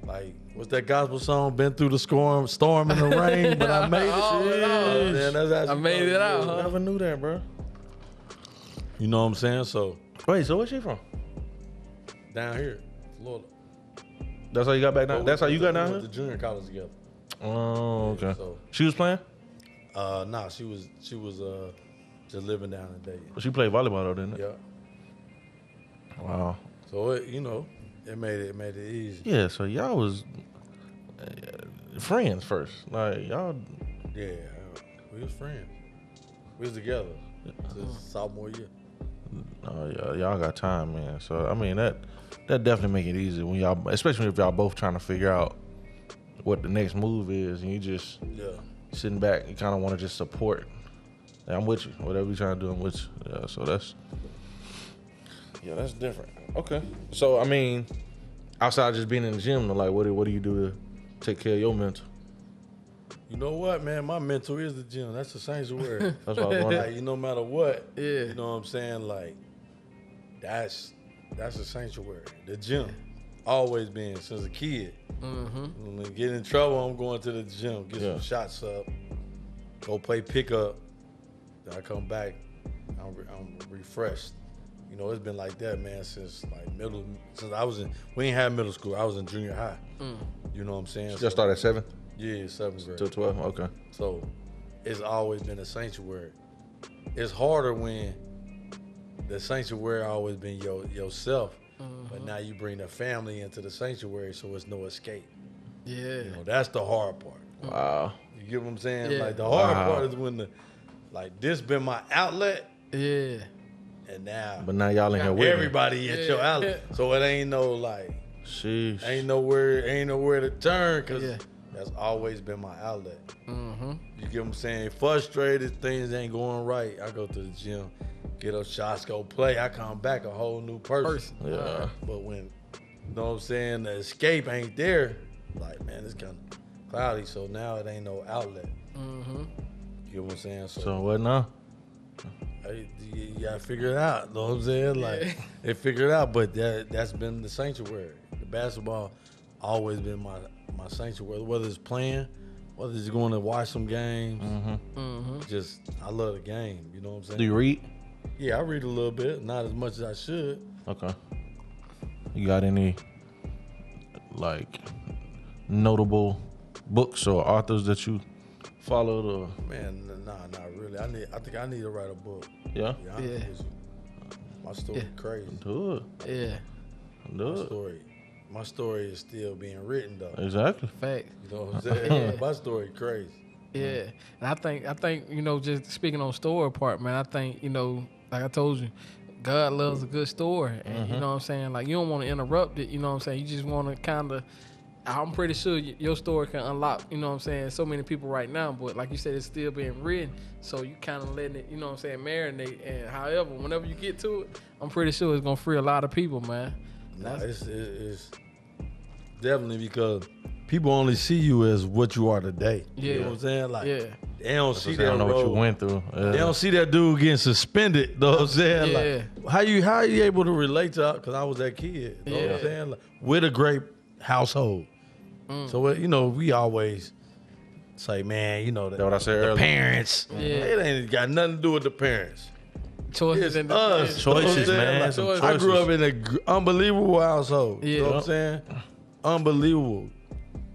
Like, what's that gospel song? Been through the storm, storm and the rain, but I made it. Oh, Shit. Lord. Man, that's how I made goes. it out, huh? Never knew that, bro. You know what I'm saying? So Wait, so where's she from? Down here, Florida. That's how you got back down. That's how you got down we went to junior college together. Oh, okay. So, She was playing. uh, nah, she was she was uh just living down in Dayton. She played volleyball though, didn't it? Yeah. Wow. So it, you know, it made it, it made it easy. Yeah. So y'all was uh, friends first. Like y'all. Yeah, we was friends. We was together since sophomore year. Oh yeah, y'all got time, man. So I mean that that definitely make it easy when y'all, especially if y'all both trying to figure out what the next move is, and you just Yeah. sitting back. You kind of want to just support. Hey, I'm with you. Whatever you trying to do, I'm with you. Yeah. So that's yeah, that's different. Okay. So I mean, outside just being in the gym, like what do what do you do to take care of your mental? You know what, man? My mental is the gym. That's the sanctuary. That's what I was wondering. like, you no matter what, Yeah. you know what I'm saying? Like, that's that's a sanctuary. The gym. Always been since a kid. Mm-hmm. When I get in trouble, I'm going to the gym, get Yeah. some shots up, go play pickup. Then I come back, I'm, re- I'm refreshed. You know, it's been like that, man, since like middle, since I was in, we ain't had middle school. I was in junior high. You know what I'm saying? Just start at seven Yeah, seventh grade. till twelve. Okay. So it's always been a sanctuary. It's harder when the sanctuary always been your yourself, but mm-hmm. now you bring the family into the sanctuary, so it's no escape. Yeah. You know, that's the hard part. Wow. You get what I'm saying? Yeah. Like the hard Wow. part is when the like this been my outlet, Yeah. and now But now y'all in here with me. everybody at your Yeah. outlet. So it ain't no like Sheesh. ain't nowhere ain't nowhere to turn because Yeah. That's always been my outlet. Mm-hmm. You get what I'm saying? Frustrated, things ain't going right. I go to the gym, get up shots, go play. I come back a whole new person. Person. Yeah. But when, you know what I'm saying, the escape ain't there, like, man, it's kind of cloudy. So now it ain't no outlet. Mm-hmm. You get what I'm saying? So, So what now? hey, you, you gotta figure it out. You Know what I'm saying? Like, Yeah. they figure it out. But that that's been the sanctuary. The basketball always been my my sanctuary. Whether it's playing, whether it's going to watch some games, Mm-hmm. just I love the game. You know what I'm saying? Do you read? Yeah, I read a little bit, not as much as I should. Okay. You got any like notable books or authors that you followed or Man, n- nah, not really. I need. I think I need to write a book. yeah? to Yeah. My story crazy. Do it. Yeah, Do My it. story, my story is still being written though. Exactly. fact. You know what I'm saying? my story crazy. Yeah, and I think I think you know just speaking on story part, man. I think you know, like I told you, God loves a good story, and you mm-hmm. know what I'm saying. Like you don't want to interrupt it. You know what I'm saying. You just want to kind of. I'm pretty sure your story can unlock. You know what I'm saying. So many people right now, but like you said, it's still being written. So you kind of letting it. You know what I'm saying. Marinate. And however, whenever you get to it, I'm pretty sure it's gonna free a lot of people, man. Nah, it's, it's definitely because people only see you as what you are today. You know Yeah. what I'm saying? Like Yeah. they don't see I that don't know what you road. went through. Yeah. They don't see that dude getting suspended. Know what I'm saying? Yeah. Like, how you how you able to relate to? Because I was that kid. Know what Yeah. I'm saying? Like, with a great household. Mm. So uh, you know we always say, man, you know the, That what I said the earlier? parents. Yeah. It ain't got nothing to do with the parents. Choices It's and us. decisions. I'm Choices, man. Like, Some I grew up in an unbelievable household. You know what Yeah. I'm saying? Unbelievable.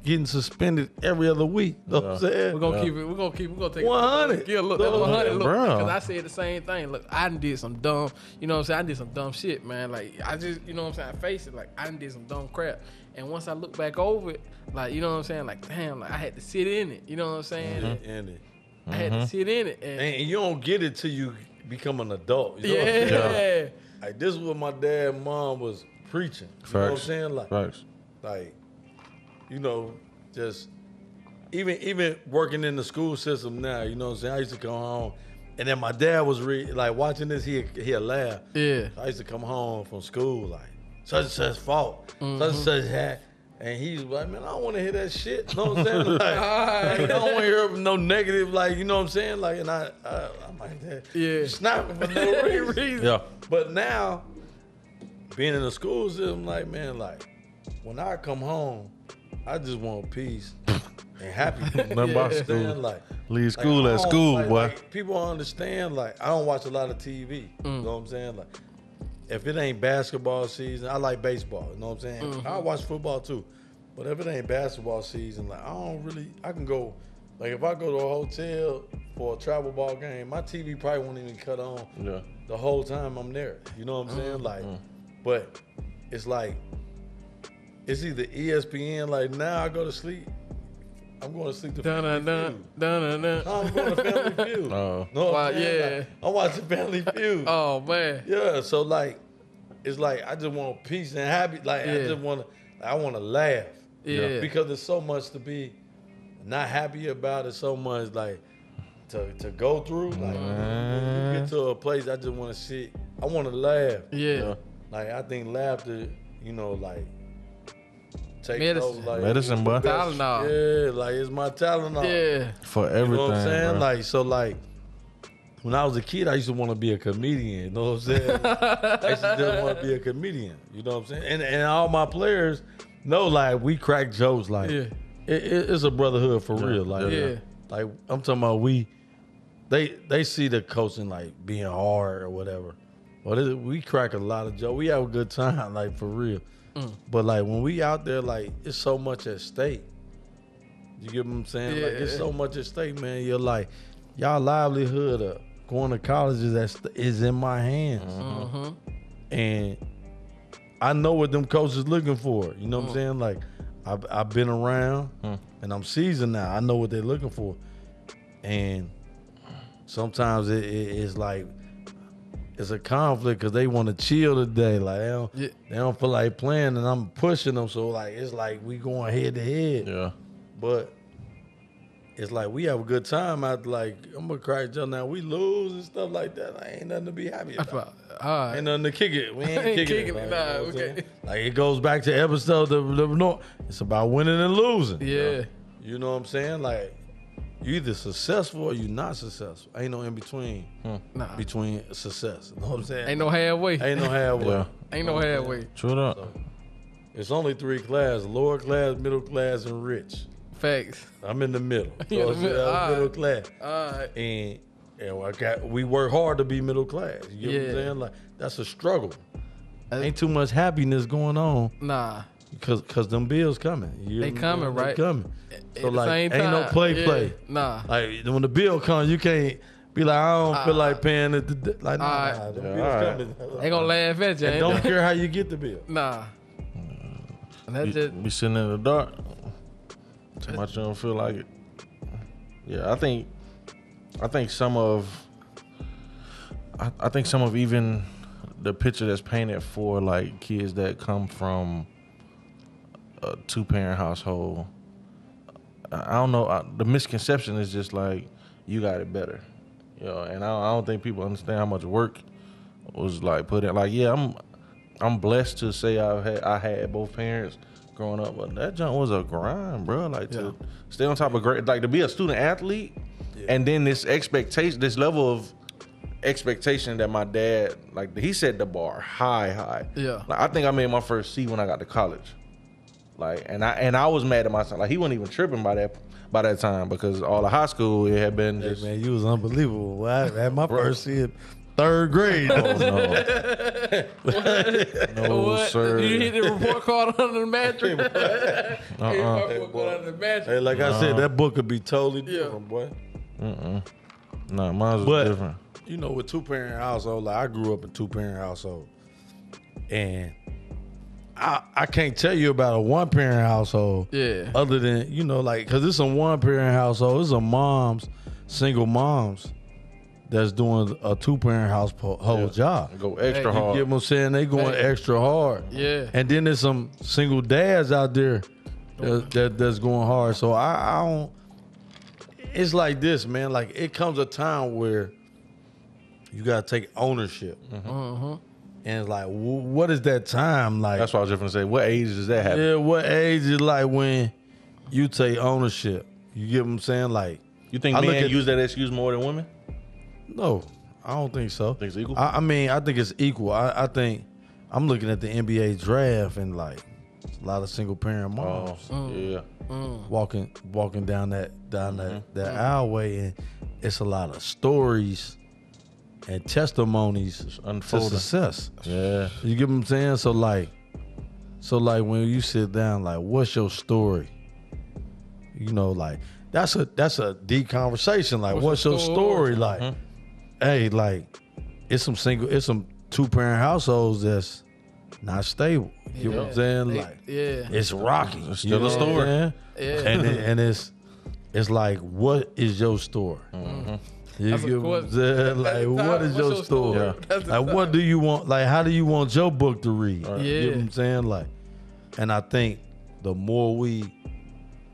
Getting suspended every other week. You Know what I'm saying? We're gonna Yeah. keep it. We're gonna keep. We're gonna take 100. Yeah, look, that's Look, 100. Look, bro. because I said the same thing. Look, I did some dumb. You know what I'm saying? I did some dumb shit, man. Like I just, you know what I'm saying? I face it. Like I did some dumb crap. And once I look back over it, like you know what I'm saying? Like damn, like I had to sit in it. You know what I'm saying? Mm-hmm. And, it- I had to mm-hmm. sit in it. And, and you don't get it till you become an adult. You know yeah, what I'm saying? yeah, Like this is what my dad and mom was preaching. You know what I'm saying? Like, Facts. like, you know, just even even working in the school system now, you know what I'm saying? I used to come home and then my dad was re- like watching this, he he'll laugh. yeah. I used to come home from school like such and such fault, such and mm-hmm. such hat. And he's like, man, I don't want to hear that shit. You know what I'm saying? Like, like, I don't want to hear no negative, like, you know what I'm saying? Like, and I, I I'm like that. Yeah. Snapping for no reason. Reason. Yeah. But now, being in the school system, like man, like when I come home, I just want peace and happiness. Nothing about school. Like Leave school I at don't- school, like- boy. like, people don't understand. Like I don't watch a lot of TV. You mm. know what I'm saying? Like if it ain't basketball season, I like baseball. You know what I'm saying? Mm-hmm. I watch football too. But if it ain't basketball season, like I don't really, I can go. Like if I go to a hotel for a travel ball game, my TV probably won't even cut on Yeah. the whole time I'm there. You know what I'm mm-hmm. saying? Like, mm-hmm. but it's like it's either ESPN. Like now, I go to sleep. I'm going to sleep to Dun dun Family dun Feud. dun dun dun. I'm going to Family Feud. Oh. No, Wow, I'm yeah. Like, I'm watching Family Feud. Oh man. Yeah, so like, it's like I just want peace and happy. Like I Yeah. just want to, I want to laugh. Yeah. Because there's so much to be not happy about. It so much like to to go through. Like when you get to a place, I just want to sit. I want to laugh. Yeah. Like I think laughter, you know, like take Medicine. over, like Medicine, it's boy. Tylenol. Yeah, like it's my Tylenol. Yeah. For You everything. know what I'm saying? bro. Like so like when I was a kid, I used to want to be a comedian. You know what I'm saying? I used to just want to be a comedian. You know what I'm saying? And and all my players know like we crack jokes like Yeah. it, it- it's a brotherhood for real. Like Yeah. like I'm talking about we they they see the coaching like being hard or whatever. But it, we crack a lot of jokes. We have a good time, like for real. But like when we out there, like it's so much at stake. You get what I'm saying? Like it's so much at stake, man. You're like, y'all livelihood of going to college is st- is in my hands, Mm-hmm. and I know what them coaches looking for. You know what I'm saying? Like I've I've been around, and I'm seasoned now. I know what they're looking for, and sometimes it, it, it's like it's a conflict because they want to chill today. Like they don't, Yeah. they don't feel like playing, and I'm pushing them. So like it's like we going head to head. Yeah. But it's like we have a good time out. Like I'm gonna crack joke now. We lose and stuff like that. I ain't nothing to be happy about. Right. Ain't nothing to kick it. We ain't, Ain't kicking, kicking it. it, Like, nah, you know okay. Like it goes back to episode the, the no, It's about winning and losing. Yeah. You know what I'm saying? Like you either successful or you not successful. Ain't no in between. Nah. Between success. You know what I'm saying? Ain't no halfway. Ain't no halfway. Yeah. Ain't no halfway. True that. It's only three classes: lower class, middle class, and rich. Facts. I'm in the middle. You in the middle. I'm middle right. class. All right. and and I got we work hard to be middle class. You get what Yeah. I'm saying? Like that's a struggle. Uh, Ain't too much happiness going on Nah. Because cause them bills coming. You They know what I'm coming, saying? They right? coming. At So the like same ain't no play yeah. play. Nah. Like when the bill comes, you can't Be like, I don't feel like paying it. To, like, nah, Alright. nah, them Yeah, bills alright. coming. They gonna laugh at you. And ain't don't they? care how you get the bill. Nah. And that Be, just be sitting in the dark. Too much you don't feel like it. Yeah, I think I think some of I, I think some of even the picture that's painted for like kids that come from a two parent household. I don't know. I, the misconception is just like you got it better, you know. And I, I don't think people understand how much work was like put in. Like, yeah, I'm I'm blessed to say I had I had both parents growing up, but that junk was a grind, bro. Like to stay on top of great, like to be a student athlete, and then this expectation, this level of expectation that my dad, like he set the bar high, high. Yeah. Like I think I made my first C when I got to college. Like, and I and I was mad at myself. Like he wasn't even tripping by that by that time because all of high school it had been Hey, just. man, you was unbelievable. Well, I had my first year, third grade. Oh no, no what? sir. You hit the report card under the mattress. Uh-uh. Hit the report uh-uh. card under the mattress. hey, like I said, that book could be totally different, boy. No, mine was But- different. you know, with two parent household, like I grew up in two parent household, and I I can't tell you about a one parent household. Yeah. Other than you know, like, cause it's a one parent household. It's a moms, single moms, that's doing a two parent household job. Go extra Hey, hard. You get what I'm saying? They going Hey. extra hard. Yeah. And then there's some single dads out there that, that that's going hard. So I, I don't. It's like this, man. Like it comes a time where you gotta take ownership, Mm-hmm. And it's like, what is that time like? That's what I was just gonna say. What age does that happen? yeah, what age is like when you take ownership? You get what I'm saying? Like, You think I men at- use that excuse more than women? no, I don't think so. Think it's equal? I, I mean, I think it's equal. I, I think I'm looking at the NBA draft and like a lot of single parent moms. Oh, yeah. walking walking down that down Mm-hmm. that that aisleway and it's a lot of stories and testimonies unfolding. success. Yeah. You get what I'm saying? So like so like when you sit down, like what's your story? You know, like that's a that's a deep conversation. Like what's, your story? story? Like Mm-hmm. hey, like it's some single it's some two parent households that's not stable. You know what I'm saying? They- like yeah. it's rocky. It's still a story. Yeah. and it, and it's it's like, what is your story? You That's a get what I'm question. saying? Like, That's what the is time. your What's your story? story? That's the Like, what do you want? Like, how do you want your book to read? You get Yeah. what I'm saying? Like, and I think the more we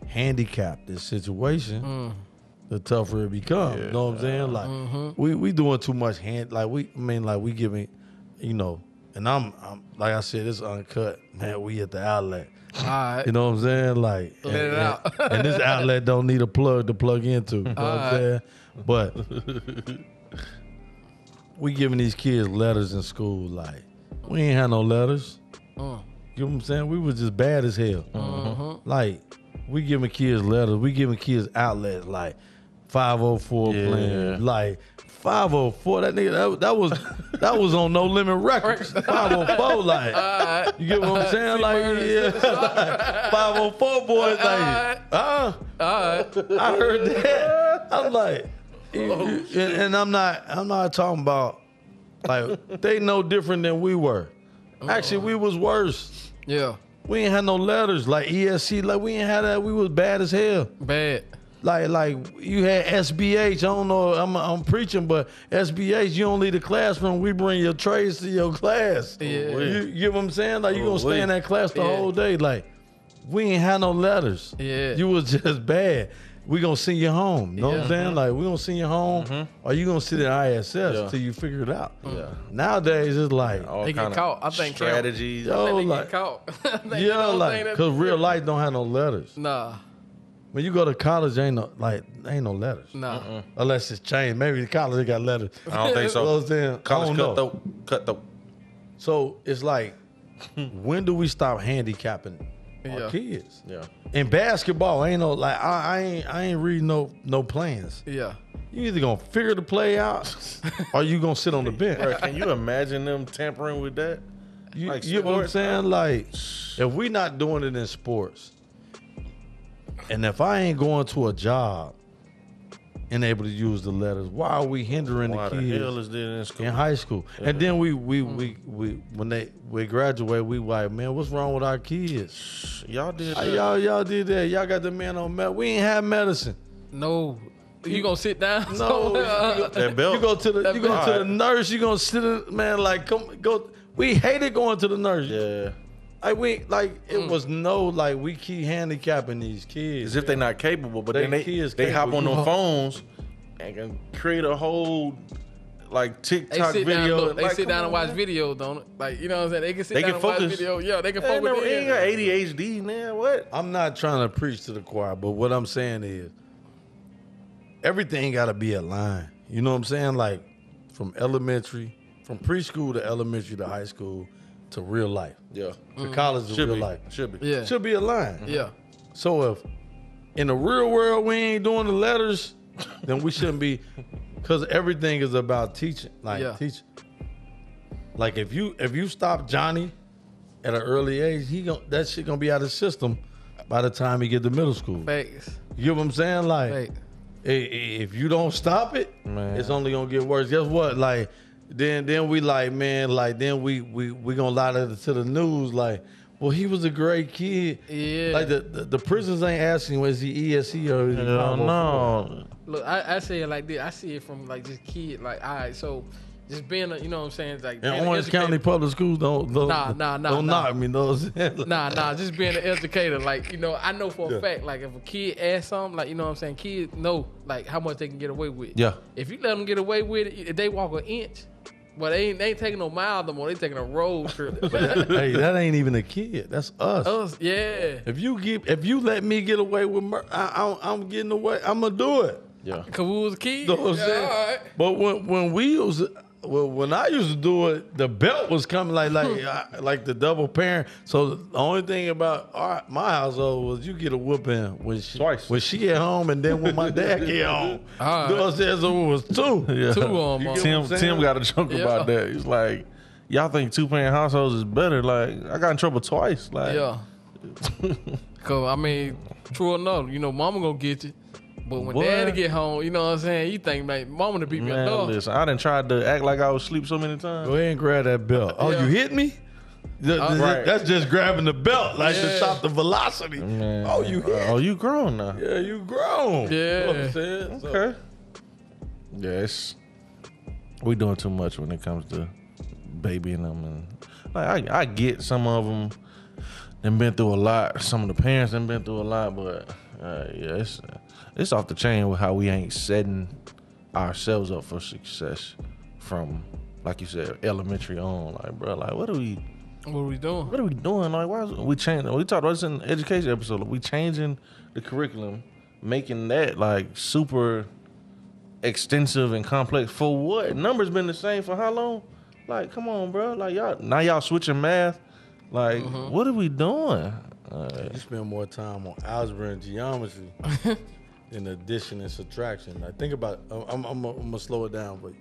handicap this situation, Mm. the tougher it becomes. You know what I'm saying? Like, Mm-hmm. we we doing too much hand. Like, we I mean, like we giving, you know. And I'm, I'm like I said, it's uncut. Man, we at the outlet. All right. You know what I'm saying? Like, Let and, it out. and, and this outlet don't need a plug to plug into. You know what I'm Alright. saying? But we giving these kids letters in school. Like, we ain't had no letters. Mm. You know what I'm saying? We was just bad as hell. Mm-hmm. Like, we giving kids letters. We giving kids outlets like 504 Yeah. plan. Like 504. That nigga that, that was that was on No Limit Records. 504 like. You get what I'm saying? Like yeah, 504 boys like ah. All right. I heard that. I'm like, and, and I'm not. I'm not talking about like they no different than we were. Actually, we was worse. Yeah. We ain't had no letters like ESC. Like we ain't had that. We was bad as hell. Bad. Like like you had SBH. I don't know. I'm I'm preaching, but SBH. You don't leave the classroom. We bring your trays to your class. Yeah. You, you get what I'm saying? Like you gonna stay in that class the Yeah. whole day. Like we ain't had no letters. Yeah. You was just bad. We gonna send you home. Know what I'm saying? Like we gonna send you home, mm-hmm. or you gonna sit in ISS Yeah. till you figure it out. Yeah. Nowadays it's like, All They get of caught. I think strategies. Yo, I think they like- get caught. They yeah, don't like that- cause real life don't have no letters. Nah. When you go to college, ain't no like ain't no letters. Nah. Unless it's changed. Maybe the college they got letters. I don't think You know what I'm so. saying? I College don't know. cutthroat. Cutthroat. So it's like, when do we stop handicapping our kids? Yeah. In basketball, ain't no like I, I ain't I ain't reading no no plans. Yeah. You either gonna figure the play out, or you gonna sit on the bench. Bro, can you imagine them tampering with that? You, Like you know what I'm saying? Like, if we not doing it in sports, and if I ain't going to a job and able to use the letters? Why are we hindering Why the the kids hell is in school? in high school? And then we we mm. we we when they we graduate, we like, man, what's wrong with our kids? Y'all did that. y'all y'all did that. Y'all got the man on med. We ain't have medicine. No, you gonna sit down? No, that belt. You go to the That you go to the nurse. You gonna sit in, man like come go. We hated going to the nurse. yeah. Like we like it mm. was no like we keep handicapping these kids. As if they're not capable, but They then they kids they hop on capable. them phones and can create a whole like They TikTok sit down, video. look, they Like, sit come down on, and watch man. videos, don't it? Like you know what I'm saying? They can sit They down can and watch focus. video. Yeah, they can They focus. never ain't in. got ADHD, man. What? I'm not trying to preach to the choir, but what I'm saying is everything got to be aligned. You know what I'm saying? Like from elementary, from preschool to elementary to high school to real life. Yeah. To mm-hmm. college to Should real be. life. Should be. Yeah, Should be aligned. Mm-hmm. yeah. So if in the real world we ain't doing the letters, then we shouldn't be because everything is about teaching. Like Yeah. teaching. Like if you if you stop Johnny at an early age, he gon' that shit gonna be out of the system by the time he get to middle school. Facts. You get what I'm saying? Like Facts. i- i- if you don't stop it, Man. it's only gonna get worse. Guess what? Like then then we like man, like then we we we gonna lie to the, to the news like. Well, he was a great kid. Yeah. Like the, the, the prisons ain't asking was he ESC or is he Hell 504? no. Look, I, I say it like this. I see it from like this kid. Like, all right, so just being, a, you know what I'm saying? Like, And Orange educator- County Public Schools don't don't, Nah, nah, nah, don't nah. knock me. Those Nah, nah, just being an educator. Like, you know, I know for a Yeah. fact, like, if a kid asks something, like, you know what I'm saying? Kids know, like, how much they can get away with. Yeah. If you let them get away with it, if they walk an inch, well, they ain't, they ain't taking no mile no more. They taking a road trip. hey, that ain't even a kid. That's us. Us, yeah. If you get if you let me get away with murder, I, I, I'm getting away. I'm gonna do it. Yeah. Cause we was kids. You know what I'm Yeah, saying? all right. But when when we was well, when I used to do it, the belt was coming like like hmm. I- like the double parent. So the only thing about our, my household was you get a whooping when she Twice. when she at home and then when my dad get home. All You know what I'm? So it was two. Yeah. Two on, You Tim Tim got a joke Yeah. about that. He's like, y'all think two parent households is better? Like, I got in trouble twice. Like, Yeah. Cause I mean, true enough, you know, mama gonna get you. But when Boy. daddy get home, you know what I'm saying? You think like mama to beat me up. listen, I done tried to act like I was asleep so many times. Go ahead and grab that belt. Oh, Yeah. you hit me? Th- th- th- Right. That's just grabbing the belt, like to Yeah. stop the velocity. Man, Oh, you hit? Oh, you grown now. Yeah, you grown. Yeah. You know what I'm saying? So- Okay. Yes. We doing too much when it comes to babying them, and like I, I get some of them. Them been through a lot. Some of the parents have been through a lot, but uh, yeah, it's it's off the chain with how we ain't setting ourselves up for success from, like you said, elementary on. Like, bro, like what are we? What are we doing? what are we doing? Like, why is we changing? We talked about this in the education episode. we changing the curriculum, making that like super extensive and complex for what? Numbers been the same for how long? Like, come on, bro. Like y'all now y'all switching math. Like, what are we doing? Uh, You spend more time on algebra and geometry than addition and subtraction. I think about. I'm, I'm, I'm, I'm gonna slow it down but.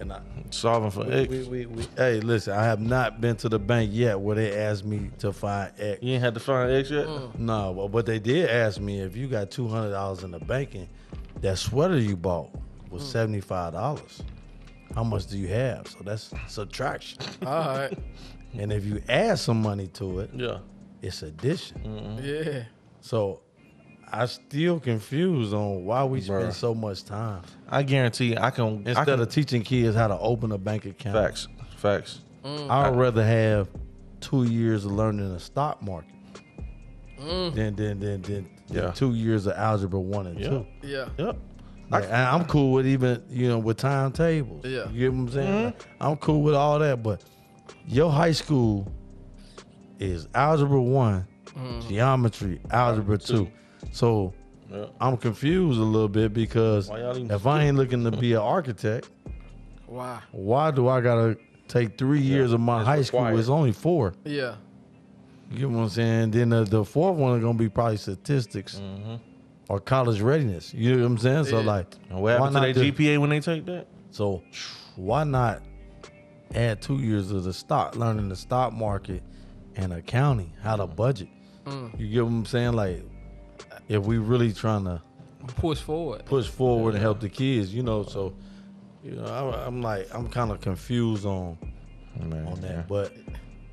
And I, solving for we, X. we, we, we, hey, listen, I have not been to the bank yet where they asked me to find X. you ain't had to find X yet. Mm. No, but, but they did ask me if you got two hundred dollars in the banking, that sweater you bought was mm. seventy five dollars. How much do you have? So that's subtraction. All right. and if you add some money to it, Yeah. it's addition. Yeah. So I still confused on why we Bruh. spend so much time I guarantee I can. I instead can, of teaching kids how to open a bank account. facts, facts. Mm. I'd rather have two years of learning the stock market mm. than than than, than, than Yeah. two years of algebra one and Yeah. two. Yeah. Yep. Like, and I'm cool with even you know with timetables. Yeah. you get what I'm saying. Like, I'm cool with all that, but your high school is algebra one, mm-hmm. geometry, algebra two. So Yeah. I'm confused a little bit because Why y'all even if I ain't looking to be an architect, Why? why do I gotta take three years of my it's high school? It's only four. Yeah. You get what I'm saying? Then the, the fourth one is gonna be probably statistics mm-hmm. or college readiness. You know what I'm saying? So Yeah. like, And what happened why to not their GPA when they take that? So why not add two years of the stock, learning the stock market and accounting, how to mm. budget? Mm. You get what I'm saying? Like, if we really trying to push forward. push forward and help the kids. You know, so you know, I, I'm like, I'm kind of confused on Man, on yeah. that, but.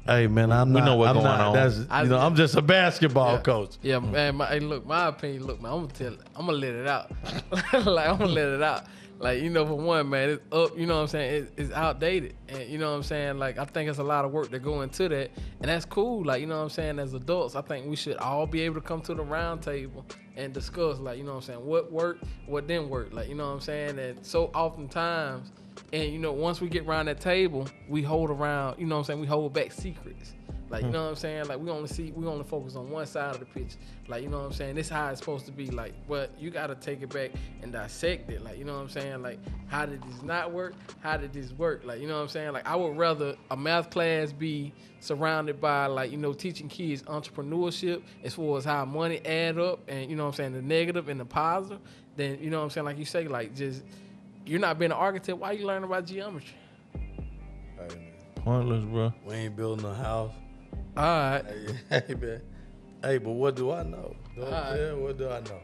Hey man, I'm We not. know what's I'm going not, on. That's, you I- know, I'm just a basketball Yeah. coach. Yeah, man. My, hey, look, my opinion. Look, man. I'm gonna tell. I'm gonna let it out. like I'm gonna let it out. Like you know, for one, man, it's up. You know what I'm saying? It, it's outdated, and you know what I'm saying. Like I think it's a lot of work to go into that, and that's cool. Like you know what I'm saying. As adults, I think we should all be able to come to the round table and discuss. Like you know what I'm saying. What worked, what didn't work. Like you know what I'm saying. And so oftentimes, and you know, once we get around that table, we hold around. You know what I'm saying. We hold back secrets. Like, you mm-hmm. know what I'm saying? Like, we only see, we only focus on one side of the pitch. Like, you know what I'm saying? This how it's supposed to be. Like, but you got to take it back and dissect it. Like, you know what I'm saying? Like, how did this not work? How did this work? Like, you know what I'm saying? Like, I would rather a math class be surrounded by, like, you know, teaching kids entrepreneurship as far as how money add up and, you know what I'm saying, the negative and the positive. Then, you know what I'm saying? Like you say, like, just, you're not being an architect. Why you learning about geometry? Pointless, bro. we ain't building a house. All right. Hey, hey man. Hey, but what do I know? You know what I'm Alright. saying? What do I know?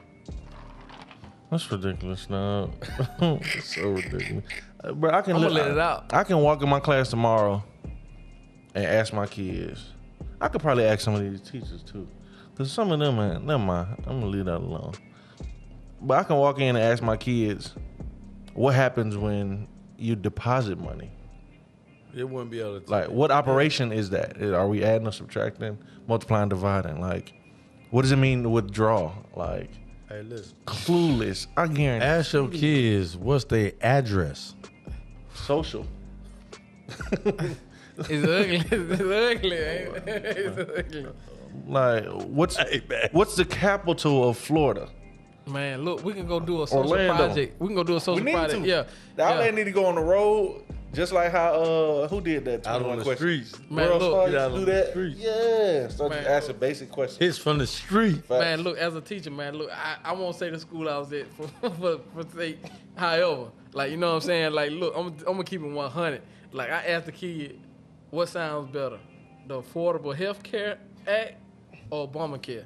That's ridiculous, now. so ridiculous. Uh, Bro, I can I'ma li- let it out. I can walk in my class tomorrow and ask my kids. I could probably ask some of these teachers too. Cause some of them, man, never mind. I'm gonna leave that alone. But I can walk in and ask my kids, what happens when you deposit money? It wouldn't be able to. Like, what operation is that? Are we adding or subtracting, multiplying, dividing? Like, what does it mean to withdraw? Like, hey, listen. clueless. I guarantee. Ask your kids what's their address. Social. It's ugly. It's ugly. Ain't? It's ugly. Like, what's what's the capital of Florida? Man, look, we can go do a social Orlando. project. We can go do a social project. Yeah. The outlet yeah. need to go on the road, just like how uh who did that? Out 21 on the question? streets. Man, World look, Star used to do that. Yeah, start Man, just a basic question. It's from the street. Facts. Man, look, as a teacher, man, look, I, I won't say the school I was at for for, for sake. However, like you know what I'm saying? Like, look, I'm, I'm gonna keep it 100. Like I asked the kid, what sounds better, the Affordable Health Care Act or Obamacare?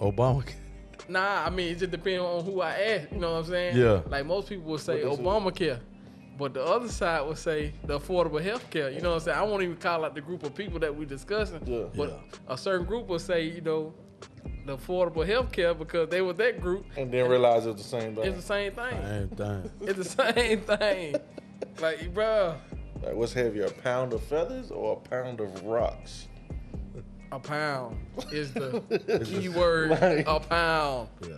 Obama. Nah, I mean it just depends on who I ask. You know what I'm saying? Yeah. Like most people would say What they say? Obamacare, but the other side would say the affordable health care. You know what I'm saying? I won't even call out the group of people that we're discussing. Yeah. But a certain group will say, you know, the affordable health care because they were that group. and then realize it's the same thing. It's the same thing. Same thing. It's the same thing. Like, bruh, Like, what's heavier, a pound of feathers or a pound of rocks? a pound is the key word. Like- a pound. Yeah.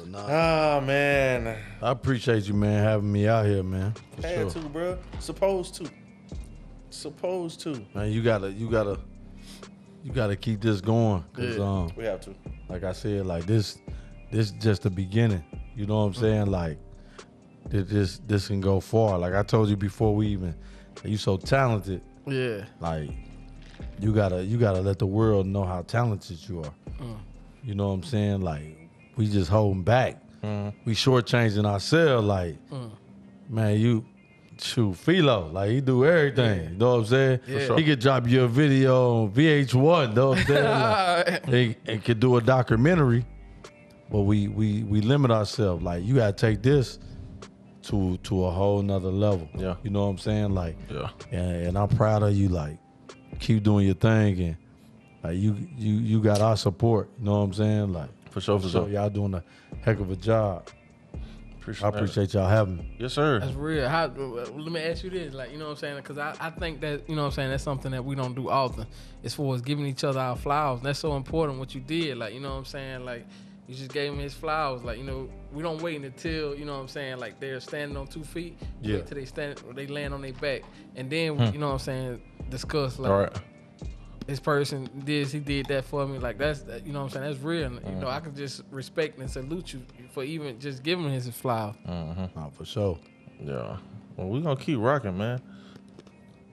But nah, Ah man, I appreciate you, man, having me out here, man. For had sure. to, bro. Supposed to. Supposed to. Man, you gotta, you gotta, you gotta keep this going, cause Yeah. um, We have to. like I said, like this, this just the beginning. You know what I'm saying? Like, this, this can go far. Like I told you before we even, you so talented. Yeah. Like, you gotta, you gotta let the world know how talented you are. You know what I'm saying? Like, we just holding back. Mm-hmm. We shortchanging ourselves. Like, mm. man, you. Shoot, Philo, like he do everything. You know what I'm saying? Yeah. sure. He could drop you a video on VH1. You know what I'm saying? Like, they, they could do a documentary, but we we we limit ourselves. Like you gotta take this to to a whole nother level. Yeah. You know what I'm saying? Like Yeah. and, and I'm proud of you. Like keep doing your thing and like you you you got our support. You know what I'm saying? Like For sure, for so sure. y'all doing a heck of a job. Appreciate I appreciate y'all having me. Yes, sir. That's real. How, let me ask you this, like you know what I'm saying, because I, I think that you know what I'm saying that's something that we don't do often, as far as giving each other our flowers. That's so important what you did, like you know what I'm saying, like you just gave him his flowers, like you know we don't wait until you know what I'm saying, like they're standing on two feet, Yeah. wait till they stand, they land on their back, and then hmm. you know what I'm saying, discuss like All right. This person did he did that for me like that's that, you know what I'm saying that's real and, you mm-hmm. know I can just respect and salute you for even just giving him his flowers Oh, for sure. Yeah. Well, we gonna keep rocking, man.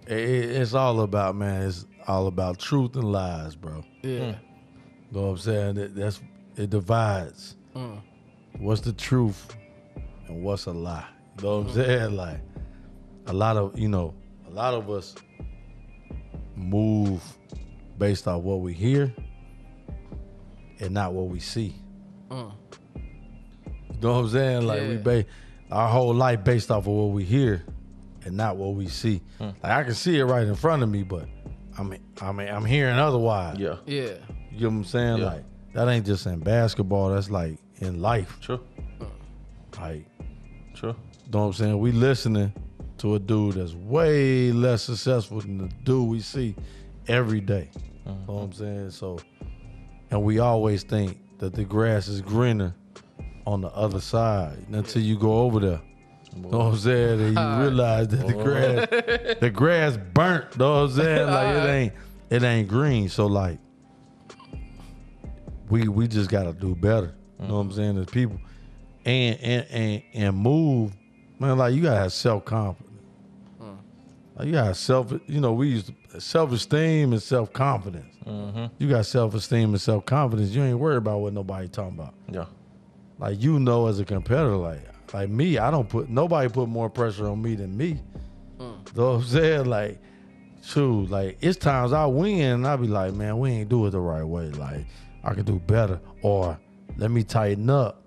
It, it- it's all about man. It's all about truth and lies, bro. yeah hmm. you Know what I'm saying? That, that's it divides. Mm. What's the truth and what's a lie? You know what I'm mm. saying? Like a lot of you know, a lot of us move based off what we hear and not what we see. Mm. You know what I'm saying? Like we Yeah. ba- our whole life based off of what we hear and not what we see. Hmm. Like I can see it right in front of me, but I mean, I mean, I'm hearing otherwise. Yeah. Yeah. You get what I'm saying? Yeah. Like that ain't just in basketball. That's like in life. True. Like True. You know what I'm saying? We listening to a dude that's way less successful than the dude we see every day. You know what I'm mm-hmm. saying? So, and we always think that the grass is greener on the other side until you go over there. You know what I'm saying? And you realize that the grass, the grass burnt. You know what I'm saying? Like it ain't, it ain't green. So like, we we just gotta do better. You know what I'm mm. saying? As people, and and and and move, man. Like you gotta have self confidence. Mm. Like you gotta have self. You know, we use self esteem and self confidence. Mm-hmm. You got self esteem and self confidence. You ain't worried about what nobody talking about. Yeah. Like you know, as a competitor, like like me, I don't put nobody put more pressure on me than me. Mm. Know what I'm saying? Like, true. Like it's times I win, and I be like, man, we ain't do it the right way. Like I could do better, or let me tighten up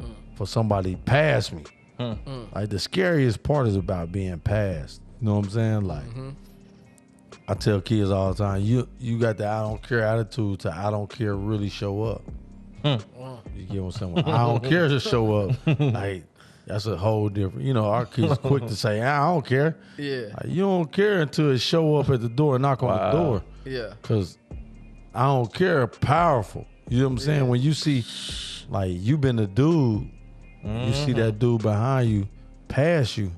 mm. for somebody pass me. Hmm. Mm. Like the scariest part is about being passed. You know what I'm saying? Like mm-hmm. I tell kids all the time, you you got the I don't care attitude to I don't care really show up. Hmm. You get what I'm saying? I don't care to show up. Like that's a whole different. You know, our kids quick to say, I don't care. Yeah. Like, you don't care until it show up at the door, knock on the door. Yeah. Cause I don't care. Powerful. You know what I'm saying? When you see, like, you been a dude, you see mm-hmm. that dude behind you pass you,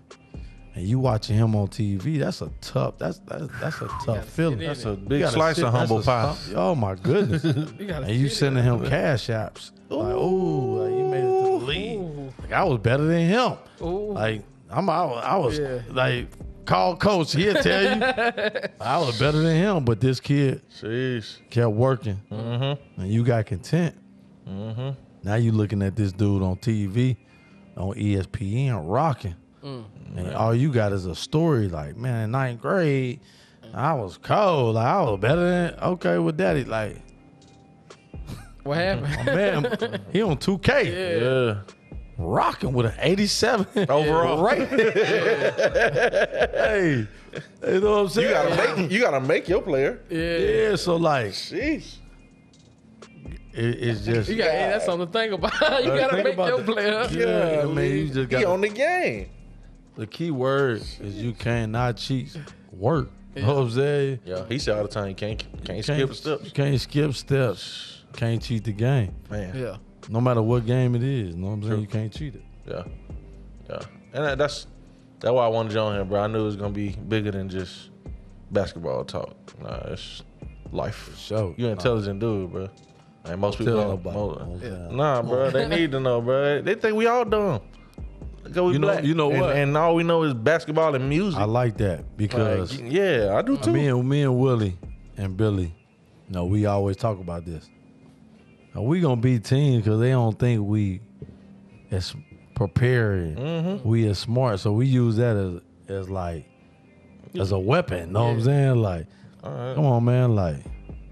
and you watching him on TV. That's a tough. That's that's that's a tough feeling. That's it. a big slice sit- of humble pie. stomp- Oh my goodness! You and you sit sending him cash apps. Like, oh, like you made it to the league. Like I was better than him. Ooh. Like I'm, I was, I was Yeah. like, call coach. He'll tell you I was better than him. But this kid Jeez. kept working, mm-hmm. and you got content. Mm-hmm. Now you looking at this dude on TV, on ESPN, rocking, mm. And all you got is a story. Like, man, in ninth grade, I was cold. Like I was better than okay with daddy. Like, What happened? man, he on two K, Yeah. rocking with an eighty seven Overall. right? hey, you know what I'm saying? You gotta make you gotta make your player. yeah. yeah. So like, Jeez. it, it's just You got hey, that's something to think about. you gotta make about your the- player. Yeah, man, you just got. He got on the game. The key word is you cannot cheat work. You know what I'm saying? Yeah. He said all the time you can't can't skip Can't, steps. You can't skip steps. Can't cheat the game. Man. Yeah. No matter what game it is. You know what I'm saying? You can't cheat it. Yeah. Yeah. And that, that's that's why I wanted you on here, bro. I knew it was gonna be bigger than just basketball talk. Nah, it's life. sure. You intelligent dude, bro. Like most people don't. nobody. mo- You know what I'm? Nah, bro, they need to know, bro. They think we all dumb. Cause we You know- black. you know And- what? And, all we know is basketball and music. I like that because Like, yeah, I do too. me and me and Willie and Billy, you know, we always talk about this. Now, we gonna be teams because they don't think we as prepared, Mm-hmm. we as smart. So we use that as as like as a weapon. Know what I'm saying? Like, come on, man. Like,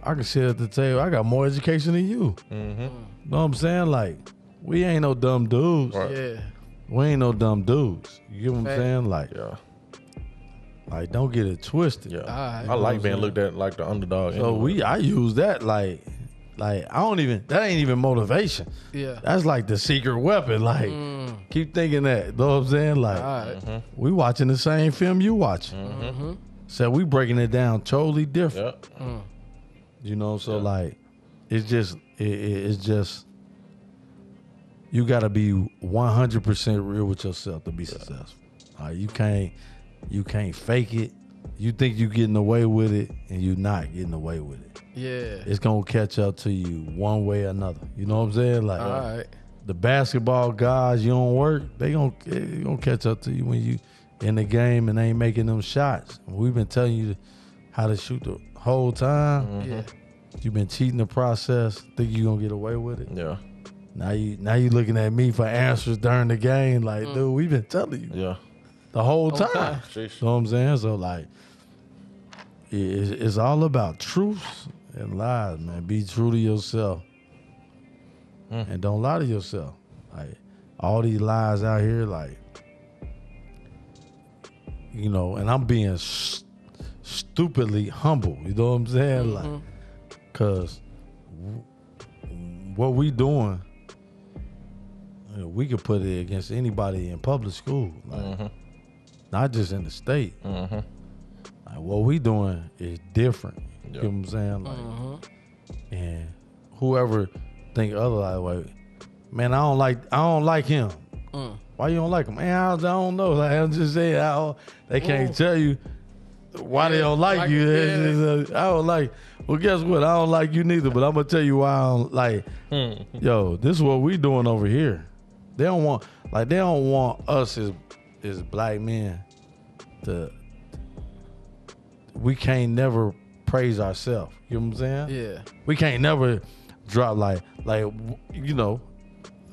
I can sit at the table. I got more education than you. Mm-hmm. Know what I'm saying? Like, we ain't no dumb dudes. Right. Yeah. We ain't no dumb dudes. You get what I'm saying? Like, yeah, like don't get it twisted. yeah. Alright. I like being looked at like the underdog. So anyway. we, I use that like, like I don't even. That ain't even motivation. Yeah. That's like the secret weapon. Like, mm. keep thinking that. Know what I'm saying? Like, All right. Mm-hmm. we watching the same film you watching. Mm-hmm. Mm-hmm. So we breaking it down totally different. Yeah. Mm. You know, so like, it's just, it, it, it's just, you got to be 100 percent real with yourself to be successful. Uh, you can't, you can't fake it. You think you're getting away with it, and you're not getting away with it. Yeah. It's gonna catch up to you one way or another. You know what I'm saying? Like All right. the basketball guys, you don't work, they gonna they gonna catch up to you when you in the game and ain't making them shots. We've been telling you how to shoot the whole time. Yeah. You've been cheating the process. Think you gonna get away with it? Yeah. Now you now you looking at me for answers during the game. Like, mm. dude, we've been telling you Yeah. the whole time. time. You know what I'm saying? So like, it- it's, it's all about truth and lies, man. Be true to yourself, mm. and don't lie to yourself. Like, all these lies out here, like, you know, and I'm being s- stupidly humble. You know what I'm saying? Like, mm-hmm. cause w- what we doing, you know, we could put it against anybody in public school, like, mm-hmm. not just in the state. Mm-hmm. Like, what we doing is different. You know what I'm saying? Like, mm-hmm. and whoever think otherwise, like, man, I don't like, I don't like him. Mm. Why you don't like him? Man, I, I don't know. Like I'm just saying, I don't, they can't Ooh. tell you why they don't like, like- you. Yeah. just, uh, I don't like. Well, guess what? I don't like you neither. But I'm gonna tell you why I don't like. Hmm. Yo, this is what we doing over here. They don't want like they don't want us as as black men to. We can't never praise ourselves. You know what I'm saying? Yeah. we can't never drop like like you know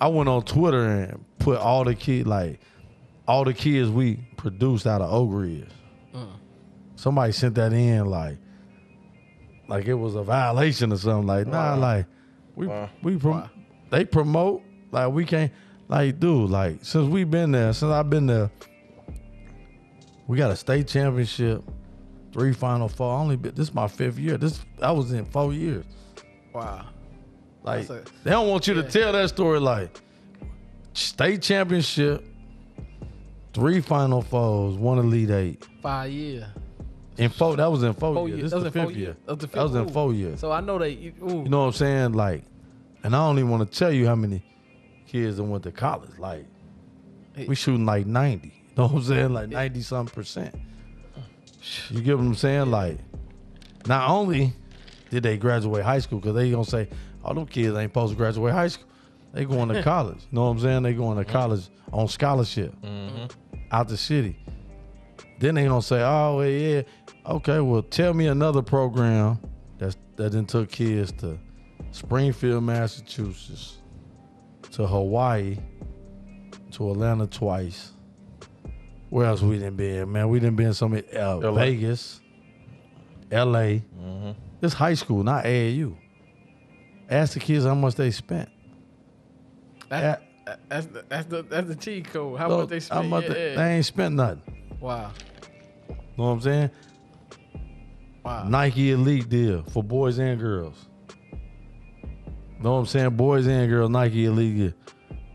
i went on twitter and put all the kid like all the kids we produced out of oak ridge mm. somebody sent that in like like it was a violation or something like nah like we Wow. we prom- they promote like we can't like dude like since we've been there since i've been there we got a state championship three final four I only been, this is my fifth year this i was in four years Wow. like a- they don't want you yeah. to tell that story like state championship, three final fours, one elite eight. Five years. In four, that was in four, Four years. years. This That is was the fifth year. That was That was in four years. So I know that. Ooh. You know what I'm saying? Like, and I don't even want to tell you how many kids that went to college. Like, we shooting like 90. You know what I'm saying? Like 90 something percent. You get what I'm saying? Like, not only did they graduate high school, because they gonna say, oh, them kids ain't supposed to graduate high school. They going to college. You know what I'm saying? They going to mm-hmm. college on scholarship mm-hmm. out the city. Then they gonna say, oh yeah, okay, well tell me another program that's that then took kids to Springfield, Massachusetts, to Hawaii, to Atlanta twice. Where else we didn't been, man? We didn't been so many uh, LA. Vegas, L.A. This high school, not AAU. Ask the kids how much they spent. That, that's the, that's the that's the cheat code. How Look, much they how much yeah, they, yeah. they ain't spent nothing. Wow. Know what I'm saying? Wow. Nike Elite deal for boys and girls. Know what I'm saying? Boys and girls, Nike Elite, deal.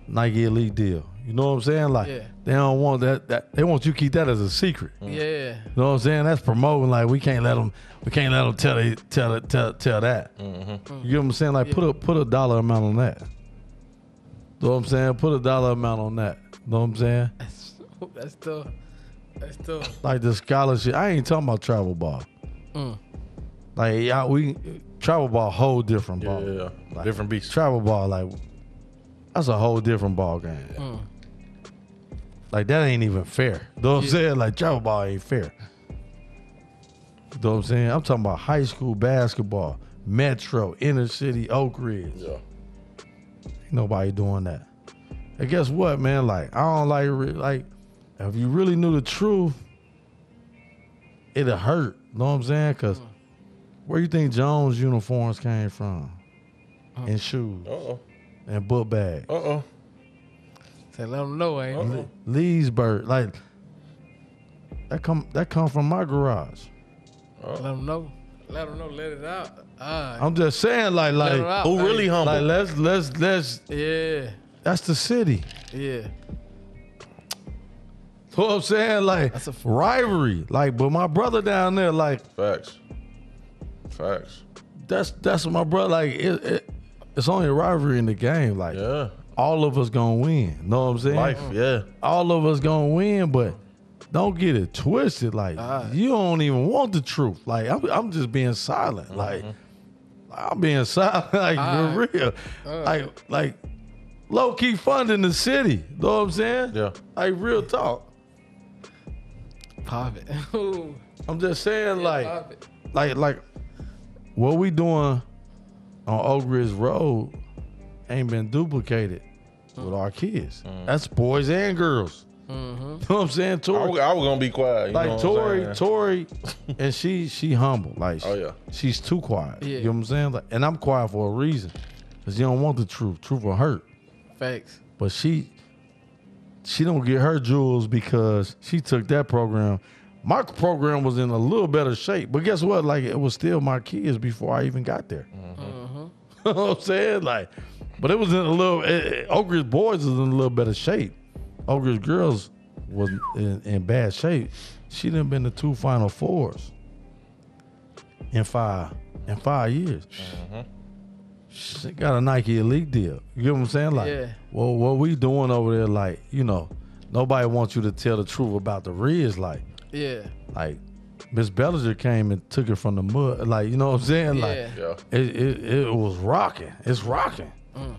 Nike Elite deal. You know what I'm saying? Like Yeah. they don't want that. That they want you to keep that as a secret. Yeah. You Yeah. know what I'm saying? That's promoting. Like we can't let them. We can't let them tell they, tell tell tell that. You know what I'm saying? Like put a put a dollar amount on that. You Know what I'm saying? Put a dollar amount on that. You Know what I'm saying? That's, that's tough. That's tough. Like the scholarship. I ain't talking about travel ball. Mm. Like yeah, we travel ball whole different Yeah, ball. yeah, yeah. Different beast. Travel ball like that's a whole different ball game. Mm. Like that ain't even fair. You Know what I'm Yeah. saying? Like travel ball ain't fair. You Know what I'm saying? I'm talking about high school basketball, metro, inner city, Oak Ridge. Yeah. Ain't nobody doing that. And guess what, man? Like I don't like re- like if you really knew the truth, it'd hurt. You Know what I'm saying? Cause where you think Jones uniforms came from? And shoes Uh oh. and book bags. Uh oh. Say, let them know, ain't it? Leesburg, like that come that come from my garage. Let them know. Let them know. Let it out. Ah, I'm just saying, like, like, them out. Who really Hey, humble? like, let's let's let's. Yeah. That's the city. Yeah. You know what I'm saying? Like That's a f- rivalry. Like, but my brother down there, like, Facts. Facts. that's that's my brother. Like, it, it it's only a rivalry in the game. Like, Yeah. all of us gonna win. Know what I'm saying? Life. Yeah. all of us gonna win, but don't get it twisted. Like Ah. you don't even want the truth. Like I'm, I'm just being silent. Like I'm being silent. Like for real. Like like low key funding the city. Know what I'm saying? Yeah. Like real talk. Pop it. I'm just saying like Pop it. like like what we doing on Oak Ridge Road ain't been duplicated with our kids. That's boys and girls. Mm-hmm. You know what I'm saying? I Tori, was, I was gonna be quiet. You know like what I'm Tori. Tori, and she she humble. Like Oh, yeah. she's too quiet. Yeah. You know what I'm saying? Like, and I'm quiet for a reason, cause you don't want the truth. Truth will hurt. Facts. But she she don't get her jewels because she took that program. My program was in a little better shape, but guess what? Like it was still my kids before I even got there. you know what I'm saying? Like, but it was in a little. eh, Oak Ridge boys was in a little better shape. Oak Ridge girls was in, in bad shape. She done been to two Final Fours in five in five years. She got a Nike Elite deal. You get what I'm saying? Like, Yeah. well, what we doing over there? Like, you know, nobody wants you to tell the truth about the Riz. Like, Yeah. like Miss Bellinger came and took it from the mud. Like, you know what I'm saying? Like, Yeah. Yeah. it, it, it was rocking. It's rocking. Mm.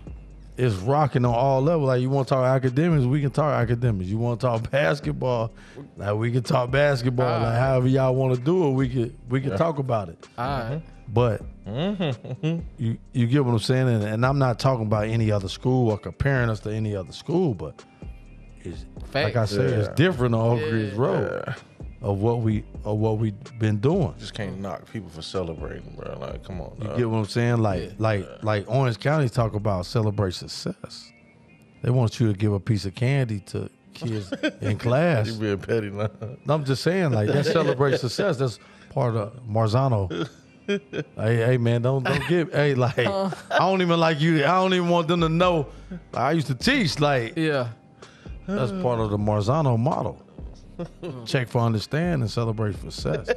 It's rocking on all levels. Like you want to talk academics, we can talk academics. You want to talk basketball, like we can talk basketball. All Like however y'all want to do it, we could we can talk about it. All right. But mm-hmm. you you get what I'm saying, and, and I'm not talking about any other school or comparing us to any other school, but it's like I said, Yeah. it's different on Oak Yeah. Ridge Road of what we of what we been doing. Just can't knock people for celebrating, bro. Like, come on. You dog. get what I'm saying? Like, like, like Orange County talk about celebrate success. They want you to give a piece of candy to kids in class. You being petty now. No, I'm just saying, like, that celebrate success. That's part of Marzano. hey, hey, man, don't don't give. Hey, like, oh. I don't even like you. I don't even want them to know. I used to teach. Like, Yeah. that's part of the Marzano model. Check for understand and celebrate for success.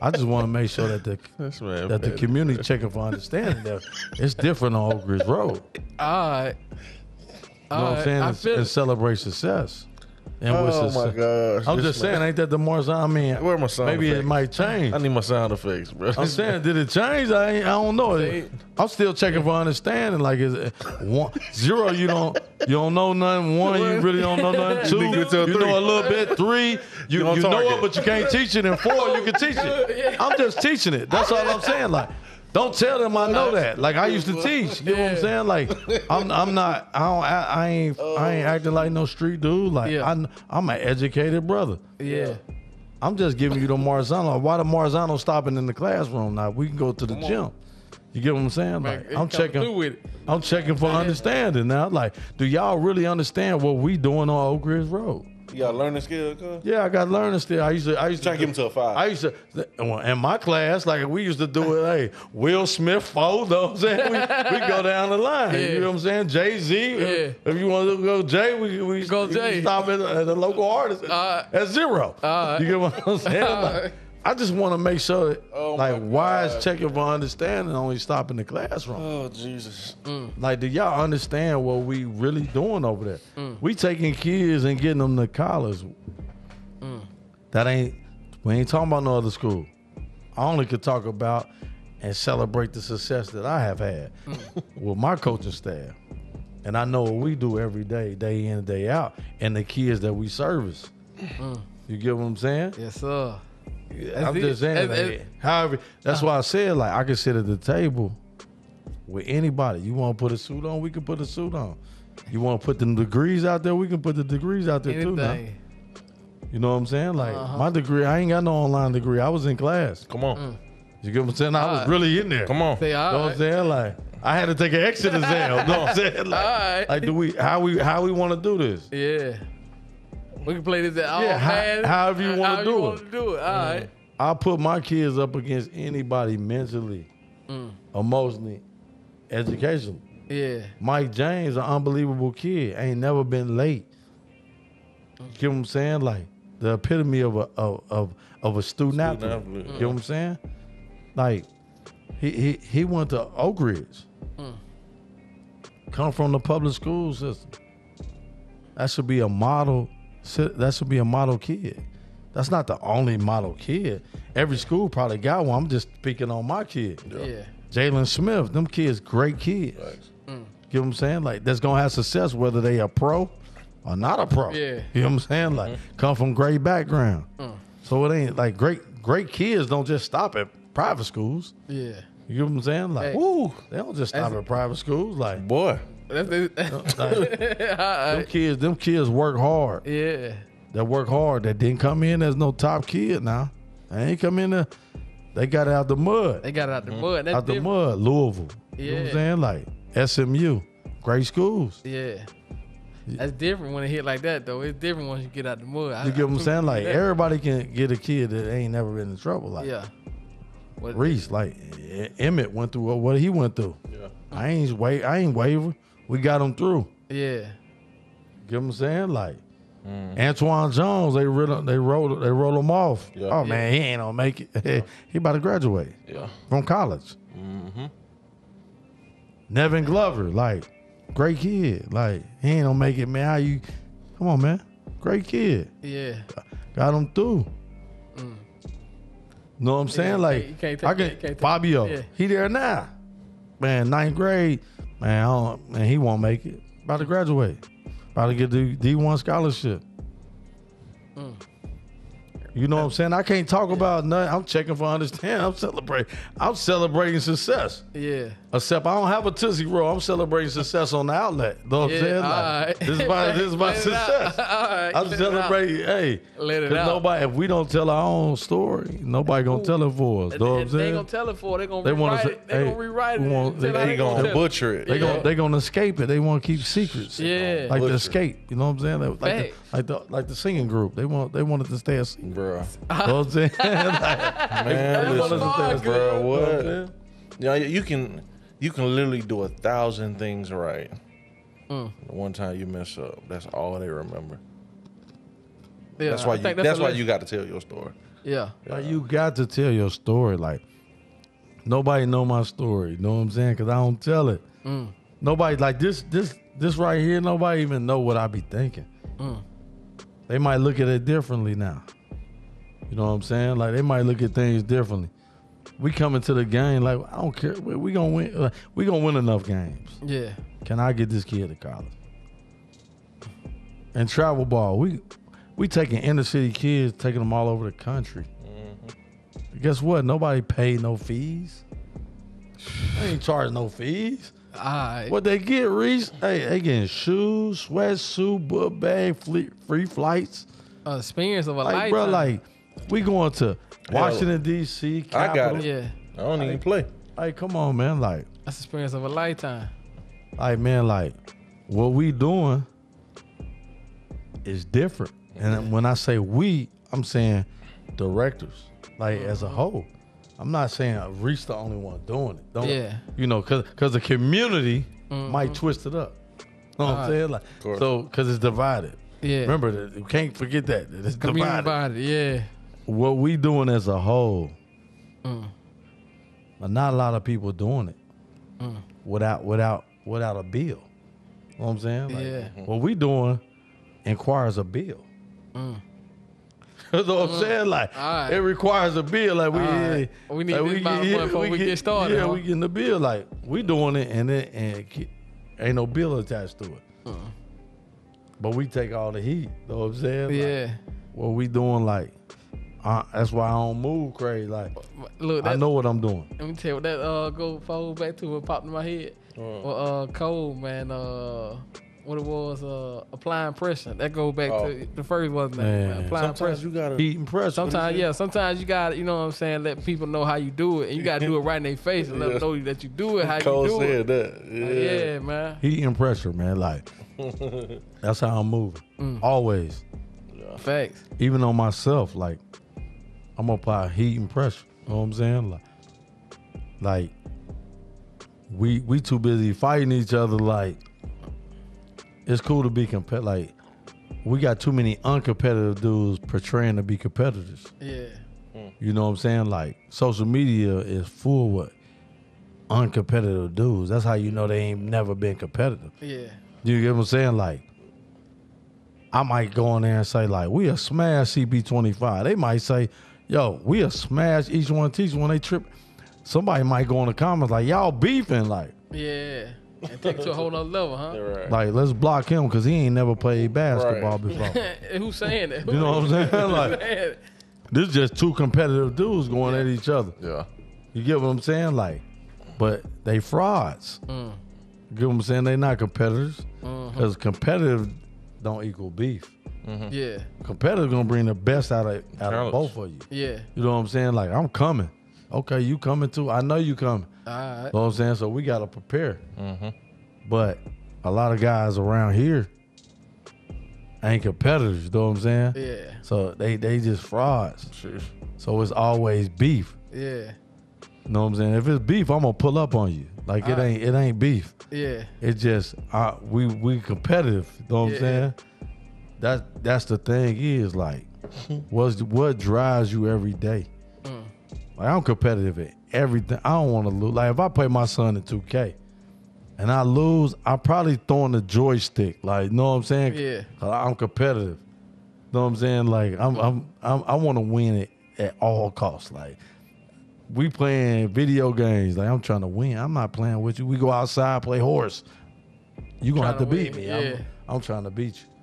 I just want to make sure that the This man that the petty. community checking for understanding that it's different on Oak Ridge Road. All right. You know what I'm saying? I feel and celebrate success. And with Oh my success. gosh. I'm just man- saying, ain't that the Marzano? I mean, Where my sound maybe it might change. I need my sound effects, bro. I'm saying, did it change? I ain't, I don't know. I'm still checking for understanding. Like, is it one zero? You don't you don't know nothing. One, you really don't know nothing. Two, You you, can tell three. know a little bit. Three, you You you know it, but you can't teach it. And four, you can teach it. I'm just teaching it. That's all I'm saying. Like. Don't tell them I know that. Like I used to teach. You know what I'm saying? Like I'm, I'm not. I don't. I, I ain't. I ain't acting like no street dude. Like Yeah. I, I'm an educated brother. yeah. I'm just giving you the Marzano. Why the Marzano stopping in the classroom? Now we can go to the gym. You get what I'm saying? Like I'm checking. with it. I'm checking for understanding now. Like, do y'all really understand what we doing on Oak Ridge Road? You got a learning skill, cuz? Yeah, I got learning still. I used to. I used Try to to give him to a five. I used to. In my class, like we used to do it. Hey, Will Smith, four. Know what I'm saying? We, we go down the line. Yeah. You know what I'm saying? Jay Z. If, Yeah. if you want to go Jay, we we Go we Jay. Stop at, at the local artist Alright. at zero. Alright. You get what I'm uh, saying? Like, Alright. I just want to make sure, that, Oh like, my why God. is checking for understanding only stop in the classroom? Oh, Jesus. Like, do y'all understand what we really doing over there? Mm. We taking kids and getting them to college. Mm. That ain't. We ain't talking about no other school. I only could talk about and celebrate the success that I have had Mm. with my coaching staff. And I know what we do every day, day in and day out, and the kids that we service. Mm. You get what I'm saying? Yes, sir. I'm it. just saying. That's- like, however, that's why I said like I can sit at the table with anybody. You want to put a suit on, we can put a suit on. You want to put the degrees out there, we can put the degrees out there too. Now. You know what I'm saying? Like Uh-huh. my degree, I ain't got no online degree. I was in class. Come on. You get what I'm saying? I was Alright. really in there. Come on. Say You all know what I'm saying? Like I had to take an exit exam. You know what I'm saying? Like, Alright. like do we how we how we want to do this? Yeah. We can play this at all Yeah, how- however you wanna However do it. wanna do it. All right. I put my kids up against anybody mentally, Mm. emotionally, educationally. Yeah. Mike James, an unbelievable kid, ain't never been late. You get what I'm saying? Like the epitome of a of of, of a student, athlete. athlete, You get what I'm saying? Like he he he went to Oak Ridge. Come from the public school system. That should be a model. That should be a model kid. That's not the only model kid. Every school probably got one. I'm just speaking on my kid. Yeah. Jalen Smith, them kids, great kids. You know mm. what I'm saying? Like that's gonna have success whether they a pro or not a pro. Yeah. You know what I'm saying? Like mm-hmm. come from great background. Mm. So it ain't like great great kids don't just stop at private schools. Yeah. You know what I'm saying? Like Hey. woo, they don't just stop at private schools. Like, Boy. That's it. like them kids, them kids work hard. Yeah. That work hard. That didn't come in as no top kid now. They ain't come in there. They got it out the mud. They got it out the mm-hmm. mud. That's out the mud. Louisville. You know what I'm saying? Like SMU. Great schools. Yeah. That's different when it hit like that though. It's different once you get out the mud. I- You get what I'm saying? Like everybody can get a kid that ain't never been in trouble. Like yeah. What, Reece, like Emmett went through what, what he went through. Yeah. I ain't wait. I ain't waver. We got him through. Yeah. Get what I'm saying? Like Antoine Jones, they rid they rolled they rolled him off. Yeah. Oh man, he ain't gonna make it. he about to graduate Yeah. from college. Mm-hmm. Nevin Glover, like great kid. Like he ain't gonna make it, man. How you? Come on, man. Great kid. Yeah. Got him through. Know what I'm saying? you like can't- can't take I that- can you can't take- Fabio. yeah. He there now. Man, ninth grade. Man, I don't, man, he won't make it. About to graduate. About to get the D one scholarship. Mm. You know what I'm saying? I can't talk about nothing. I'm checking for understanding. I'm celebrating. I'm celebrating success. Yeah. Except I don't have a Tootsie Roll. I'm celebrating success on the outlet. Know what I'm saying? Like, alright. This is my this is my Let success. Alright, I'm let it out. celebrating. Hey, Let it 'cause out. nobody. If we don't tell our own story, nobody gonna tell it for us. They, Know what I'm saying? ain't gonna tell it for. They gonna They wanna rewrite say- it. They hey, gonna rewrite it. want- and they- tell they gonna tell it. butcher it. They Yeah. gonna they gonna escape it. They want to keep secrets. Yeah. like the escape. You know what I'm saying? Like, like, the, like the like the singing group. They want they wanted to stay a secret. Bro. You know what I'm saying? Like, Man, was listen, bro. you know what I'm What? saying? Yeah, you can you can literally do a thousand things right. Mm. The one time you mess up, that's all they remember. Yeah, That's why I you. think That's, why you got to tell your story. Yeah. Like you got to tell your story. Like nobody know my story. You know what I'm saying? Because I don't tell it. Mm. Nobody like this. This this right here. Nobody even know what I be thinking. Mm. They might look at it differently now. You know what I'm saying? Like they might look at things differently. We come into the game like I don't care. We, we gonna win. uh, we gonna win enough games. Yeah. Can I get this kid to college? And travel ball, we we taking inner city kids, taking them all over the country. Guess what? Nobody paid no fees. They ain't charge no fees. All right. What they get, Reece? Hey, they getting shoes, sweatsuit, book bag, fle- free flights. Uh, experience of a Like, lifetime. bro, like we going to Washington D.C. I got Capitol. it. Yeah. I don't even play. Like, come on, man. Like, That's experience of a lifetime. like man, like what we doing is different. And when I say we, I'm saying directors, like as a whole. I'm not saying Reece the only one doing it. Don't, Yeah. You know, cause cause the community mm-hmm. might twist it up. You know what I'm Alright. saying? Like course. so cause it's divided. Yeah. Remember that you can't forget that. that It's Community divided. body. Yeah. What we doing as a whole, Mm. but not a lot of people doing it Mm. without without without a bill. You know what I'm saying? Like, Yeah. What we doing requires a bill. Mm. You what I'm saying? Like Alright. it requires a bill. Like we, Alright. We need like, this amount of money before we get started, Yeah, huh? we getting the bill. Like we doing it, and it and it ain't no bill attached to it. Uh-uh. But we take all the heat. Know what I'm saying? Like, Yeah. what we doing? Like uh, that's why I don't move crazy. Like Look, I know what I'm doing. Let me tell you what that uh go forward back to what popped in my head. Well, uh, Cole, man, uh, what it was, uh, applying pressure. That go back Oh. to the first wasn't that? Man. Man, applying Sometimes pressure. you gotta. Heat and pressure. Sometimes, yeah, sometimes you got, to you know what I'm saying, let people know how you do it, and you got to do it right in their face and let them know that you do it how Cole you do said it. that. Yeah. Yeah, man. Heat and pressure, man. Like that's how I'm moving. Mm. Always. Facts. even on myself, like I'm gonna apply heat and pressure. You know what I'm saying? Like, like we we too busy fighting each other. Like it's cool to be competitive. Like we got too many uncompetitive dudes portraying to be competitors. Yeah. Hmm. You know what I'm saying? Like social media is full with uncompetitive dudes. That's how you know they ain't never been competitive. Yeah. You get what I'm saying? Like, I might go in there and say, like, we a smash CP25. They might say, yo, we a smash Each 1 Teach 1 they trip. Somebody might go in the comments like, y'all beefing, like, Yeah. And take it to a whole other level, huh? Right. like let's block him because he ain't never played basketball Right. before. Who's saying that? You know what I'm saying? Like, saying? this is just two competitive dudes going at each other. yeah. You get what I'm saying? Like, but they frauds. Mm. You get what I'm saying? They not competitors because competitive don't equal beef. Yeah. Competitive gonna bring the best out of out of both of you. Yeah. You know what I'm saying? Like I'm coming. Okay, you coming too. I know you coming. All right. You know what I'm saying? So we gotta prepare. Mm-hmm. But a lot of guys around here ain't competitors. You know what I'm saying? Yeah. So they they just frauds. Sheesh. So it's always beef. Yeah. You know what I'm saying? If it's beef, I'm gonna pull up on you. Like it Alright. ain't it ain't beef. Yeah. It's just uh, we we competitive. You know what Yeah. I'm saying? That that's the thing is like, what's what drives you every day? Mm. Like I'm competitive at everything. I don't want to lose. Like if I play my son in 2K, and I lose, I'm probably throwing the joystick. Like you know what I'm saying? Yeah. I'm competitive. You know what I'm saying? Like I'm I'm, I'm I want to win it at all costs. Like we playing video games. Like I'm trying to win. I'm not playing with you. We go outside play horse. You gonna have to to beat win, me. yeah. I'm, I'm trying to beat you.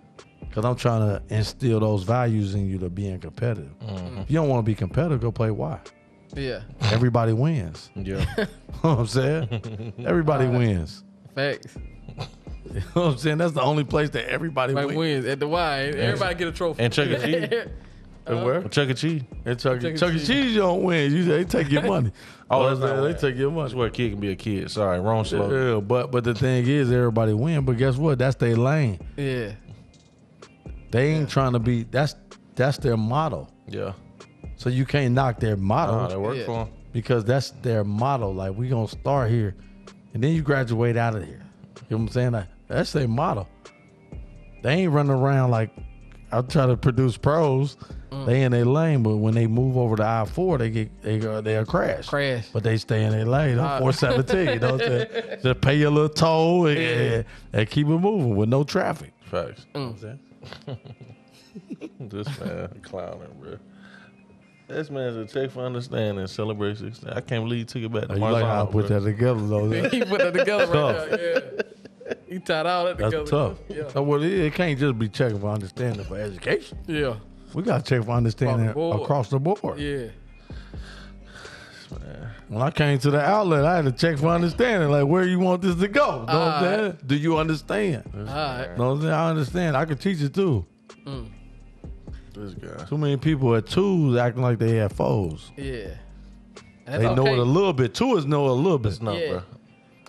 Cause I'm trying to instill those values in you to being competitive. Mm-hmm. If you don't want to be competitive, go play Y. Yeah. Everybody wins. Yeah. You know what I'm saying? Everybody wins. Facts. You know what I'm saying? That's the only place that everybody Like wins. wins at the Y. Everybody get a trophy. And Chuck E. Cheese. Uh-huh. And where? Chuck E. Cheese. And Chuck, Chuck E. Chuck E. Cheese. Cheese, you don't win. You they take your money. Oh, You that's what not where- they take your money. That's where a kid can be a kid. Sorry, wrong slogan. Yeah, but but the thing is, everybody win. But guess what? That's their lane. yeah. They ain't trying to be. That's that's their model. Yeah. So you can't knock their model. Nah, that worked Yeah. for him. because that's their model. Like we gonna start here, and then you graduate out of here. You know what I'm saying? Like, that's their model. They ain't running around like I try to produce pros. Mm. They in their lane, but when they move over to I four, they get they go they'll crash. Crash. But they stay in their lane. I'm Uh. four seventeen. You know what I'm saying? Just pay your little toll and, and, and keep it moving with no traffic. Facts. You know what I'm saying? This man clowning, bro. This man's a check for understanding, celebrate success. I can't believe you took it back to Oh, you like how I put bro. that together though. he put that together right there. Yeah. He tied all that That's together. tough. Yeah. That's what it is. It can't just be checking for understanding for education. Yeah. We got to check for understanding board. across the board. Yeah. When I came to the outlet, I had to check for understanding, like where you want this to go. Know what I'm uh, saying? Do you understand? All right. Know what I'm saying? I understand. I can teach it too. Mm. This guy. Too many people at twos acting like they have foes. Yeah. And They that's know okay. it a little bit. Two is know it a little bit. That's enough, Yeah. bro.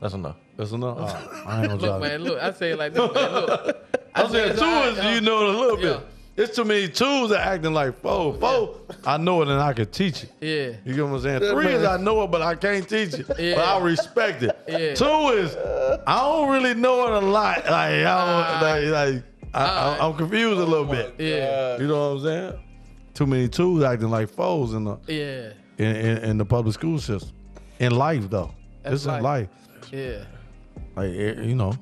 That's enough. That's enough. All right. Oh, I ain't gonna Look, drop man, look. I say it like this, man. Look. I'm saying two is you know it a little Yeah. bit. It's too many twos that acting like four. Four, I know it and I can teach it. Yeah. You get what I'm saying? Three is I know it, but I can't teach it. Yeah. But I respect it. Yeah. Two is I don't really know it a lot. Like I don't, like, like I, I, I'm confused a little bit. Yeah. You know what I'm saying? Too many twos acting like foes in the Yeah. in, in, in the public school system. In life though, That's it's in life. life. Yeah. Like eh, you know.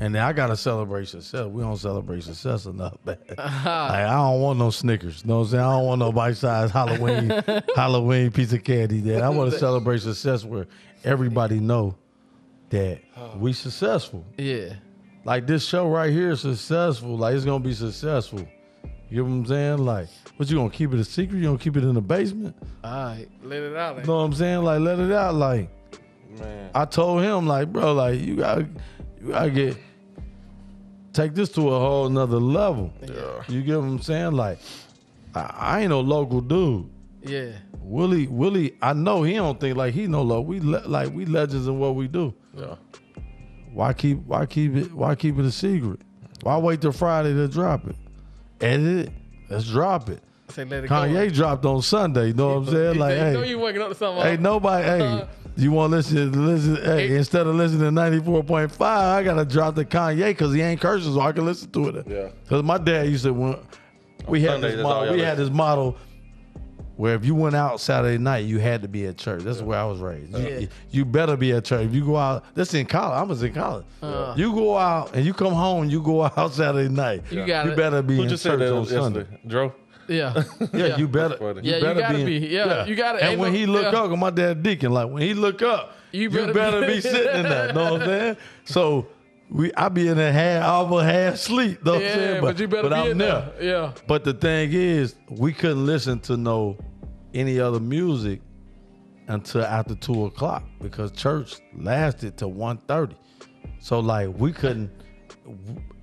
And then I gotta celebrate success. We don't celebrate success enough, man. Uh-huh. Like, I don't want no Snickers. You know what I'm saying? I don't want no bite size Halloween Halloween piece of candy. That I want to celebrate success where everybody know that we successful. Yeah. Like this show right here is successful. Like it's gonna be successful. You know what I'm saying? Like, what you gonna keep it a secret? You gonna keep it in the basement? All right. Let it out. You know what I'm saying? Like, let it out. Like, Man. I told him, like, bro, like you gotta, you gotta get take this to a whole nother level. Yeah. You get what I'm saying? Like, I, I ain't no local dude. Yeah. Willie, Willie, I know he don't think like he no local. We le- like we legends in what we do. Yeah. Why keep why keep it why keep it a secret? Why wait till Friday to drop it? Edit it. Let's drop it. Say let it Kanye go. dropped on Sunday. You know what I'm saying? Like, you know hey, you waking up to something. Hey, nobody. Hey, uh-huh. You want to listen? Listen. Hey, Hey. instead of listening to ninety four point five, I gotta drop the Kanye because he ain't cursing, so I can listen to it. Yeah. Because my dad used to when we had Sunday, this model. y'all We had this model where if you went out Saturday night, you had to be at church. That's where I was raised. You, Yeah. you better be at church. If you go out, that's in college. I was in college. Uh. You go out and you come home. You go out Saturday night. You got You better be Who in just church said that on Sunday. yesterday? Dro? Yeah. Yeah, you better. funny. Yeah, you gotta in- be. Yeah, you gotta- And when no- he look yeah. up, 'cause my dad deacon, like when he look up, You you better better, be- be, sitting in that. Know what I'm saying? So we, I be in a half, almost half sleep. Know what I'm Yeah, saying? but, you better but be I'm in there. Yeah. But the thing is, we couldn't listen to no any other music until after two o'clock because church lasted till 1.30. So like we couldn't.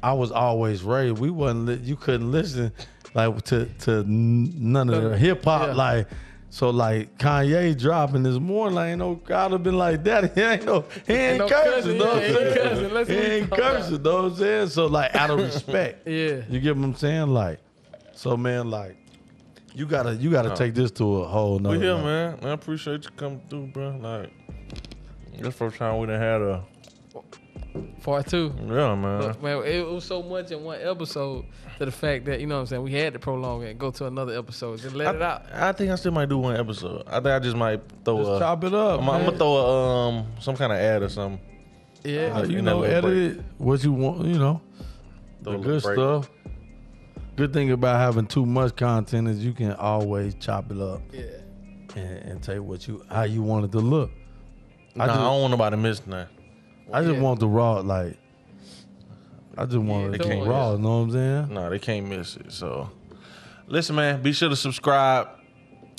I was always raised. We wasn't. Li- you couldn't listen like to to none of the hip hop. Yeah. Like So like Kanye dropping this morning, like ain't no God have been like that. He ain't no he ain't, no cursing, cussing, though. yeah, he ain't cursing. Let's he he ain't cursing, though. I'm saying so like out of respect. Yeah. You get what I'm saying? Like, so man, like, you gotta you gotta oh. take this to a whole nother. We here, level. man. I appreciate you coming through, bro. Like, this first time we done had a Part two. yeah, man. Look, man, it was so much in one episode to the fact that, you know what I'm saying, we had to prolong it and go to another episode. Just let it out. I think I still might do one episode. I think I just might throw Just a. chop it up. I'm, I'm gonna throw a um some kind of ad or something. Yeah. Uh, you in know, edit break. it what you want. You know, Throw the good break. stuff. Good thing about having too much content is you can always chop it up Yeah. and, and take what you how you want it to look. Nah, I I, just- don't want nobody to miss nothing. I just Yeah. want the raw, like, I just want Yeah, it come to be raw. You know what I'm saying? No, they can't miss it. So, listen, man. Be sure to subscribe.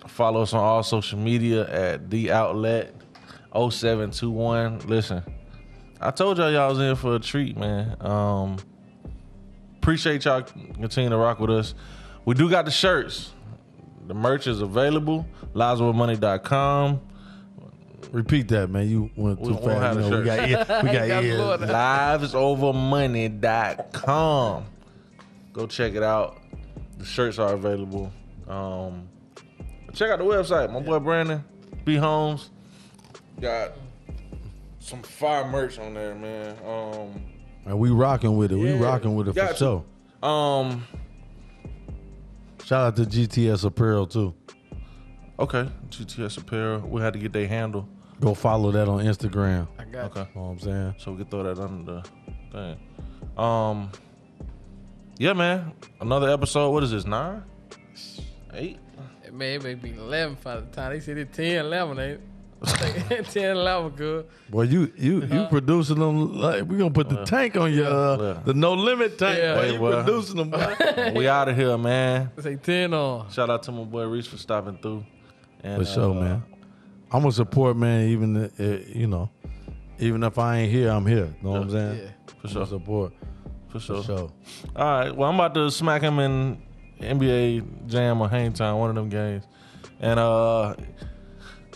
Follow us on all social media at the outlet 0721. Listen, I told y'all y'all was in for a treat, man. Um, appreciate y'all continuing to rock with us. We do got the shirts. The merch is available. LivesWithMoney.com. Repeat that, man. You went too won't fast. You know, we got ear, we got ears. Livesovermoney.com. Go check it out. The shirts are available. Um, check out the website. My boy Brandon B Holmes got some fire merch on there, man. Um, And we rocking with it. We rocking with it for to. sure. um, Shout out to GTS Apparel too. okay, GTS Apparel. We had to get their handle. Go follow that on Instagram. I got Okay. You know what I'm saying? So we can throw that under the thing. Um, yeah, man. Another episode. What is this? Nine, eight. you. Man, it may be 11 by the time. They said it's 10, 11, ain't it? 10, 11, good. Boy, you you you producing them like we gonna put the tank on your uh, yeah. the no limit tank. Yeah. boy. You boy. producing them. Boy. we out of here, man. Say 10 on. Shout out to my boy Reece for stopping through. And, For sure, uh, man. I'm gonna support, man. Even uh, you know, even if I ain't here, I'm here. Know what I'm saying? Yeah. For sure. support. For For sure. sure. All right. Well, I'm about to smack him in NBA Jam or Hang Time, one of them games. And uh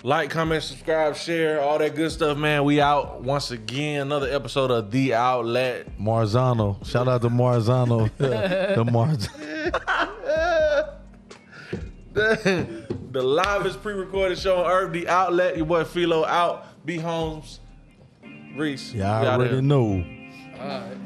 like, comment, subscribe, share, all that good stuff, man. We out once again. Another episode of The Outlet. Marzano. Shout out to Marzano. the Marz. the livest pre-recorded show on earth, The Outlet. Your boy Philo out. B Holmes. Reece. Yeah, I already here. know. All right.